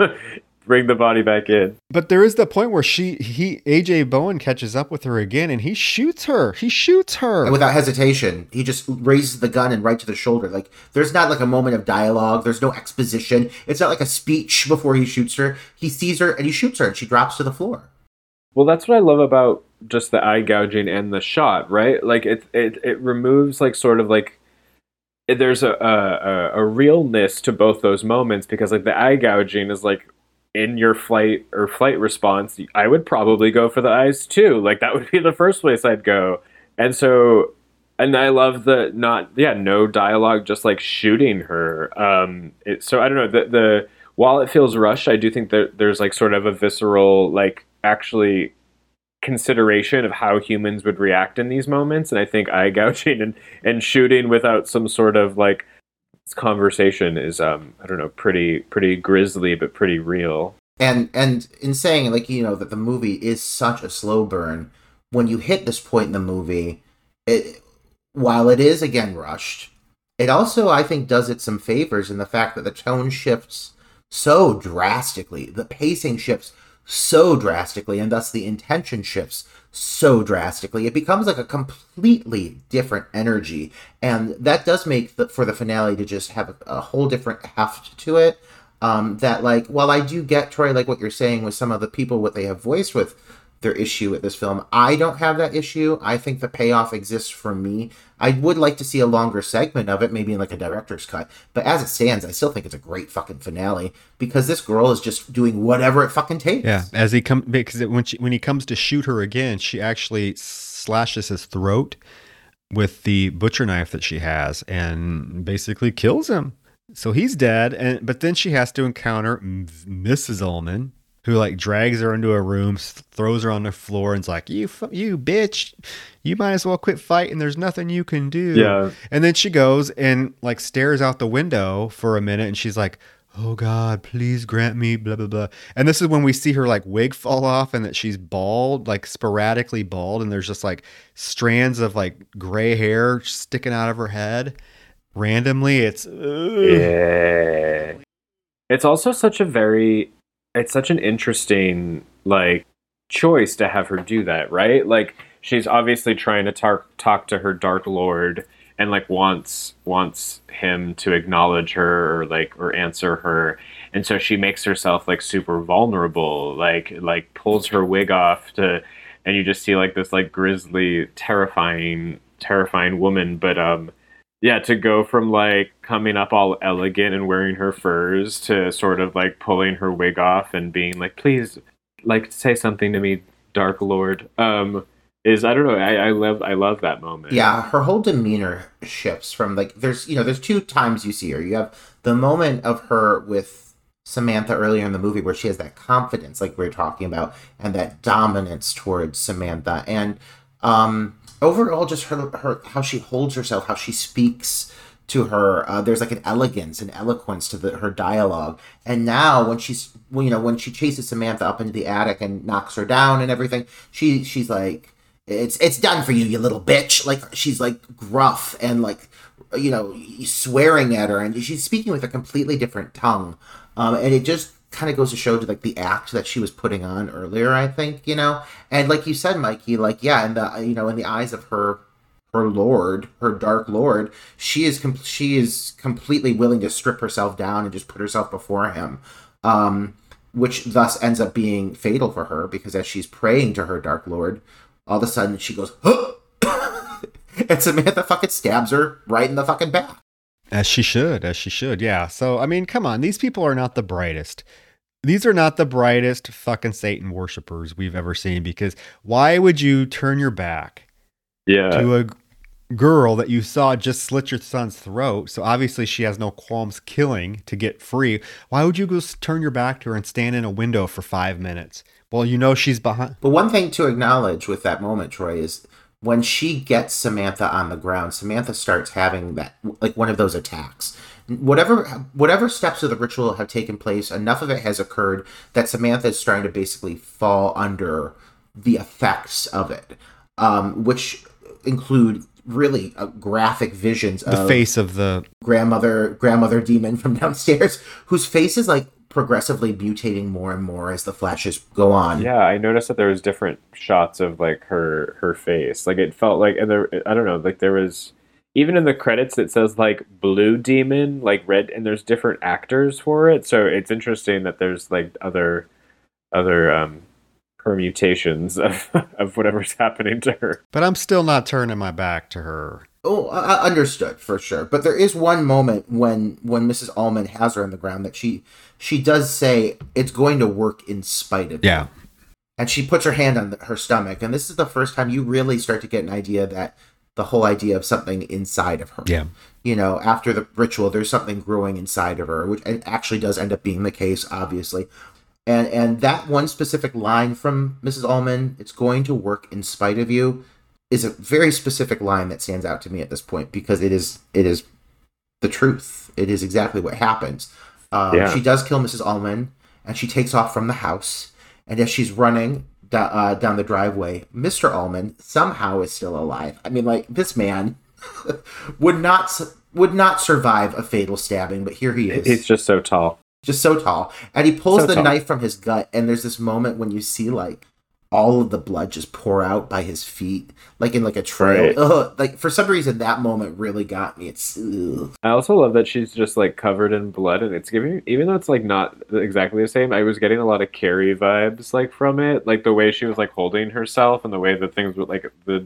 bring the body back in? But there is the point where she he AJ Bowen catches up with her again and he shoots her. He shoots her. And without hesitation, he just raises the gun and right to the shoulder. Like there's not like a moment of dialogue. There's no exposition. It's not like a speech before he shoots her. He sees her and he shoots her, and she drops to the floor. Well, that's what I love about just the eye gouging and the shot, right? Like it, it, it removes like sort of like there's a, a a realness to both those moments because like the eye gouging is like in your flight or flight response. I would probably go for the eyes too. Like that would be the first place I'd go. And so, and I love the not yeah no dialogue, just like shooting her. Um, it, so I don't know the the while it feels rushed, I do think that there's like sort of a visceral like actually consideration of how humans would react in these moments and i think eye gouging and, and shooting without some sort of like conversation is um i don't know pretty pretty grisly but pretty real. And and in saying like you know that the movie is such a slow burn, when you hit this point in the movie, it while it is again rushed, it also I think does it some favors in the fact that the tone shifts so drastically, the pacing shifts so drastically, and thus the intention shifts so drastically. It becomes like a completely different energy, and that does make the, for the finale to just have a, a whole different heft to it. Um, that like, while I do get Troy, like what you're saying with some of the people, what they have voiced with their issue with this film. I don't have that issue. I think the payoff exists for me. I would like to see a longer segment of it, maybe in like a director's cut. But as it stands, I still think it's a great fucking finale because this girl is just doing whatever it fucking takes. Yeah, as he come because it, when she, when he comes to shoot her again, she actually slashes his throat with the butcher knife that she has and basically kills him. So he's dead, and but then she has to encounter Mrs. Ullman, who like drags her into a room, throws her on the floor, and's like, "You, you bitch, you might as well quit fighting. There's nothing you can do." Yeah. And then she goes and like stares out the window for a minute, and she's like, "Oh God, please grant me blah blah blah." And this is when we see her like wig fall off, and that she's bald, like sporadically bald, and there's just like strands of like gray hair sticking out of her head randomly. It's ugh. yeah. It's also such a very it's such an interesting like choice to have her do that, right? Like she's obviously trying to talk talk to her dark lord and like wants wants him to acknowledge her or like or answer her and so she makes herself like super vulnerable like like pulls her wig off to and you just see like this like grisly terrifying terrifying woman but um yeah, to go from like coming up all elegant and wearing her furs to sort of like pulling her wig off and being like, please, like say something to me, Dark Lord. Um, is I don't know. I, I love I love that moment. Yeah, her whole demeanor shifts from like there's you know there's two times you see her. You have the moment of her with Samantha earlier in the movie where she has that confidence, like we are talking about, and that dominance towards Samantha, and um overall just her, her how she holds herself how she speaks to her uh, there's like an elegance and eloquence to the, her dialogue. And now when she's well, you know when she chases samantha up into the attic and knocks her down and everything she she's like it's it's done for you you little bitch. Like she's like gruff and like you know swearing at her and she's speaking with a completely different tongue. Um, and it just kind of goes to show to like the act that she was putting on earlier i think you know and like you said mikey like yeah in the you know in the eyes of her her lord her dark lord she is com- she is completely willing to strip herself down and just put herself before him um which thus ends up being fatal for her because as she's praying to her dark lord all of a sudden she goes and samantha fucking stabs her right in the fucking back as she should, as she should. Yeah. So, I mean, come on. These people are not the brightest. These are not the brightest fucking Satan worshippers we've ever seen because why would you turn your back yeah. to a girl that you saw just slit your son's throat? So obviously she has no qualms killing to get free. Why would you go turn your back to her and stand in a window for five minutes? Well, you know she's behind. But one thing to acknowledge with that moment, Troy, is when she gets Samantha on the ground, Samantha starts having that like one of those attacks. Whatever whatever steps of the ritual have taken place, enough of it has occurred that Samantha is starting to basically fall under the effects of it, um, which include really uh, graphic visions the of face of the grandmother grandmother demon from downstairs, whose face is like progressively mutating more and more as the flashes go on. Yeah, I noticed that there was different shots of like her her face. Like it felt like and there I don't know, like there was even in the credits it says like blue demon, like red and there's different actors for it. So it's interesting that there's like other other um permutations of of whatever's happening to her. But I'm still not turning my back to her. Oh, I understood for sure. But there is one moment when when Mrs. Ullman has her on the ground that she she does say it's going to work in spite of yeah. you. And she puts her hand on the, her stomach, and this is the first time you really start to get an idea that the whole idea of something inside of her. Yeah. You know, after the ritual, there's something growing inside of her, which actually does end up being the case, obviously. And and that one specific line from Mrs. Ullman, "It's going to work in spite of you," is a very specific line that stands out to me at this point because it is it is the truth. It is exactly what happens. Um, yeah. She does kill Mrs. Ullman, and she takes off from the house. And as she's running do, uh, down the driveway, Mr. Ullman somehow is still alive. I mean, like this man would not would not survive a fatal stabbing, but here he is. He's just so tall, just so tall, and he pulls so the tall. knife from his gut. And there's this moment when you see like all of the blood just pour out by his feet, like in like a trail. Right. Like for some reason, that moment really got me. It's ugh. I also love that she's just like covered in blood, and it's giving, even though it's like not exactly the same. I was getting a lot of Carrie vibes, like from it, like the way she was like holding herself, and the way that things were like the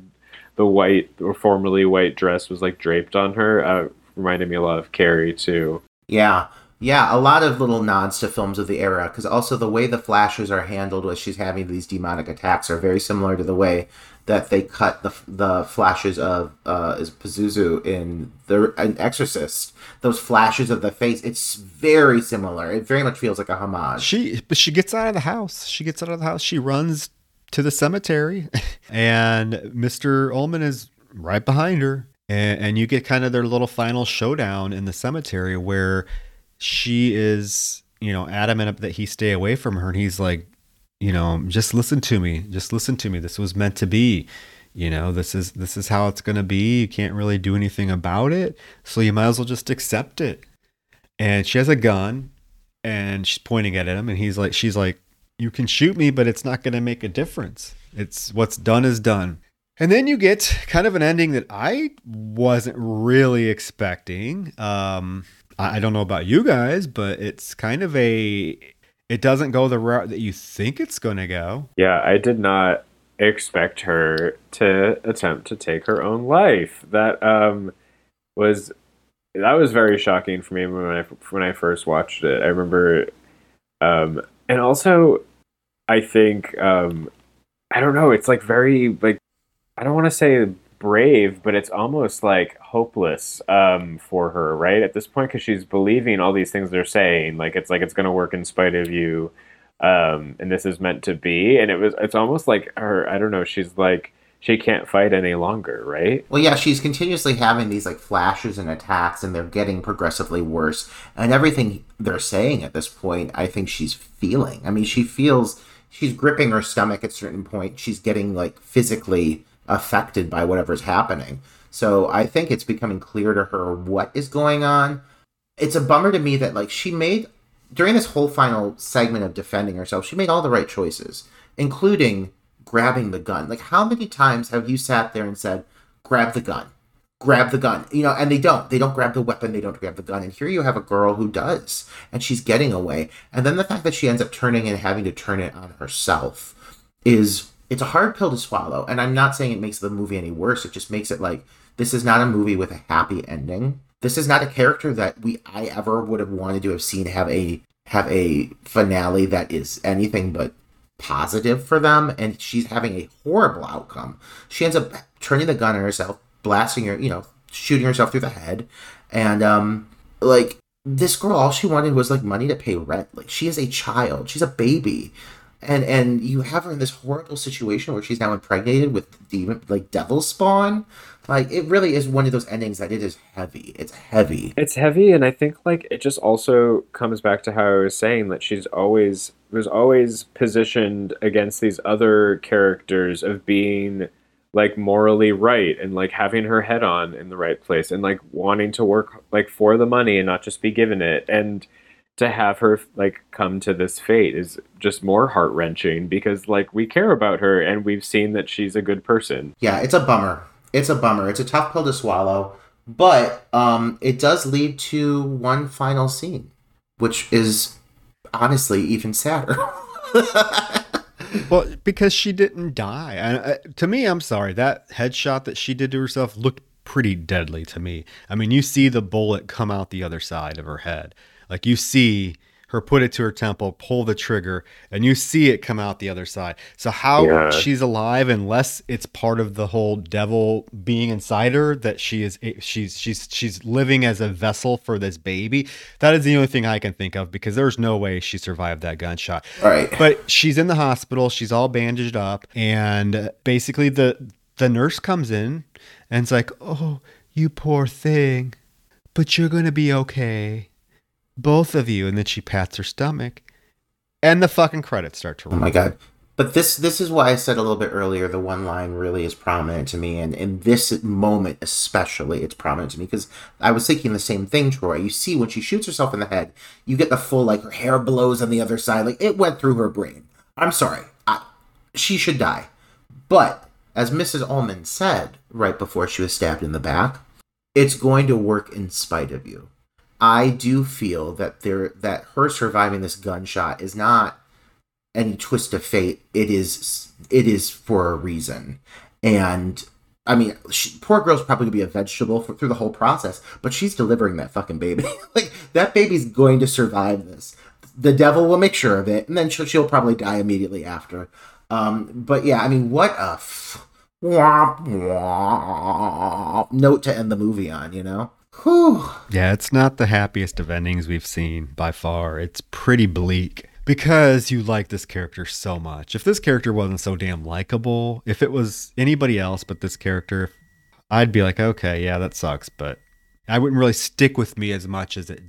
the white or formerly white dress was like draped on her. Uh, reminded me a lot of Carrie too. yeah, yeah. A lot of little nods to films of the era, because also the way the flashes are handled when she's having these demonic attacks are very similar to the way that they cut the the flashes of uh, is Pazuzu in the an Exorcist. Those flashes of the face, it's very similar. It very much feels like a homage. She but she gets out of the house. She gets out of the house. She runs to the cemetery, and Mr. Ullman is right behind her. And, and you get kind of their little final showdown in the cemetery where she is, you know, adamant that he stay away from her, and he's like, you know, just listen to me. Just listen to me. This was meant to be. You know, this is this is how it's gonna be. You can't really do anything about it, so you might as well just accept it. And she has a gun, and she's pointing at him, and he's like, she's like, you can shoot me, but it's not gonna make a difference. It's what's done is done. And then you get kind of an ending that I wasn't really expecting. Um, I don't know about you guys, but it's kind of a. It doesn't go the route that you think it's going to go. Yeah, I did not expect her to attempt to take her own life. That um was that was very shocking for me when I when I first watched it. I remember um and also I think um I don't know, it's like very like I don't want to say brave, but it's almost like hopeless um for her, right? At this point cuz she's believing all these things they're saying, like it's like it's going to work in spite of you um and this is meant to be and it was it's almost like her i don't know she's like she can't fight any longer right Well, yeah, she's continuously having these like flashes and attacks, and they're getting progressively worse. And everything they're saying at this point, I think she's feeling. I mean, she feels she's gripping her stomach at certain point. She's getting like physically affected by whatever's happening. So I think it's becoming clear to her what is going on. It's a bummer to me that like she made during this whole final segment of defending herself, she made all the right choices, including grabbing the gun. Like, how many times have you sat there and said, grab the gun? Grab the gun. You know, and they don't. They don't grab the weapon, they don't grab the gun. And here you have a girl who does, and she's getting away. And then the fact that she ends up turning and having to turn it on herself is it's a hard pill to swallow. And I'm not saying it makes the movie any worse. It just makes it like this is not a movie with a happy ending. This is not a character that we I ever would have wanted to have seen have a have a finale that is anything but positive for them and she's having a horrible outcome. She ends up turning the gun on herself, blasting her, you know, shooting herself through the head. And um like this girl all she wanted was like money to pay rent. Like she is a child. She's a baby. And and you have her in this horrible situation where she's now impregnated with demon like devil spawn. Like it really is one of those endings that it is heavy. It's heavy. it's heavy and i think like it just also comes back to how i was saying that she's always was always positioned against these other characters of being like morally right and like having her head on in the right place and like wanting to work like for the money and not just be given it and to have her like come to this fate is just more heart-wrenching because like we care about her and we've seen that she's a good person Yeah, it's a bummer. It's a bummer. It's a tough pill to swallow, but um, it does lead to one final scene, which is honestly even sadder. Well, because she didn't die. And uh, to me, I'm sorry, that headshot that she did to herself looked pretty deadly to me. I mean, you see the bullet come out the other side of her head. Like you see her put it to her temple, pull the trigger, and you see it come out the other side. So how Yeah. she's alive unless it's part of the whole devil being inside her that she is eh, she's she's she's living as a vessel for this baby. That is the only thing I can think of because there's no way she survived that gunshot. All right. But she's in the hospital. She's all bandaged up, and basically the the nurse comes in and it's like, "Oh, you poor thing, but you're gonna be okay, both of you." And then she pats her stomach, and the fucking credits start to roll. Oh my god. But this this is why I said a little bit earlier the one line really is prominent to me and in this moment especially it's prominent to me because I was thinking the same thing Troy. You see when she shoots herself in the head, you get the full like her hair blows on the other side like it went through her brain. I'm sorry. I she should die. But as Mrs. Ullman said right before she was stabbed in the back, it's going to work in spite of you. I do feel that there that her surviving this gunshot is not any twist of fate. It is it is for a reason. And I mean, she, poor girl's probably gonna be a vegetable for, through the whole process, but she's delivering that fucking baby. like that baby's going to survive this. The devil will make sure of it, and then she'll, she'll probably die immediately after. Um, but yeah, I mean, what a f- womp, womp note to end the movie on, you know? Whew. Yeah, it's not the happiest of endings we've seen by far. It's pretty bleak because you like this character so much. If this character wasn't so damn likable, if it was anybody else but this character, I'd be like, okay, yeah, that sucks, but I wouldn't really stick with me as much as it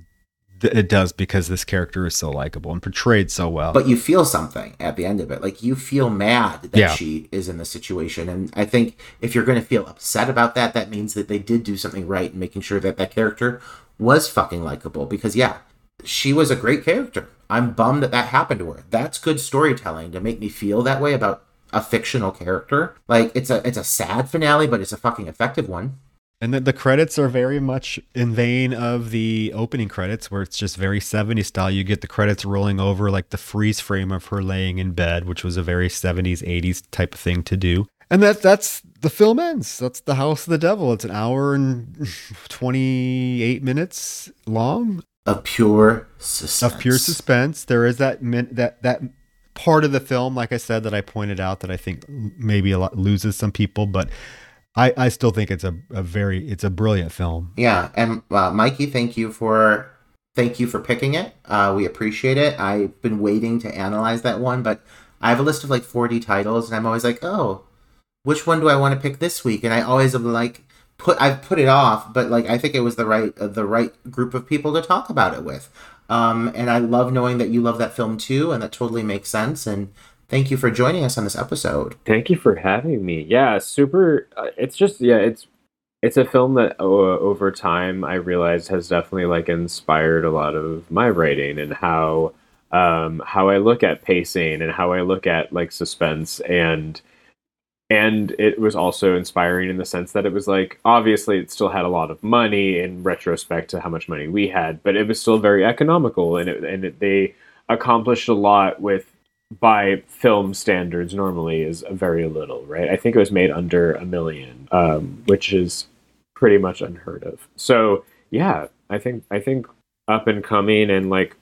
it does because this character is so likable and portrayed so well. But you feel something at the end of it. Like you feel mad that Yeah. she is in the situation. And I think if you're going to feel upset about that, that means that they did do something right in making sure that that character was fucking likable. Because, yeah, she was a great character. I'm bummed that that happened to her. That's good storytelling to make me feel that way about a fictional character. Like it's a it's a sad finale, but it's a fucking effective one. And the, the credits are very much in vein of the opening credits, where it's just very 70s style. You get the credits rolling over, like the freeze frame of her laying in bed, which was a very 70s, 80s type of thing to do. And that that's the film ends. That's the House of the Devil. It's an hour and 28 minutes long Of pure suspense. of pure suspense. There is that min- that that part of the film, like I said, that I pointed out that I think maybe a lot loses some people, but I, I still think it's a, a very it's a brilliant film. Yeah, and uh, Mikey, thank you for thank you for picking it. Uh, we appreciate it. I've been waiting to analyze that one, but I have a list of like forty titles, and I'm always like, oh, which one do I want to pick this week? And I always am like, put I've put it off, but like I think it was the right uh, the right group of people to talk about it with. Um, and I love knowing that you love that film too, and that totally makes sense. And thank you for joining us on this episode. Thank you for having me. Yeah, super. Uh, it's just yeah, it's it's a film that uh, over time I realized has definitely like inspired a lot of my writing and how um how I look at pacing and how I look at like suspense and and it was also inspiring in the sense that it was like obviously it still had a lot of money in retrospect to how much money we had but it was still very economical and it, and it, they accomplished a lot with by film standards normally is very little right i think it was made under a million um, which is pretty much unheard of so yeah i think i think up and coming and like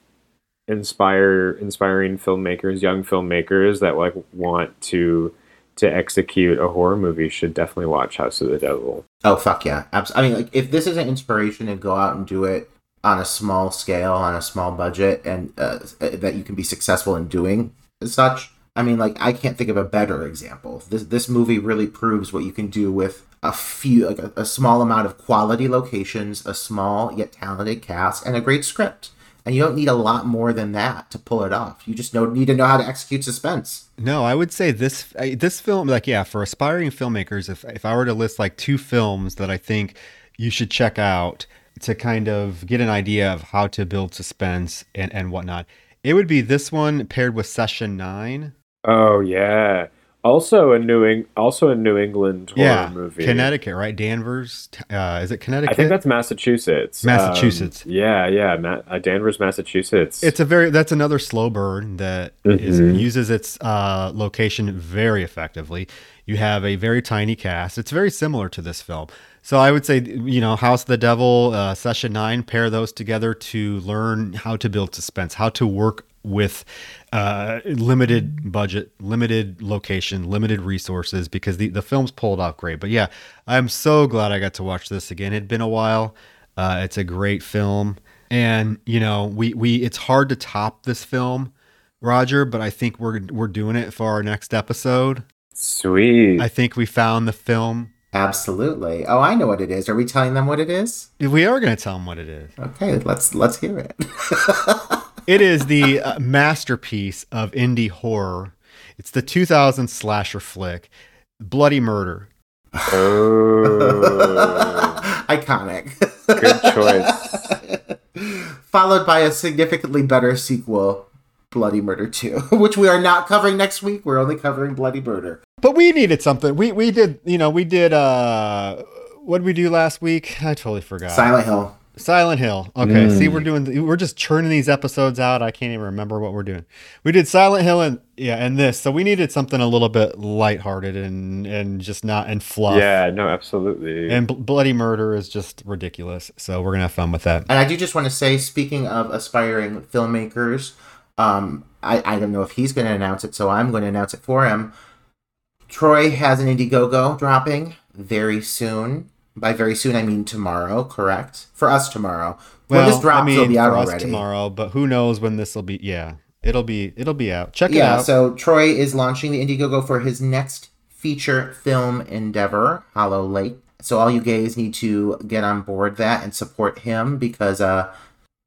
inspire inspiring filmmakers young filmmakers that like want to to execute a horror movie should definitely watch House of the Devil. Oh fuck yeah! Abs- I mean, like if this is an inspiration to go out and do it on a small scale, on a small budget, and uh, that you can be successful in doing such. I mean, like I can't think of a better example. This this movie really proves what you can do with a few, like a, a small amount of quality locations, a small yet talented cast, and a great script. And you don't need a lot more than that to pull it off. You just know, need to know how to execute suspense. No, I would say this this film, like yeah, for aspiring filmmakers, if if I were to list like two films that I think you should check out to kind of get an idea of how to build suspense and and whatnot, it would be this one paired with Session Nine. Oh yeah. Also a New Eng- also a New England horror yeah, movie. Connecticut, right? Danvers. Uh, is it Connecticut? I think that's Massachusetts. Massachusetts. Um, yeah, yeah, Ma- uh, Danvers, Massachusetts. It's a very that's another slow burn that is- Mhm. uses its uh, location very effectively. You have a very tiny cast. It's very similar to this film. So I would say you know House of the Devil, uh, Session Nine, pair those together to learn how to build suspense, how to work with uh, limited budget, limited location, limited resources because the the film's pulled off great. But yeah, I'm so glad I got to watch this again. It'd been a while. Uh, it's a great film, and you know we we it's hard to top this film, Roger. But I think we're we're doing it for our next episode. sweet. I think we found the film. Absolutely. Oh, I know what it is. Are we telling them what it is? We are going to tell them what it is. Okay, let's let's hear it. It is the uh, masterpiece of indie horror. It's the 2000 slasher flick, Bloody Murder. oh, Iconic. good choice. Followed by a significantly better sequel Bloody Murder 2, which we are not covering next week. We're only covering Bloody Murder. But we needed something. We we did, you know, we did uh what did we do last week? I totally forgot. Silent Hill. Silent Hill. Okay, see, we're doing, we're just churning these episodes out. I can't even remember what we're doing. We did Silent Hill and yeah, and this. So we needed something a little bit lighthearted and and just not and fluff. Yeah, no, absolutely. And Bl- Bloody Murder is just ridiculous. So we're gonna have fun with that. And I do just want to say, speaking of aspiring filmmakers, um, I, I don't know if he's going to announce it, so I'm going to announce it for him. Troy has an Indiegogo dropping very soon. By very soon, I mean tomorrow, correct? For us, tomorrow. when this drops, it'll be out for us already. tomorrow, but who knows when this will be? Yeah, it'll be it'll be out. Check it out. Yeah, so Troy is launching the Indiegogo for his next feature film endeavor, Hollow Lake. So all you gays need to get on board that and support him because uh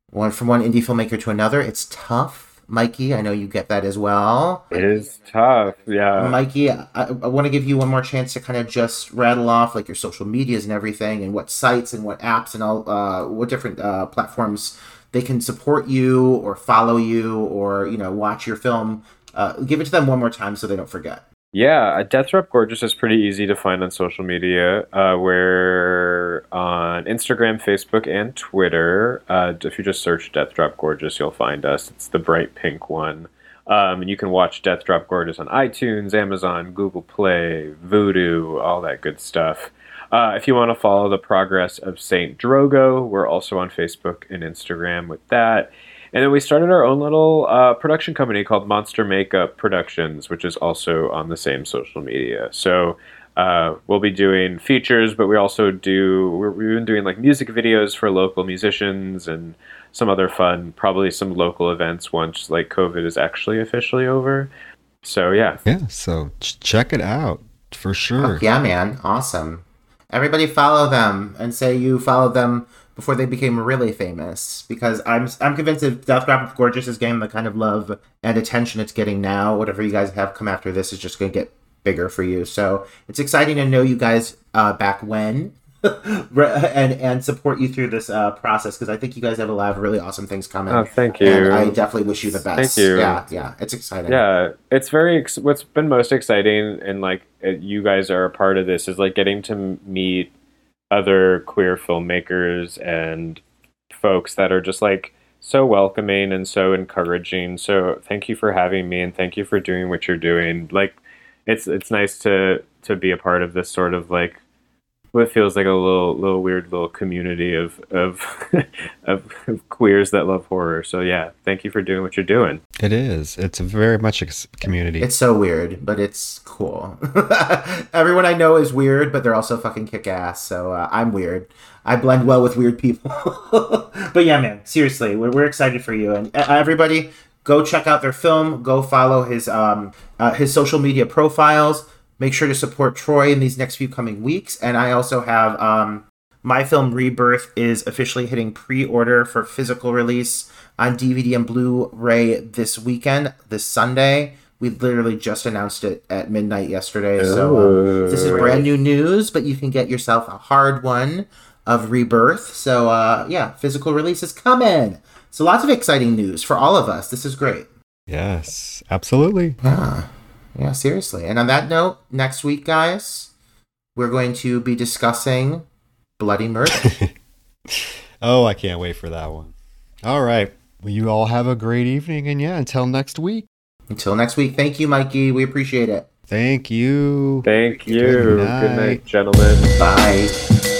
one from one indie filmmaker to another, it's tough. Mikey, I know you get that as well. it is tough. Yeah. Mikey, I, I want to give you one more chance to kind of just rattle off like your social medias and everything, and what sites and what apps and all, uh, what different uh, platforms they can support you or follow you or you know watch your film. Uh, give it to them one more time so they don't forget. Yeah, Death Drop Gorgeous is pretty easy to find on social media. Uh, we're on Instagram, Facebook, and Twitter. Uh, if you just search Death Drop Gorgeous, you'll find us. It's the bright pink one. Um, and you can watch Death Drop Gorgeous on iTunes, Amazon, Google Play, Vudu, all that good stuff. Uh, if you want to follow the progress of Saint Drogo, we're also on Facebook and Instagram with that. And then we started our own little uh, production company called Monster Makeup Productions, which is also on the same social media. So uh, we'll be doing features, but we also do, we're, we've been doing like music videos for local musicians and some other fun, probably some local events once like COVID is actually officially over. So yeah, yeah, so ch- check it out for sure. Yeah, man, awesome. Everybody follow them and say you followed them before they became really famous because I'm I'm convinced if Death Drop Gorgeous is getting the kind of love and attention it's getting now, whatever you guys have come after this is just going to get bigger for you. So it's exciting to know you guys uh, back when and and support you through this uh, process because I think you guys have a lot of really awesome things coming. Oh, thank you. And I definitely wish you the best. Thank you. Yeah, yeah, it's exciting. Yeah, it's very. Ex- what's been most exciting, and like you guys are a part of this, is like getting to meet other queer filmmakers and folks that are just like so welcoming and so encouraging. So thank you for having me, and thank you for doing what you're doing. Like, it's it's nice to to be a part of this sort of like what feels like a little little weird little community of of, of of queers that love horror. So yeah, thank you for doing what you're doing. It is. It's a very much a s- community. It's so weird, but it's cool. Everyone I know is weird, but they're also fucking kick ass. So uh, I'm weird. I blend well with weird people. but yeah, man, seriously, we're, we're excited for you. And uh, everybody, go check out their film. Go follow his um uh, his social media profiles. Make sure to support Troy in these next few coming weeks. And I also have um my film Rebirth is officially hitting pre-order for physical release on DVD and Blu-ray this weekend, this Sunday. We literally just announced it at midnight yesterday, so uh, this is brand new news. But you can get yourself a hard one of Rebirth. So uh, yeah, physical release is coming. So lots of exciting news for all of us. This is great. yes, absolutely. Yeah, yeah, seriously. And on that note, next week, guys, we're going to be discussing Bloody Murder. Oh, I can't wait for that one. All right. Well, you all have a great evening. And yeah, until next week. Until next week, thank you, Mikey. We appreciate it. Thank you. Thank you. Good Good night. night, gentlemen. Bye.